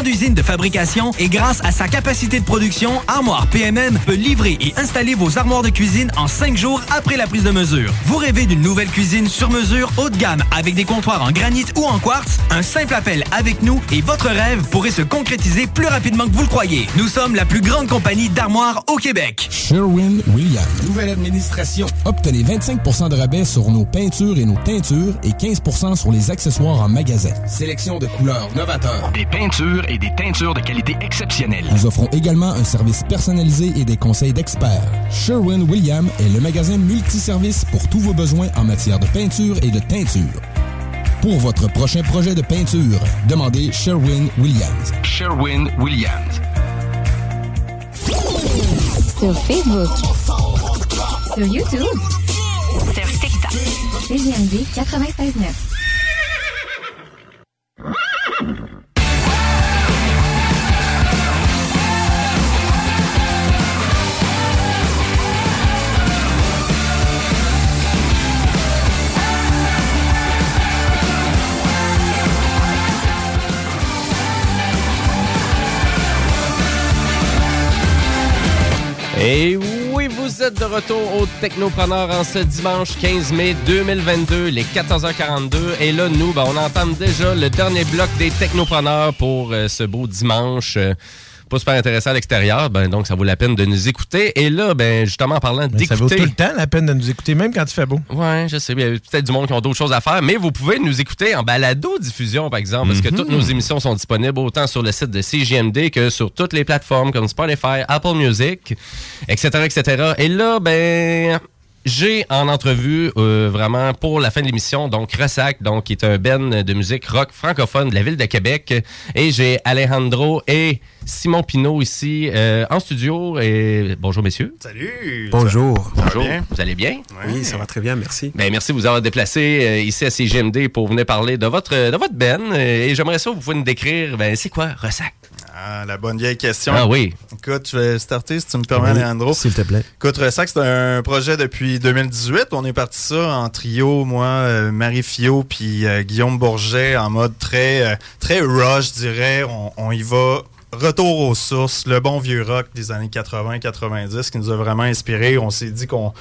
usine de fabrication et grâce à sa capacité de production, Armoire PMM peut livrer et installer vos armoires de cuisine en cinq jours après la prise de mesure. Vous rêvez d'une nouvelle cuisine sur mesure haut de gamme avec des comptoirs en granit ou en quartz? Un simple appel avec nous et votre rêve pourrait se concrétiser plus rapidement que vous le croyez. Nous sommes la plus grande compagnie d'armoires au Québec. Sherwin-Williams. Nouvelle administration. Obtenez 25 de rabais sur nos peintures et nos teintures et 15% sur les accessoires en magasin. Sélection de couleurs novateurs. Des peintures et des teintures de qualité exceptionnelle. Nous offrons également un service personnalisé et des conseils d'experts. Sherwin-Williams est le magasin multiservice pour tous vos besoins en matière de peinture et de teinture. Pour votre prochain projet de peinture, demandez Sherwin-Williams. Sherwin-Williams. Sur Facebook. Sur YouTube. Sur TikTok. CGMD 96.9. vous êtes de retour au Technopreneur en ce dimanche 15 mai 2022, les 14h42. Et là, nous, ben, on entame déjà le dernier bloc des Technopreneurs pour euh, ce beau dimanche. euh, pas super intéressant à l'extérieur, ben, donc ça vaut la peine de nous écouter. Et là, ben, justement, en parlant d'écouter... Ça vaut tout le temps la peine de nous écouter, même quand il fait beau. Ouais, je sais. Il y a peut-être du monde qui ont d'autres choses à faire, mais vous pouvez nous écouter en balado-diffusion, par exemple, parce que Mhm. toutes nos émissions sont disponibles autant sur le site de CGMD que sur toutes les plateformes comme Spotify, Apple Music, etc., etc. Et là, ben... J'ai en entrevue euh, vraiment pour la fin de l'émission donc Ressac donc qui est un ben de musique rock francophone de la ville de Québec et j'ai Alejandro et Simon Pinault ici euh, en studio et bonjour messieurs. Salut! Bonjour. Ça va Bonjour. bien? Vous allez bien? Oui, ça va très bien, merci. Ben, merci de vous avoir déplacé euh, ici à CGMD pour venir parler de votre, de votre ben. Et j'aimerais ça, vous pouvez nous décrire, ben, c'est quoi Ressac? Ah, la bonne vieille question. Ah oui. Écoute, je vais starter si tu me permets, Oui, Leandro. s'il te plaît. Écoute, Ressac, c'est un projet depuis 2018. On est parti ça en trio, moi, euh, Marie Fio, puis euh, Guillaume Bourget, en mode très, euh, très rush, je dirais. On, on y va. Retour aux sources, le bon vieux rock des années 80-90 qui nous a vraiment inspiré. On s'est dit qu'on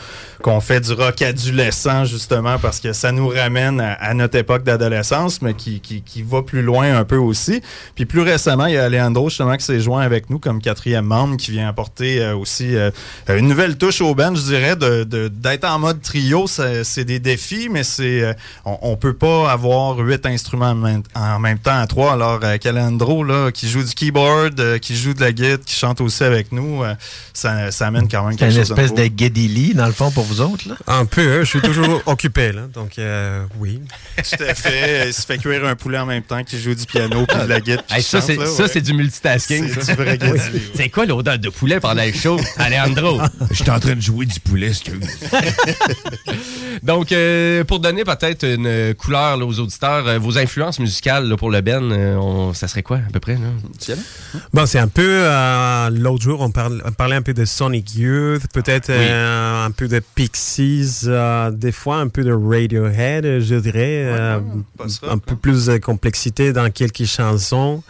qu'on fait du rock adolescent justement parce que ça nous ramène à, notre époque d'adolescence, mais qui, qui, qui va plus loin un peu aussi. Puis plus récemment, il y a Leandro justement qui s'est joint avec nous comme quatrième membre qui vient apporter euh, aussi euh, une nouvelle touche au band, je dirais, de- d'être en mode trio. C'est des défis, mais c'est euh, on, on peut pas avoir huit instruments en même, temps à trois. Alors, Calandro, là, qui joue du keyboard, euh, qui joue de la guitare, qui chante aussi avec nous, euh, ça, ça amène quand même C'est quelque une chose espèce de de dans le fond, pour vous autres. Là? Un peu, hein, je suis toujours [LAUGHS] occupé, là. Donc, euh, oui. Tout à fait. Il se fait cuire un poulet en même temps qu'il joue du piano puis de la Hey, il ça, c'est ouais. c'est du multitasking. C'est vrai C'est quoi l'odeur de poulet pendant le show, [LAUGHS] Alejandro? Je suis en train de jouer du poulet, excuse. [LAUGHS] Donc, euh, pour donner peut-être une couleur là, aux auditeurs, euh, vos influences musicales là, pour le Ben, euh, on- ça serait quoi à peu près? Là? Bon, c'est un peu. euh, L'autre jour, on, parle- on parlait un peu de Sonic Youth, peut-être Oui. euh, un peu de Pixies, euh, des fois un peu de Radiohead, je dirais. euh, un peu plus de complexité dans quelques chansons.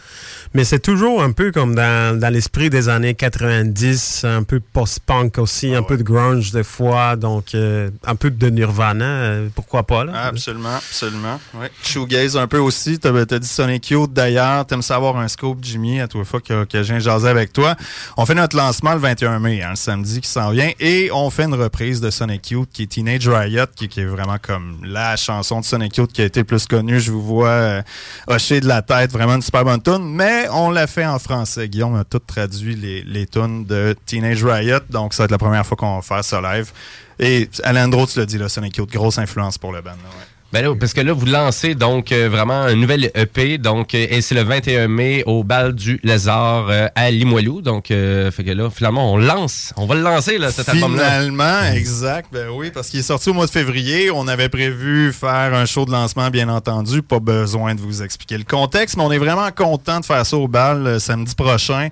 Mais c'est toujours un peu comme dans, dans l'esprit des années 90, un peu post-punk aussi, un peu de grunge des fois, donc euh, un peu de Nirvana, euh, pourquoi pas là? Absolument, absolument. Ouais. Shoegaze un peu aussi. T'as as dit Sonic Youth d'ailleurs. T'aimes savoir un scope, Jimmy, à toi fois que, que j'ai jasé avec toi. On fait notre lancement le 21 mai, hein, le samedi qui s'en vient, et on fait une reprise de Sonic Youth qui est Teenage Riot, qui, qui est vraiment comme la chanson de Sonic Youth qui a été plus connue. Je vous vois euh, hocher de la tête, vraiment une super bonne tune, mais on l'a fait en français. Guillaume a tout traduit les, les tunes de Teenage Riot, donc ça va être la première fois qu'on va faire ça live. Et Alandro, tu l'as dit, là, Sonic Youth, grosse influence pour le band. là. Ben là, parce que là, vous lancez donc euh, vraiment une nouvelle EP, donc euh, et c'est le 21 mai au bal du Lézard euh, à Limoilou. Donc, euh, fait que là, finalement, on lance, on va le lancer là, cet album-là. Finalement, exact. Ben oui, parce qu'il est sorti au mois de février. On avait prévu faire un show de lancement, bien entendu. Pas besoin de vous expliquer le contexte, mais on est vraiment content de faire ça au bal euh, samedi prochain.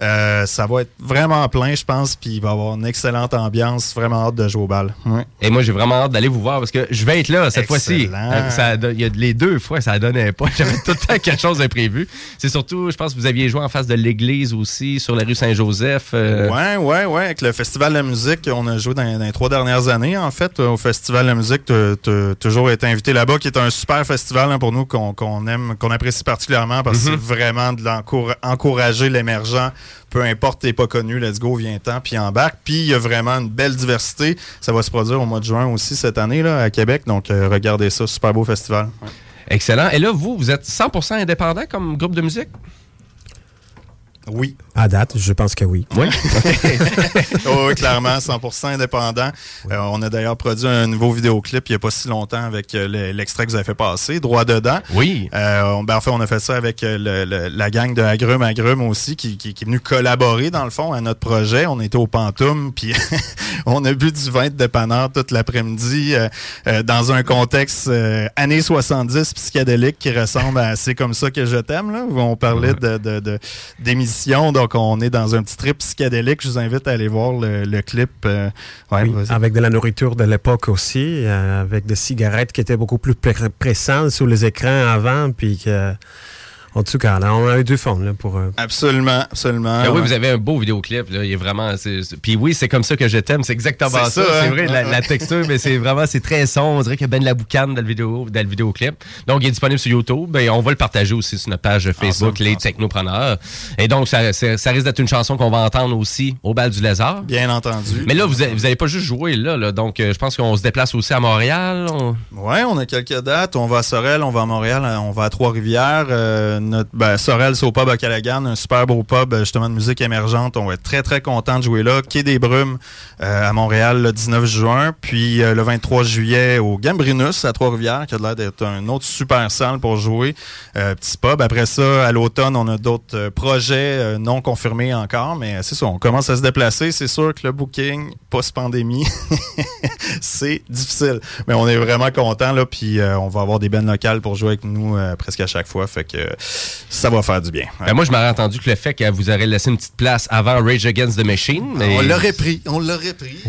Euh, ça va être vraiment plein, je pense, puis il va y avoir une excellente ambiance. Vraiment hâte de jouer au bal. Et moi, j'ai vraiment hâte d'aller vous voir parce que je vais être là cette fois-ci. Euh, il y a les deux fois, ça donnait pas. [LAUGHS] J'avais tout le temps quelque chose d'imprévu. C'est surtout, je pense que vous aviez joué en face de l'église aussi, sur la rue Saint-Joseph. Euh. Ouais, ouais, ouais. Avec le Festival de la musique, on a joué dans, les trois dernières années, en fait. Au Festival de la musique, tu as toujours été invité là-bas, qui est un super festival hein, pour nous qu'on aime, qu'on apprécie particulièrement parce que c'est mhm. vraiment de l'encourager l'émergent peu importe, t'es pas connu, let's go, viens-t'en, puis embarque. Puis il y a vraiment une belle diversité. Ça va se produire au mois de juin aussi cette année là, à Québec. Donc euh, regardez ça, super beau festival. Excellent. Et là, vous, vous êtes 100% indépendant comme groupe de musique? Oui. À date, je pense que oui. Oui, [LAUGHS] oui clairement, 100% indépendant. Euh, on a d'ailleurs produit un nouveau vidéoclip il n'y a pas si longtemps avec euh, l'extrait que vous avez fait passer, Droit dedans. Oui. Euh, ben, en fait, on a fait ça avec la gang de Agrumes Agrumes aussi, qui, qui, est venu collaborer, dans le fond, à notre projet. On était au Pantoum, [LAUGHS] puis [LAUGHS] on a bu du vin de dépanneur toute l'après-midi dans un contexte années 70 psychédélique qui ressemble à C'est comme ça que je t'aime, là, où on parlait de d'émissions donc, on est dans un petit trip psychédélique. Je vous invite à aller voir le, clip. Euh, avec de la nourriture de l'époque aussi, euh, avec des cigarettes qui étaient beaucoup plus pressantes sur les écrans avant, puis que en tout cas, là, on a eu du fond là, pour. Euh, absolument, absolument. Ben oui, vous avez un beau vidéoclip. Là, il est vraiment. Puis oui, c'est comme ça que je t'aime. C'est exactement ça. c'est hein? vrai, la, texture, mais c'est vraiment c'est très sombre. On dirait qu'il y a Ben la boucane dans le, vidéo, dans le vidéoclip. Donc, il est disponible sur YouTube. Ben, on va le partager aussi sur notre page Facebook, Les Technopreneurs. Et donc, ça, ça risque d'être une chanson qu'on va entendre aussi au bal du lézard. Bien entendu. Mais là, vous n'allez pas juste jouer là. là donc, euh, je pense qu'on se déplace aussi à Montréal. Oui, on a quelques dates. On va à Sorel, on va à Montréal, on va à Trois-Rivières. Euh, notre ben, Sorel, c'est au pub à Callaghan, un super beau pub justement de musique émergente. On va être très très content de jouer là. Quai des Brumes euh, à Montréal le 19 juin, puis euh, le 23 juillet au Gambrinus à Trois-Rivières, qui a l'air d'être un autre super salle pour jouer. Euh, petit pub. Après ça, à l'automne, on a d'autres projets non confirmés encore, mais c'est ça, on commence à se déplacer. C'est sûr que le booking post-pandémie, [LAUGHS] c'est difficile. Mais on est vraiment content là, puis on va avoir des bennes locales pour jouer avec nous presque à chaque fois. Fait que ça va faire du bien. Ben, moi, je m'aurais entendu que le fait que vous aurez laissé une petite place avant Rage Against the Machine. On l'aurait pris, on l'aurait pris. [LAUGHS]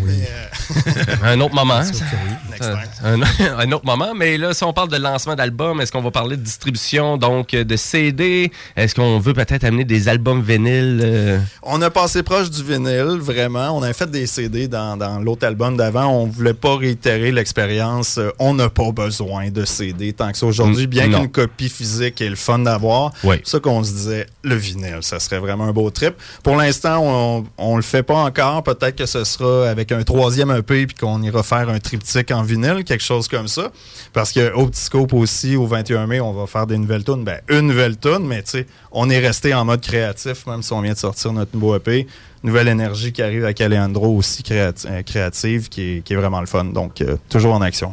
Euh, un autre moment. [LAUGHS] Un, autre moment. Mais là, si on parle de lancement d'album, est-ce qu'on va parler de distribution, donc de CD? Est-ce qu'on veut peut-être amener des albums vinyles? Euh? On a passé proche du vinyle, vraiment. On a fait des CD dans, l'autre album d'avant. On voulait pas réitérer l'expérience. Euh, on n'a pas besoin de CD tant que ça aujourd'hui, bien qu'une copie physique est le fun d'avoir. Oui. Ça qu'on se disait, le vinyle, ça serait vraiment un beau trip. Pour l'instant, on, on le fait pas encore. Peut-être que ce sera avec un troisième EP puis qu'on ira faire un triptyque en vinyle, quelque chose comme ça. Parce que au Petit Scope aussi, au 21 mai, on va faire des nouvelles tunes. Ben, une nouvelle tune, mais tu sais, on est resté en mode créatif, même si on vient de sortir notre nouveau EP. Nouvelle énergie qui arrive avec Alejandro aussi euh, créative, qui est, vraiment le fun. Donc, euh, toujours en action.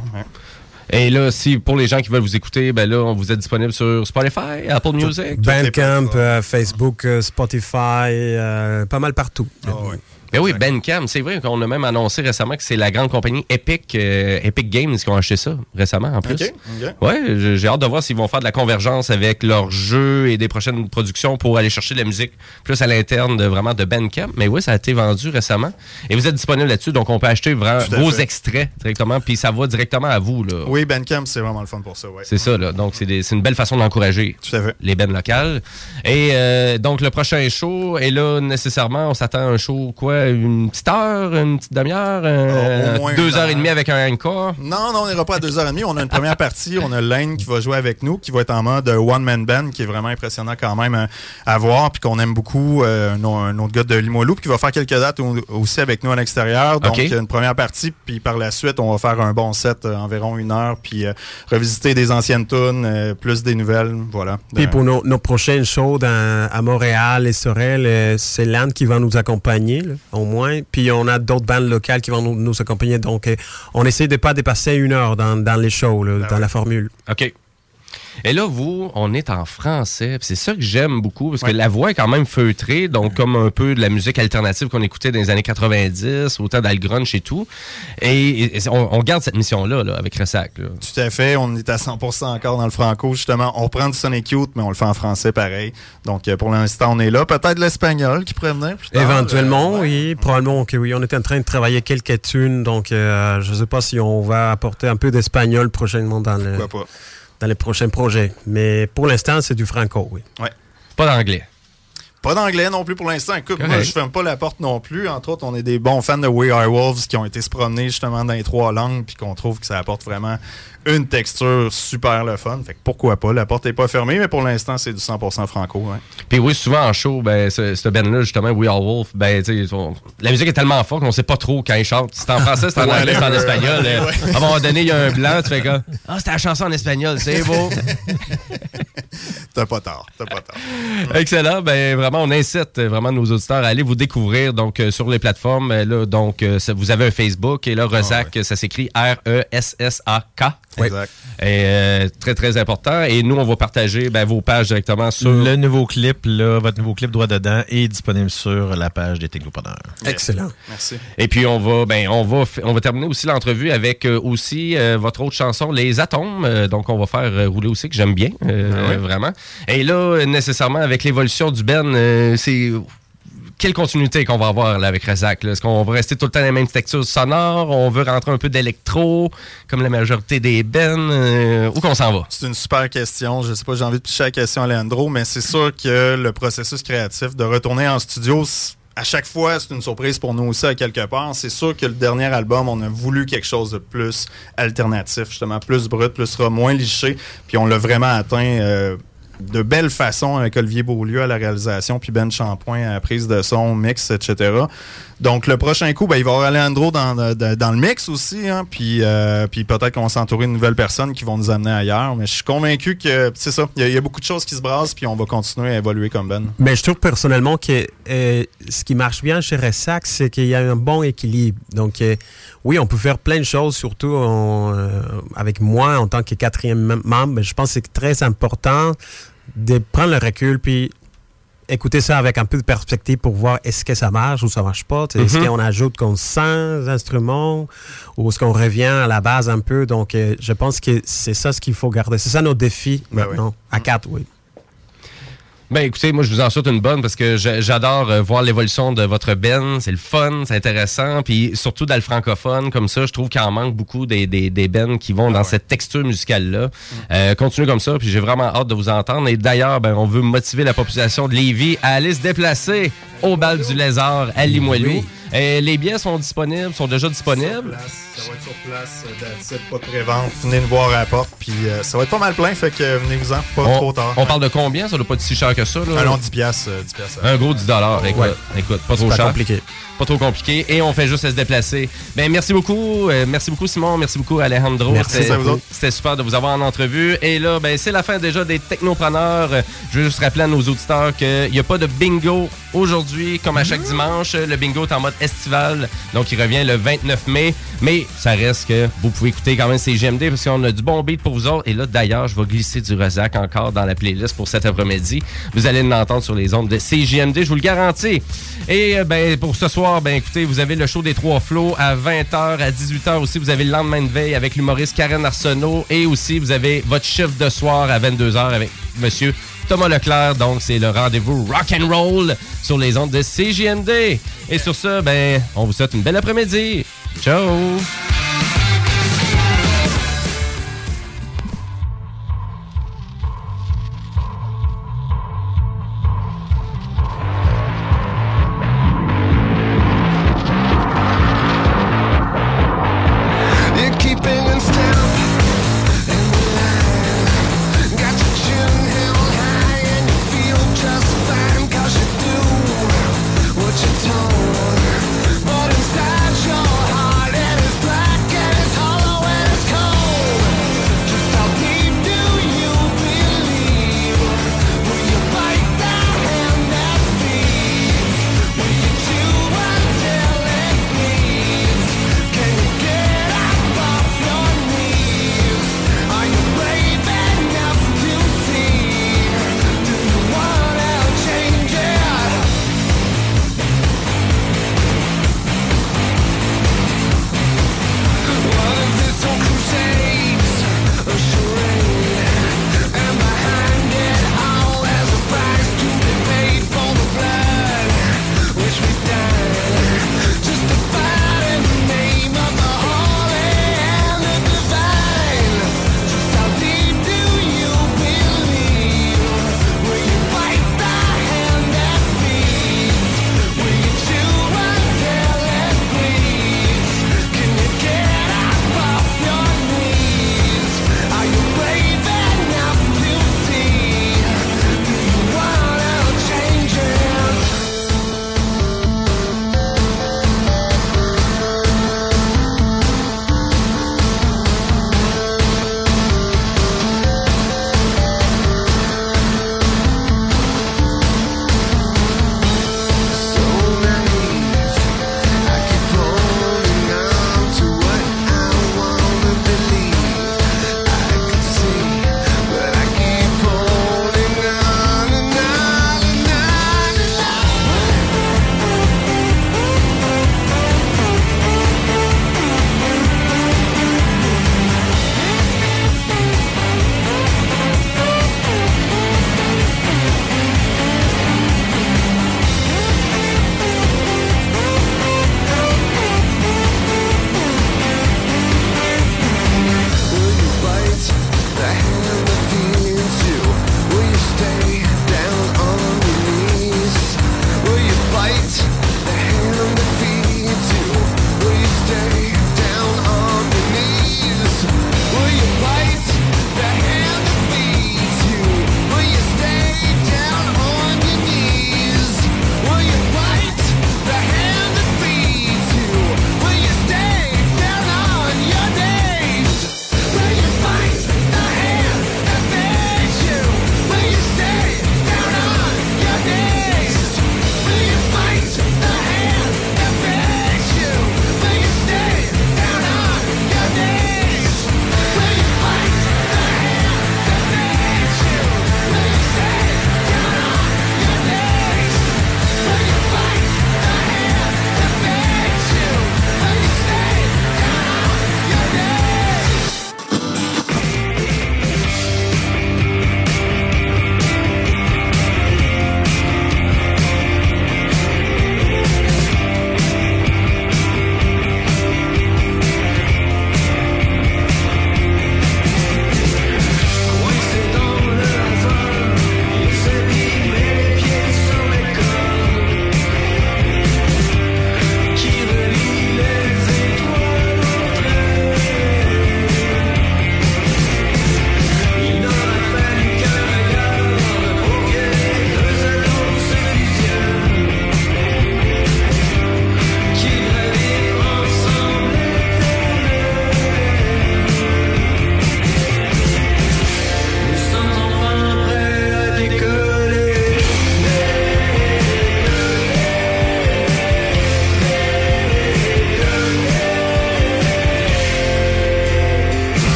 Et là, si pour les gens qui veulent vous écouter, ben là, vous êtes disponible sur Spotify, Apple Music, Bandcamp, euh, Facebook, euh, Spotify, euh, pas mal partout. Ah ben oui, Bandcamp, c'est vrai qu'on a même annoncé récemment que c'est la grande compagnie Epic, euh, Epic Games qui ont acheté ça récemment en plus. OK. Ouais, j'ai hâte de voir s'ils vont faire de la convergence avec leurs jeux et des prochaines productions pour aller chercher de la musique plus à l'interne de vraiment de Bandcamp. Mais oui, ça a été vendu récemment et vous êtes disponible là-dessus, donc on peut acheter vraiment vos extraits directement, puis ça va directement à vous là. Oui, Bandcamp, c'est vraiment le fun pour ça. Ouais. C'est ça là, donc c'est une belle façon d'encourager les bands locales. Et euh, donc le prochain show est là nécessairement, on s'attend à un show quoi une petite heure, une petite demi-heure, euh, deux heures et demie avec un encore? Non, non, on n'ira pas à deux heures et demie. On a une première partie. On a Lane qui va jouer avec nous, qui va être en mode one-man band, qui est vraiment impressionnant quand même euh, à, voir, puis qu'on aime beaucoup. Euh, un, autre gars de Limoilou, qui va faire quelques dates aussi avec nous à l'extérieur. Donc, une première partie, puis par la suite, on va faire un bon set, environ une heure, puis revisiter des anciennes tunes, plus des nouvelles. Voilà. Puis pour nos, prochaines shows à Montréal et Sorel, c'est Lane qui va nous accompagner au moins. Puis on a d'autres bandes locales qui vont nous, accompagner. Donc, euh, on essaie de ne pas dépasser une heure dans, les shows, ben dans la formule. OK. Et là, vous, on est en français. C'est ça que j'aime beaucoup, parce que la voix est quand même feutrée, donc comme un peu de la musique alternative qu'on écoutait dans les années 90, autant d'Algrunch et tout. Et, on, garde cette mission-là là, avec Ressac. Tout à fait. On est à 100% encore dans le franco, justement. On reprend du Sonic Youth, mais on le fait en français pareil. Donc, euh, pour l'instant, on est là. Peut-être l'espagnol qui pourrait venir plus tard. Éventuellement, euh, oui. Probablement que oui. On est en train de travailler quelques tunes. Donc, euh, je ne sais pas si on va apporter un peu d'espagnol prochainement dans, le, dans les prochains projets. Mais pour l'instant, c'est du franco, oui. Ouais. Pas d'anglais. Pas d'anglais non plus pour l'instant. Écoute, moi, je ferme pas la porte non plus. Entre autres, on est des bons fans de We Are Wolves qui ont été se promener justement dans les trois langues puis qu'on trouve que ça apporte vraiment une texture super le fun. Fait que pourquoi pas? La porte n'est pas fermée, mais pour l'instant, c'est du 100% franco. Puis oui, souvent en show, ben, ce, ce là justement, We Are Wolf, ben, la musique est tellement forte qu'on sait pas trop quand ils chantent. C'est en français, c'est en anglais, c'est en espagnol. À un moment donné, il y a un blanc, tu fais comme Ah, c'était la chanson en espagnol, c'est beau. [LAUGHS] T'as pas tort, t'as pas tort. Excellent. Ben, vraiment, on incite vraiment nos auditeurs à aller vous découvrir donc, euh, sur les plateformes. Euh, là, donc, euh, vous avez un Facebook et là, Rezac, ah, ça s'écrit R-E-S-S-A-K. Exact. Et, très, très important. Et nous, on va partager ben, vos pages directement sur. Le nouveau clip, là, votre nouveau clip droit dedans est disponible sur la page des Technopreneurs. Excellent. Merci. Et puis, on va, ben, on va, on va terminer aussi l'entrevue avec aussi votre autre chanson, Les Atomes. donc, on va faire rouler aussi, que j'aime bien, ah vraiment. Et là, nécessairement, avec l'évolution du Ben, euh, c'est quelle continuité qu'on va avoir là, avec Razak? Est-ce qu'on va rester tout le temps dans les mêmes textures sonores? On veut rentrer un peu d'électro, comme la majorité des Ben? Euh, où qu'on s'en va? C'est une super question. Je sais pas, j'ai envie de picher la question à Leandro, mais c'est sûr que le processus créatif de retourner en studio, à chaque fois, c'est une surprise pour nous aussi à quelque part. C'est sûr que le dernier album, on a voulu quelque chose de plus alternatif, justement, plus brut, plus moins liché, puis on l'a vraiment atteint. Euh, de belle façon avec Olivier Beaulieu à la réalisation, puis Ben Champoint à la prise de son, mix, etc. Donc, le prochain coup, ben, il va y avoir Alejandro dans, dans, le mix aussi, hein, puis, euh, puis peut-être qu'on va s'entourer de nouvelles personnes qui vont nous amener ailleurs. Mais je suis convaincu que, c'est ça, il y, a beaucoup de choses qui se brassent, puis on va continuer à évoluer comme Ben. Mais je trouve personnellement que euh, ce qui marche bien chez Ressac, c'est qu'il y a un bon équilibre. Donc, euh, oui, on peut faire plein de choses, surtout avec moi en tant que quatrième membre. Mais je pense que c'est très important de prendre le recul, puis écouter ça avec un peu de perspective pour voir est-ce que ça marche ou ça marche pas. Est-ce mhm. qu'on ajoute qu'on sent instruments ou est-ce qu'on revient à la base un peu. Donc, euh, je pense que c'est ça ce qu'il faut garder. C'est ça nos défis ben maintenant. À quatre, oui. Ben écoutez, moi je vous en souhaite une bonne parce que j'adore euh, voir l'évolution de votre Ben. C'est le fun, c'est intéressant. Puis surtout dans le francophone, comme ça, je trouve qu'il en manque beaucoup des, des, des Ben qui vont ah dans cette texture musicale-là. Mm. Euh, continuez comme ça, puis j'ai vraiment hâte de vous entendre. Et d'ailleurs, ben, on veut motiver la population de Lévis à aller se déplacer au bal du lézard à Limoilou. Et les billets sont disponibles, sont déjà disponibles. Ça va être sur place, euh, pas de prévente. Venez nous voir à la porte, puis euh, ça va être pas mal plein, fait que venez-vous-en, pas trop tard. On parle de combien? Ça doit pas être si cher que ça. Là. Ah non, 10 piastres. 10 Un gros 10 écoute, écoute, pas trop cher. compliqué pas trop compliqué. Et on fait juste se déplacer. Ben, merci beaucoup. Euh, merci beaucoup, Simon. Merci beaucoup, Alejandro. Merci à vous C'était super de vous avoir en entrevue. Et là, ben, c'est la fin déjà des technopreneurs. Je veux juste rappeler à nos auditeurs qu'il n'y a pas de bingo aujourd'hui, comme à chaque mmh. dimanche. Le bingo est en mode Donc, il revient le 29 mai. Mais ça reste que vous pouvez écouter quand même ces GMD parce qu'on a du bon beat pour vous autres. Et là, d'ailleurs, je vais glisser du Rosac encore dans la playlist pour cet après-midi. Vous allez l'entendre sur les ondes de CGMD, je vous le garantis. Et euh, ben, pour ce soir, ben écoutez, vous avez le show des Trois Flots à 20h, à 18h aussi. Vous avez le lendemain de veille avec l'humoriste Karen Arsenault. Et aussi, vous avez votre chiffre de soir à 22h avec monsieur Thomas Leclerc. Donc, c'est le rendez-vous rock and roll sur les ondes de CJMD. Et sur ce, ben, on vous souhaite une belle après-midi. Ciao!